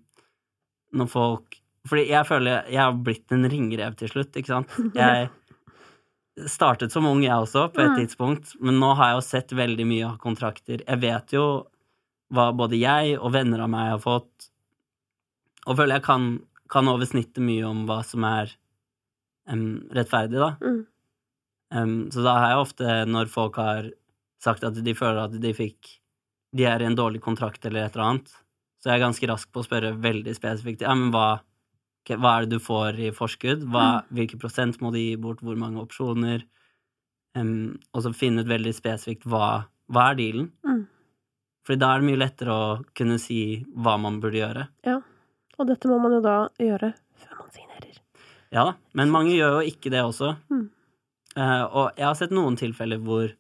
når folk Fordi jeg føler jeg har blitt en ringrev til slutt, ikke sant? Jeg startet som ung, jeg også, på et Mm. tidspunkt, men nå har jeg jo sett veldig mye av kontrakter. Jeg vet jo hva både jeg og venner av meg har fått, og føler jeg kan, kan over snittet mye om hva som er um, rettferdig, da. Mm. Um, så da har jeg ofte, når folk har sagt at de føler at de fikk De er i en dårlig kontrakt eller et eller annet, så er jeg ganske rask på å spørre veldig spesifikt Ja, men hva, hva er det du får i forskudd? Hva, Hvilke prosent må de gi bort? Hvor mange opsjoner? Um, og så finne ut veldig spesifikt hva, hva er dealen? Mm. Fordi da er det mye lettere å kunne si hva man burde gjøre. Ja, Og dette må man jo da gjøre før man signerer. Ja da, men mange gjør jo ikke det også. Mm. Uh, og jeg har sett noen tilfeller hvor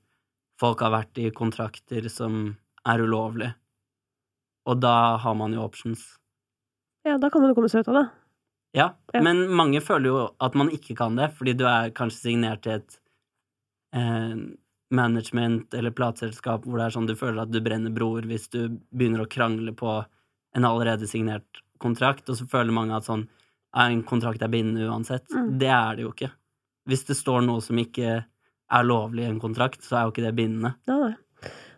folk har vært i kontrakter som er ulovlige, og da har man jo options. Ja, da kan man jo komme seg ut av det. Ja, Ja. men mange føler jo at man ikke kan det, fordi du er kanskje signert til et eh, management eller plateselskap hvor det er sånn du føler at du brenner broer hvis du begynner å krangle på en allerede signert kontrakt, og så føler mange at sånn en kontrakt er bindende uansett. Mm. Det er det jo ikke. Hvis det står noe som ikke er lovlig i en kontrakt, så er jo ikke det bindende. Nei,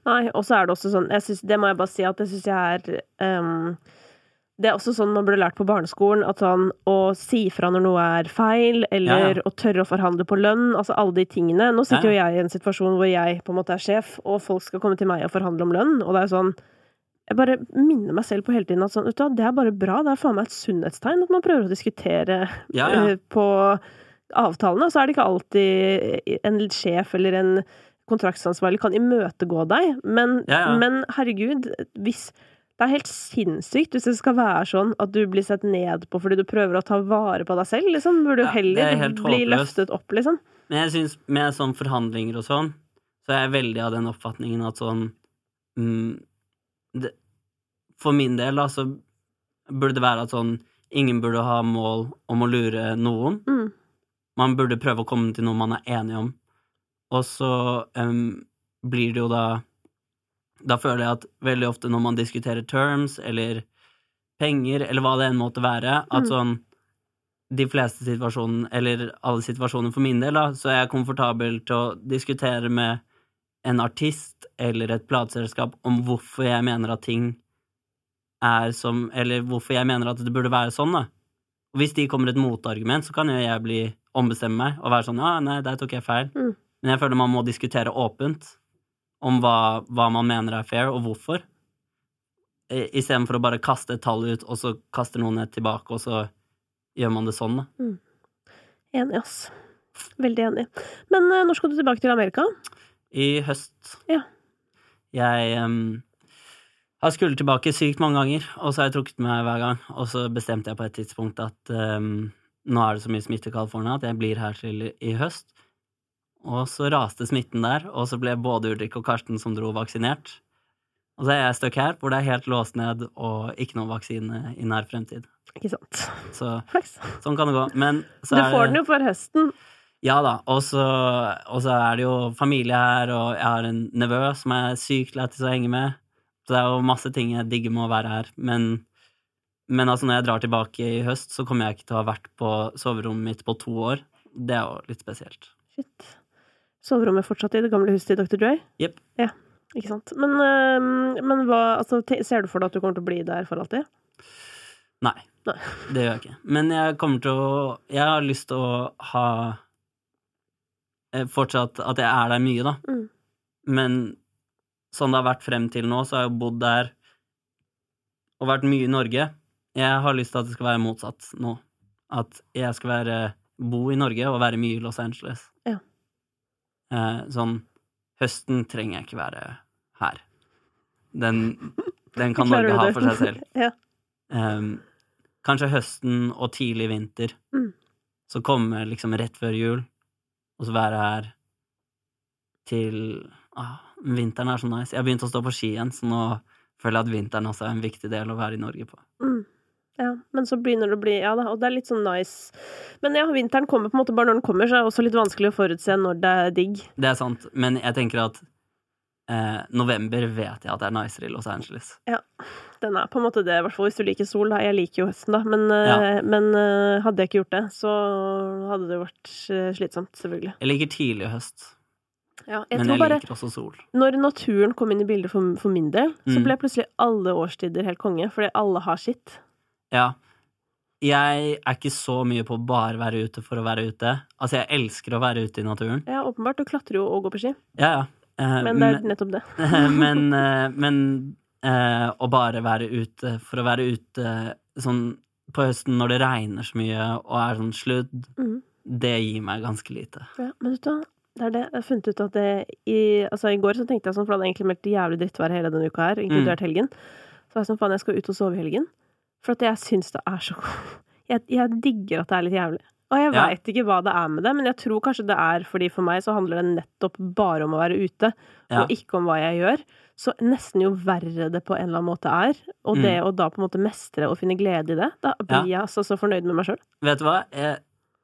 nei. Og så er det også sånn jeg synes, Det må jeg bare si at det syns jeg er ehm, Det er også sånn man burde lært på barneskolen, at sånn å si fra når noe er feil, eller Ja, ja. å tørre å forhandle på lønn, altså alle de tingene. Nå sitter jo jeg i en situasjon hvor jeg på en måte er sjef, og folk skal komme til meg og forhandle om lønn, og det er sånn jeg bare minner meg selv på hele tiden at sånn, du det er bare bra. Det er faen meg et sunnhetstegn at man prøver å diskutere Ja, ja. eh, på avtalene. Så er det ikke alltid en sjef eller en kontraktsansvarlig kan imøtegå deg, men, ja. men herregud, hvis det er helt sinnssykt hvis det skal være sånn at du blir sett ned på fordi du prøver å ta vare på deg selv, liksom. Burde du Ja, er heller helt bli løftet opp, liksom. Men jeg syns med sånn forhandlinger og sånn, så er jeg veldig av den oppfatningen at sånn mm, det, For min del, da, så burde det være at sånn Ingen burde ha mål om å lure noen. Mm. Man burde prøve å komme til noe man er enig om. Og så um, blir det jo da Da føler jeg at veldig ofte når man diskuterer terms eller penger, eller hva det enn måtte være, at Mm. sånn de fleste situasjoner, eller alle situasjoner for min del, da, så er jeg komfortabel til å diskutere med en artist eller et plateselskap om hvorfor jeg mener at ting er som Eller hvorfor jeg mener at det burde være sånn, da. Og hvis de kommer et motargument, så kan jo jeg bli ombestemme meg og være sånn ja, nei, der tok jeg feil. Mm. Men jeg føler man må diskutere åpent om hva, hva man mener er fair, og hvorfor. Istedenfor å bare kaste et tall ut, og så kaster noen et tilbake, og så gjør man det sånn, da. Enig, ass. Veldig enig. Men uh, når skal du tilbake til Amerika? I høst. Ja. Jeg um, har skullet tilbake sykt mange ganger, og så har jeg trukket meg hver gang. Og så bestemte jeg på et tidspunkt at um, nå er det så mye smitte i California at jeg blir her til i, i høst. Og så raste smitten der, og så ble både Ulrik og Karsten som dro, vaksinert. Og så er jeg stuck her, hvor det er helt låst ned og ikke noen vaksine i nær fremtid. Ikke sant. Så sånn kan det gå. Men Du så er får det den jo for høsten. Ja da, og så og så er det jo familie her, og jeg har en nevø som er sykt lættis å henge med. Så det er jo masse ting jeg digger med å være her. Men, men altså, når jeg drar tilbake i høst, så kommer jeg ikke til å ha vært på soverommet mitt på to år. Det er jo litt spesielt. Shit. Soverommet fortsatt i det gamle huset til Dr. Dre? Yep. Ja, ikke sant. Men, øh, men hva Altså, ser du for deg at du kommer til å bli der for alltid? Nei, Nei. det gjør jeg ikke. Men jeg kommer til å Jeg har lyst til å ha eh, Fortsatt at jeg er der mye, da. Mm. Men sånn det har vært frem til nå, så har jeg bodd der og vært mye i Norge. Jeg har lyst til at det skal være motsatt nå. At jeg skal være bo i Norge og være mye i Los Angeles. Ja. Eh, sånn Høsten trenger jeg ikke være her. Den, den kan Norge ha for seg selv. ja. um, kanskje høsten og tidlig vinter. Mm. Så komme liksom rett før jul, og så være her til ah, Vinteren er så nice. Jeg har begynt å stå på ski igjen, så nå føler jeg at vinteren også er en viktig del å være i Norge på. Mm. Ja, men så begynner det å bli Ja da, og det er litt sånn nice. Men ja, vinteren kommer på en måte bare når den kommer, så er det også litt vanskelig å forutse når det er digg. Det er sant, men jeg tenker at eh, november vet jeg at det er nicer i Los Angeles. Ja, Den er på en måte det, i hvert fall hvis du liker sol. Da. Jeg liker jo høsten, da, men, eh, Ja. men eh, hadde jeg ikke gjort det, så hadde det vært eh, slitsomt, selvfølgelig. Jeg liker tidlig høst, Ja, jeg men tror jeg bare liker også sol. Når naturen kom inn i bildet for, for min del, så Mm. ble plutselig alle årstider helt konge, fordi alle har sitt. Ja. Jeg er ikke så mye på å bare være ute for å være ute. Altså, jeg elsker å være ute i naturen. Ja, åpenbart. Du klatrer jo og går på ski, Ja, ja. Eh, men det er nettopp det. men, eh, men eh, å bare være ute for å være ute sånn på høsten når det regner så mye og er sånn sludd, mm. det gir meg ganske lite. Ja, men vet du hva? Det er det. Jeg har funnet ut at det i Altså, i går så tenkte jeg sånn, for det hadde egentlig meldt jævlig drittvær hele denne uka her, inkludert helgen. Så var jeg sånn, faen, jeg skal ut og sove i helgen. For at jeg syns det er så jeg, jeg digger at det er litt jævlig. Og jeg Ja. veit ikke hva det er med det, men jeg tror kanskje det er fordi for meg så handler det nettopp bare om å være ute, Ja. og ikke om hva jeg gjør. Så nesten jo verre det på en eller annen måte er, og Mm. det å da på en måte mestre og finne glede i det, da blir jeg altså så fornøyd med meg sjøl. Vet du hva? Jeg,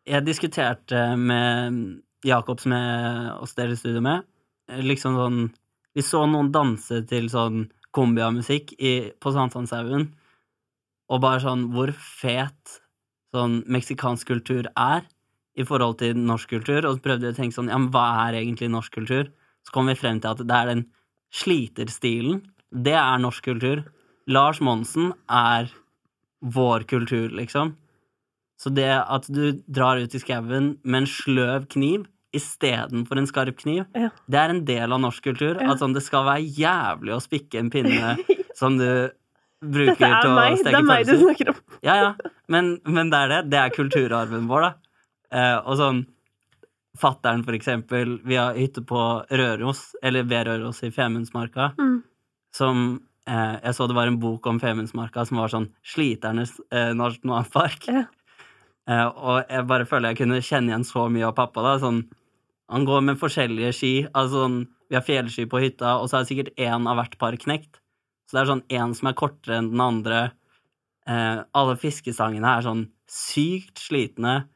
jeg diskuterte med Jakob, som jeg også deler studio med, liksom sånn Vi så noen danse til sånn kombiamusikk i- på Sankthanshaugen, og bare sånn hvor fet sånn meksikansk kultur er i forhold til norsk kultur, og så prøvde jeg å tenke sånn, ja, men hva er egentlig norsk kultur? Så kom vi frem til at det er den sliterstilen. Det er norsk kultur. Lars Monsen er vår kultur, liksom. Så det at du drar ut i skauen med en sløv kniv istedenfor en skarp kniv, Ja. det er en del av norsk kultur. Ja. At sånn, det skal være jævlig å spikke en pinne som du bruker er til å meg! Det er meg du snakker om. Ja, ja. Men, men det er det. Det er kulturarven vår, da. Eh, og sånn Fattern, for eksempel. Vi har hytte på Røros, eller ved Røros i Femundsmarka, Mm. som eh, Jeg så det var en bok om Femundsmarka som var sånn Sliternes eh, nasjonalpark. Ja. Eh, og jeg bare føler jeg kunne kjenne igjen så mye av pappa. da, sånn Han går med forskjellige ski. altså sånn, Vi har fjellski på hytta, og så er sikkert én av hvert par knekt. Så det er sånn én som er kortere enn den andre. Eh, alle fiskestangene er sånn sykt slitne.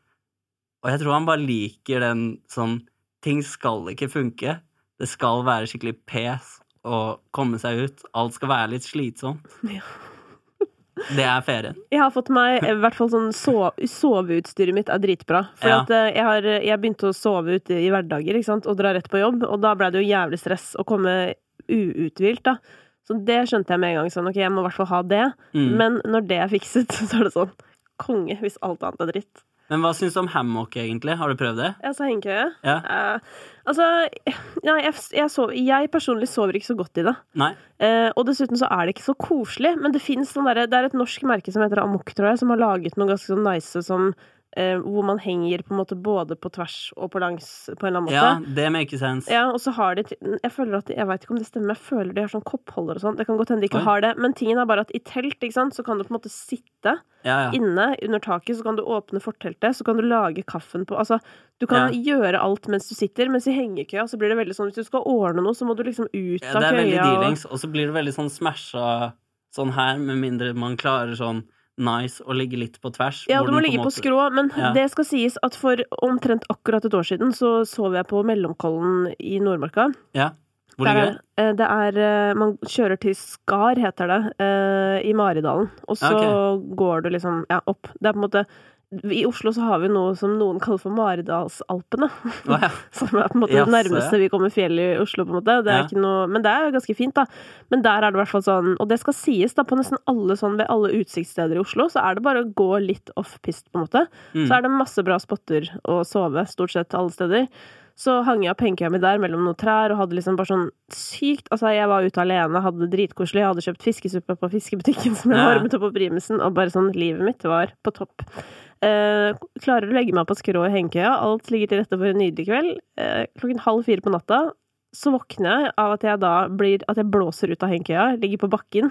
Og jeg tror han bare liker den sånn Ting skal ikke funke. Det skal være skikkelig pes å komme seg ut. Alt skal være litt slitsomt. Ja. Det er ferien. Jeg har fått meg i hvert fall sånn sove, soveutstyret mitt er dritbra. For Ja. at eh, jeg, har, jeg begynte å sove ute i hverdager ikke sant? og dra rett på jobb, og da ble det jo jævlig stress å komme uuthvilt, da. Så det skjønte jeg med en gang. Sånn, ok, jeg må i hvert fall ha det. Mm. Men når det er fikset, så er det sånn konge hvis alt annet er dritt. Men hva syns du om hammock, egentlig? Har du prøvd det? Ja, så hengekøye. Ja. Uh, altså, ja, jeg, jeg, sover, jeg personlig sover ikke så godt i det. Nei? Uh, og dessuten så er det ikke så koselig. Men det finnes sånn derre Det er et norsk merke som heter Amok, tror jeg, som har laget noe ganske sånn nice som eh, Hvor man henger på en måte både på tvers og på langs på en eller annen måte. Ja, det makes sense. Ja, og så har de Jeg føler at Jeg vet ikke om det stemmer, jeg føler de har sånn koppholder og sånn. Det kan godt hende de ikke Oi. har det, men tingen er bare at i telt, ikke sant, så kan du på en måte sitte Ja, ja. inne under taket, så kan du åpne forteltet, så kan du lage kaffen på Altså, du kan gjøre alt mens du sitter, mens i hengekøya så blir det veldig sånn hvis du skal ordne noe, så må du liksom ut Ja, av det er veldig køya dealings, og så blir det veldig sånn smasha sånn her, med mindre man klarer sånn nice å ligge litt på tvers. Ja, du må ligge på måte- skrå, men Ja. det skal sies at for omtrent akkurat et år siden så sov jeg på Mellomkollen i Nordmarka. Ja. Hvor ligger er, det? Er, det er eh, Man kjører til Skar, heter det, eh, i Maridalen. Og så okay. går du liksom ja, opp. Det er på en måte I Oslo så har vi noe som noen kaller for Maridalsalpene. Oh, ja. Som er på en måte yes, det nærmeste ja. vi kommer fjell i Oslo, på en måte. Det Ja. noe, men det er jo ganske fint, da. Men der er det i hvert fall sånn, og det skal sies, da, på nesten alle sånn ved alle utsiktssteder i Oslo, så er det bare å gå litt off-pist, på en måte. Mm. Så er det masse bra spotter å sove, stort sett alle steder. Så hang jeg opp hengekøya mi der mellom noen trær og hadde liksom bare sånn sykt Altså, jeg var ute alene, hadde det dritkoselig, jeg hadde kjøpt fiskesuppe på fiskebutikken som jeg varmet opp på primusen, og bare sånn Livet mitt var på topp. Eh, klarer å legge meg på skrå i hengekøya, alt ligger til rette for en nydelig kveld. Eh, klokken halv fire på natta så våkner jeg av at jeg da blir At jeg blåser ut av hengekøya, ligger på bakken.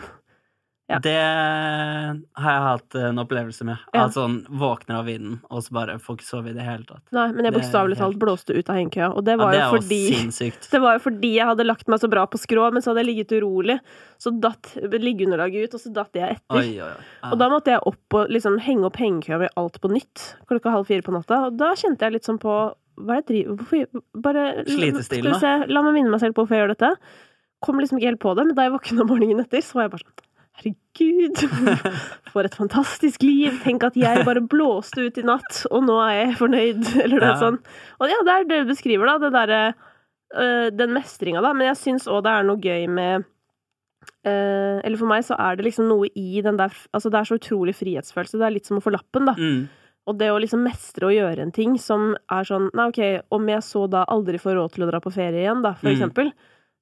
Ja. Det har jeg hatt en opplevelse med. Ja. At sånn våkner av vinden, og så bare får ikke sove i det hele tatt. Nei, men jeg bokstavelig talt helt- blåste ut av hengekøya, og det Ja, var det jo fordi. Det var jo fordi jeg hadde lagt meg så bra på skrå, men så hadde jeg ligget urolig. Så datt liggeunderlaget ut, og så datt jeg etter. Oi, oi, oi. Ja. Og da måtte jeg opp og liksom henge opp hengekøya med alt på nytt klokka halv fire på natta. Og da kjente jeg litt sånn på Hva er det jeg driver Hvorfor Bare Slitestil, Skal vi se, la meg minne meg selv på hvorfor jeg gjør dette. Kom liksom ikke helt på det, men da jeg våkna morgenen etter, så var jeg bare sånn Herregud, for et fantastisk liv! Tenk at jeg bare blåste ut i natt, og nå er jeg fornøyd, eller noe Ja. sånt. Og ja, det er det du beskriver, da. Det derre øh, Den mestringa, da. Men jeg syns òg det er noe gøy med øh, Eller for meg så er det liksom noe i den der Altså, det er så utrolig frihetsfølelse. Det er litt som å få lappen, da. Mm. Og det å liksom mestre å gjøre en ting som er sånn Nei, ok, om jeg så da aldri får råd til å dra på ferie igjen, da, for Mm. eksempel,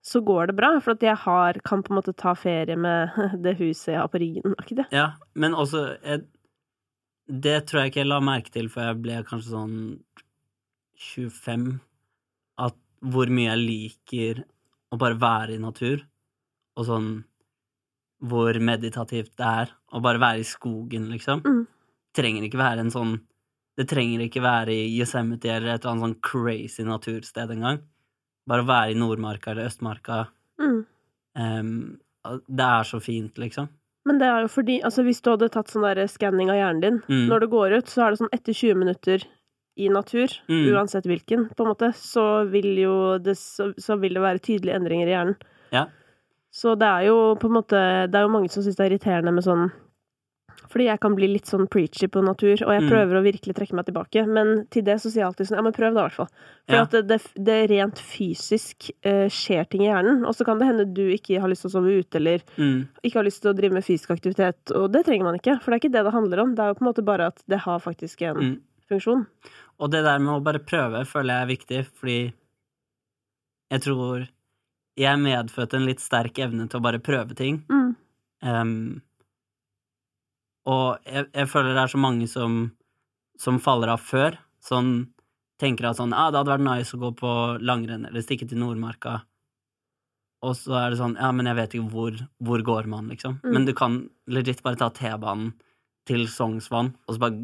så går det bra. For at jeg har, kan på en måte ta ferie med det huset jeg har på ryggen. Ikke det? Ja, men også jeg, Det tror jeg ikke jeg la merke til før jeg ble kanskje sånn 25, at hvor mye jeg liker å bare være i natur, og sånn hvor meditativt det er å bare være i skogen, liksom. Mm. Trenger ikke være en sånn Det trenger ikke være i Yosemite eller et eller annet sånn crazy natursted engang. Bare å være i Nordmarka eller Østmarka. Mm. Um, det er så fint, liksom. Men det er jo fordi Altså, hvis du hadde tatt sånn der skanning av hjernen din Mm. når du går ut, så er det sånn etter 20 minutter i natur, Mm. uansett hvilken, på en måte, så vil jo det Så, så vil det være tydelige endringer i hjernen. Ja. Så det er jo på en måte Det er jo mange som syns det er irriterende med sånn fordi jeg kan bli litt sånn preachy på natur, og jeg Mm. prøver å virkelig trekke meg tilbake. Men til det så sier jeg alltid sånn Ja, men prøv da, i hvert fall. For Ja. at det, det, det rent fysisk uh, skjer ting i hjernen. Og så kan det hende du ikke har lyst til å sove ute, eller Mm. ikke har lyst til å drive med fysisk aktivitet. Og det trenger man ikke, for det er ikke det det handler om. Det er jo på en måte bare at det har faktisk en Mm. funksjon. Og det der med å bare prøve føler jeg er viktig, fordi jeg tror jeg er medfødt en litt sterk evne til å bare prøve ting. Mm. Em, og jeg, jeg føler det er så mange som, som faller av før. Sånn tenker at sånn ah, det hadde vært nice å gå på langrenn eller stikke til Nordmarka. Og så er det sånn Ja, men jeg vet ikke hvor, hvor går man, liksom. Mm. Men du kan legit bare ta T-banen til Sognsvann, og så bare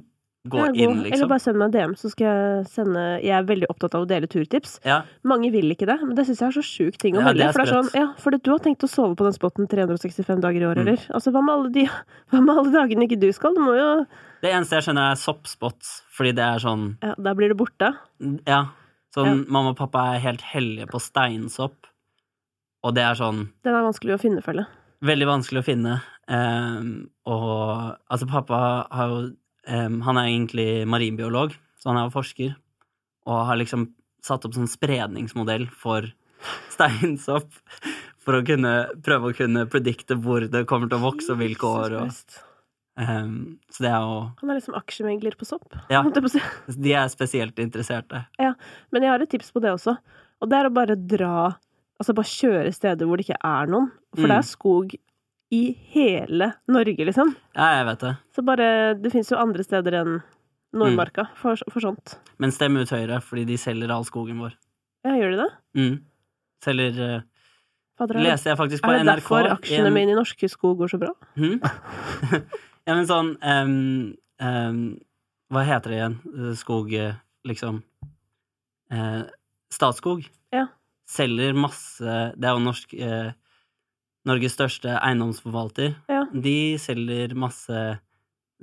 gå inn, Eller liksom. bare send meg en DM, så skal jeg sende Jeg er veldig opptatt av å dele turtips. Ja, Mange vil ikke det, men det syns jeg er så sjuk ting å melde. For det er sånn, ja, for du har tenkt å sove på den spotten 365 dager i år, Mm. eller? Altså, hva med alle de Hva med alle dagene ikke du skal? Du må jo Det eneste jeg skjønner, er soppspots, fordi det er sånn Ja, da blir det borte. Ja. Sånn mamma og pappa er helt hellige på steinsopp, og det er sånn Den er vanskelig å finne, føler jeg. veldig vanskelig å finne. Um, og altså, pappa har jo ehm, Han er egentlig marinbiolog, så han er jo forsker, og har liksom satt opp sånn spredningsmodell for steinsopp. For å kunne prøve å kunne predikte hvor det kommer til å vokse, og hvilke år. Og, um, så det er jo Han er liksom aksjemegler på sopp. Ja. De er spesielt interesserte. Men jeg har et tips på det også, og det er å bare dra Altså bare kjøre steder hvor det ikke er noen. For det Mm. er skog i hele Norge, liksom. Ja, jeg vet det. Så bare Det fins jo andre steder enn Nordmarka Mm. for, for sånt. Men stem ut Høyre, fordi de selger all skogen vår. Ja, gjør de det? Mm. Selger Fader, er det- Leste jeg faktisk på er det NRK derfor aksjene en- mine i Norske Skog går så bra? Mm. ja, men sånn um, um, Hva heter det igjen? Eh, Skog, eh, liksom eh, Statskog. Ja. Selger masse Det er jo norsk eh, Norges største eiendomsforvalter. Ja. De selger masse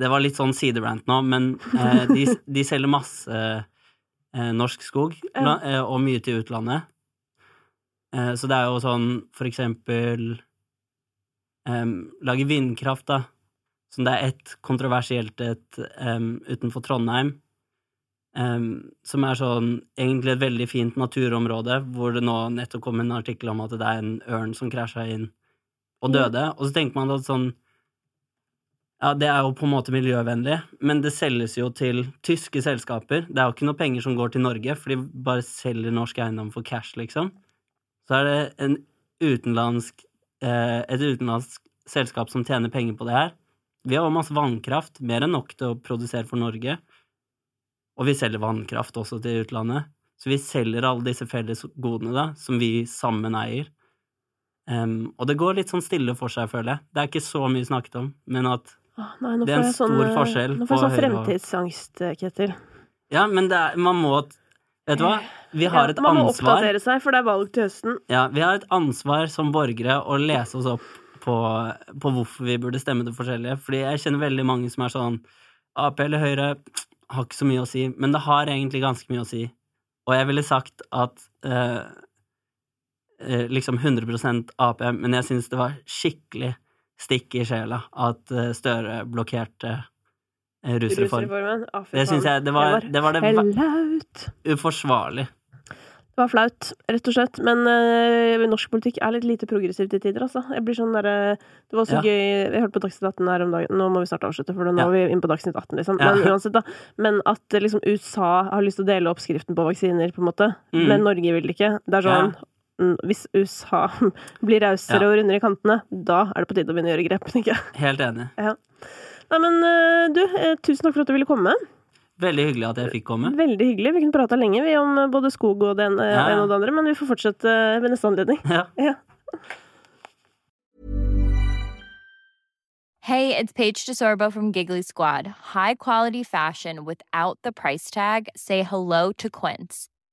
Det var litt sånn siderant nå, men eh, de, de selger masse eh, norsk skog, Ja. eh, og mye til utlandet. Eh, så det er jo sånn for eksempel em, Lage vindkraft, da. Som det er ett kontroversielt et em, utenfor Trondheim. Um, som er sånn egentlig et veldig fint naturområde, hvor det nå nettopp kom en artikkel om at det er en ørn som krasja inn og Ja. døde. Og så tenker man at sånn ja, det er jo på en måte miljøvennlig, men det selges jo til tyske selskaper. Det er jo ikke noe penger som går til Norge, for de bare selger norsk eiendom for cash, liksom. Så er det en utenlandsk, eh, et utenlandsk selskap som tjener penger på det her. Vi har masse vannkraft, mer enn nok til å produsere for Norge. Og vi selger vannkraft også til utlandet. Så vi selger alle disse felles godene, da, som vi sammen eier. Em, og det går litt sånn stille for seg, føler jeg. Det er ikke så mye snakket om, men at Åh, nei, Det er en stor sånn, på Høyre forskjell Nå får jeg sånn fremtidsangst, eh, Ketil. Ja, men det er, man må Vet du hva? Vi har Ja, et man må oppdatere seg, for det er valg til høsten. Ja, vi har et ansvar som borgere å lese oss opp på, på hvorfor vi burde stemme det forskjellige. Fordi jeg kjenner veldig mange som er sånn Ap eller Høyre har ikke så mye å si, men det har egentlig ganske mye å si. Og jeg ville sagt at eh, liksom 100% Ap, men jeg syns det var skikkelig stikk i sjela at eh, Støre blokkerte eh, rusreform. Rusreformen. Det syns jeg det var det, var det uforsvarlig. Det var flaut, rett og slett. Men uh, norsk politikk er litt lite progressivt i tider, altså. Jeg blir sånn derre Det var så Ja. gøy Jeg hørte på Dagsnytt 18 her om dagen. Nå må vi snart avslutte, for nå Ja. er vi inne på Dagsnytt 18, liksom. Ja. Men uansett, da. Men at eh, liksom USA har lyst til å dele oppskriften på vaksiner, på en måte. Mm. Men Norge vil ikke. Det er sånn mm, Hvis USA blir rausere Ja. og rundere i kantene, da er det på tide å begynne å gjøre grep, Ikke? Helt enig. Nei, men eh, du, eh, tusen takk for at du ville komme. Veldig hyggelig at jeg fikk komme. Veldig hyggelig. Vi kunne prata lenge vi om eh, både skog og det ene Ja, ja. ene og det andre, men vi får fortsette ved neste anledning. Ja. Ja. Hey, it's Paige DeSorbo from Giggly Squad. High quality fashion without the price tag. Say hello to Quince.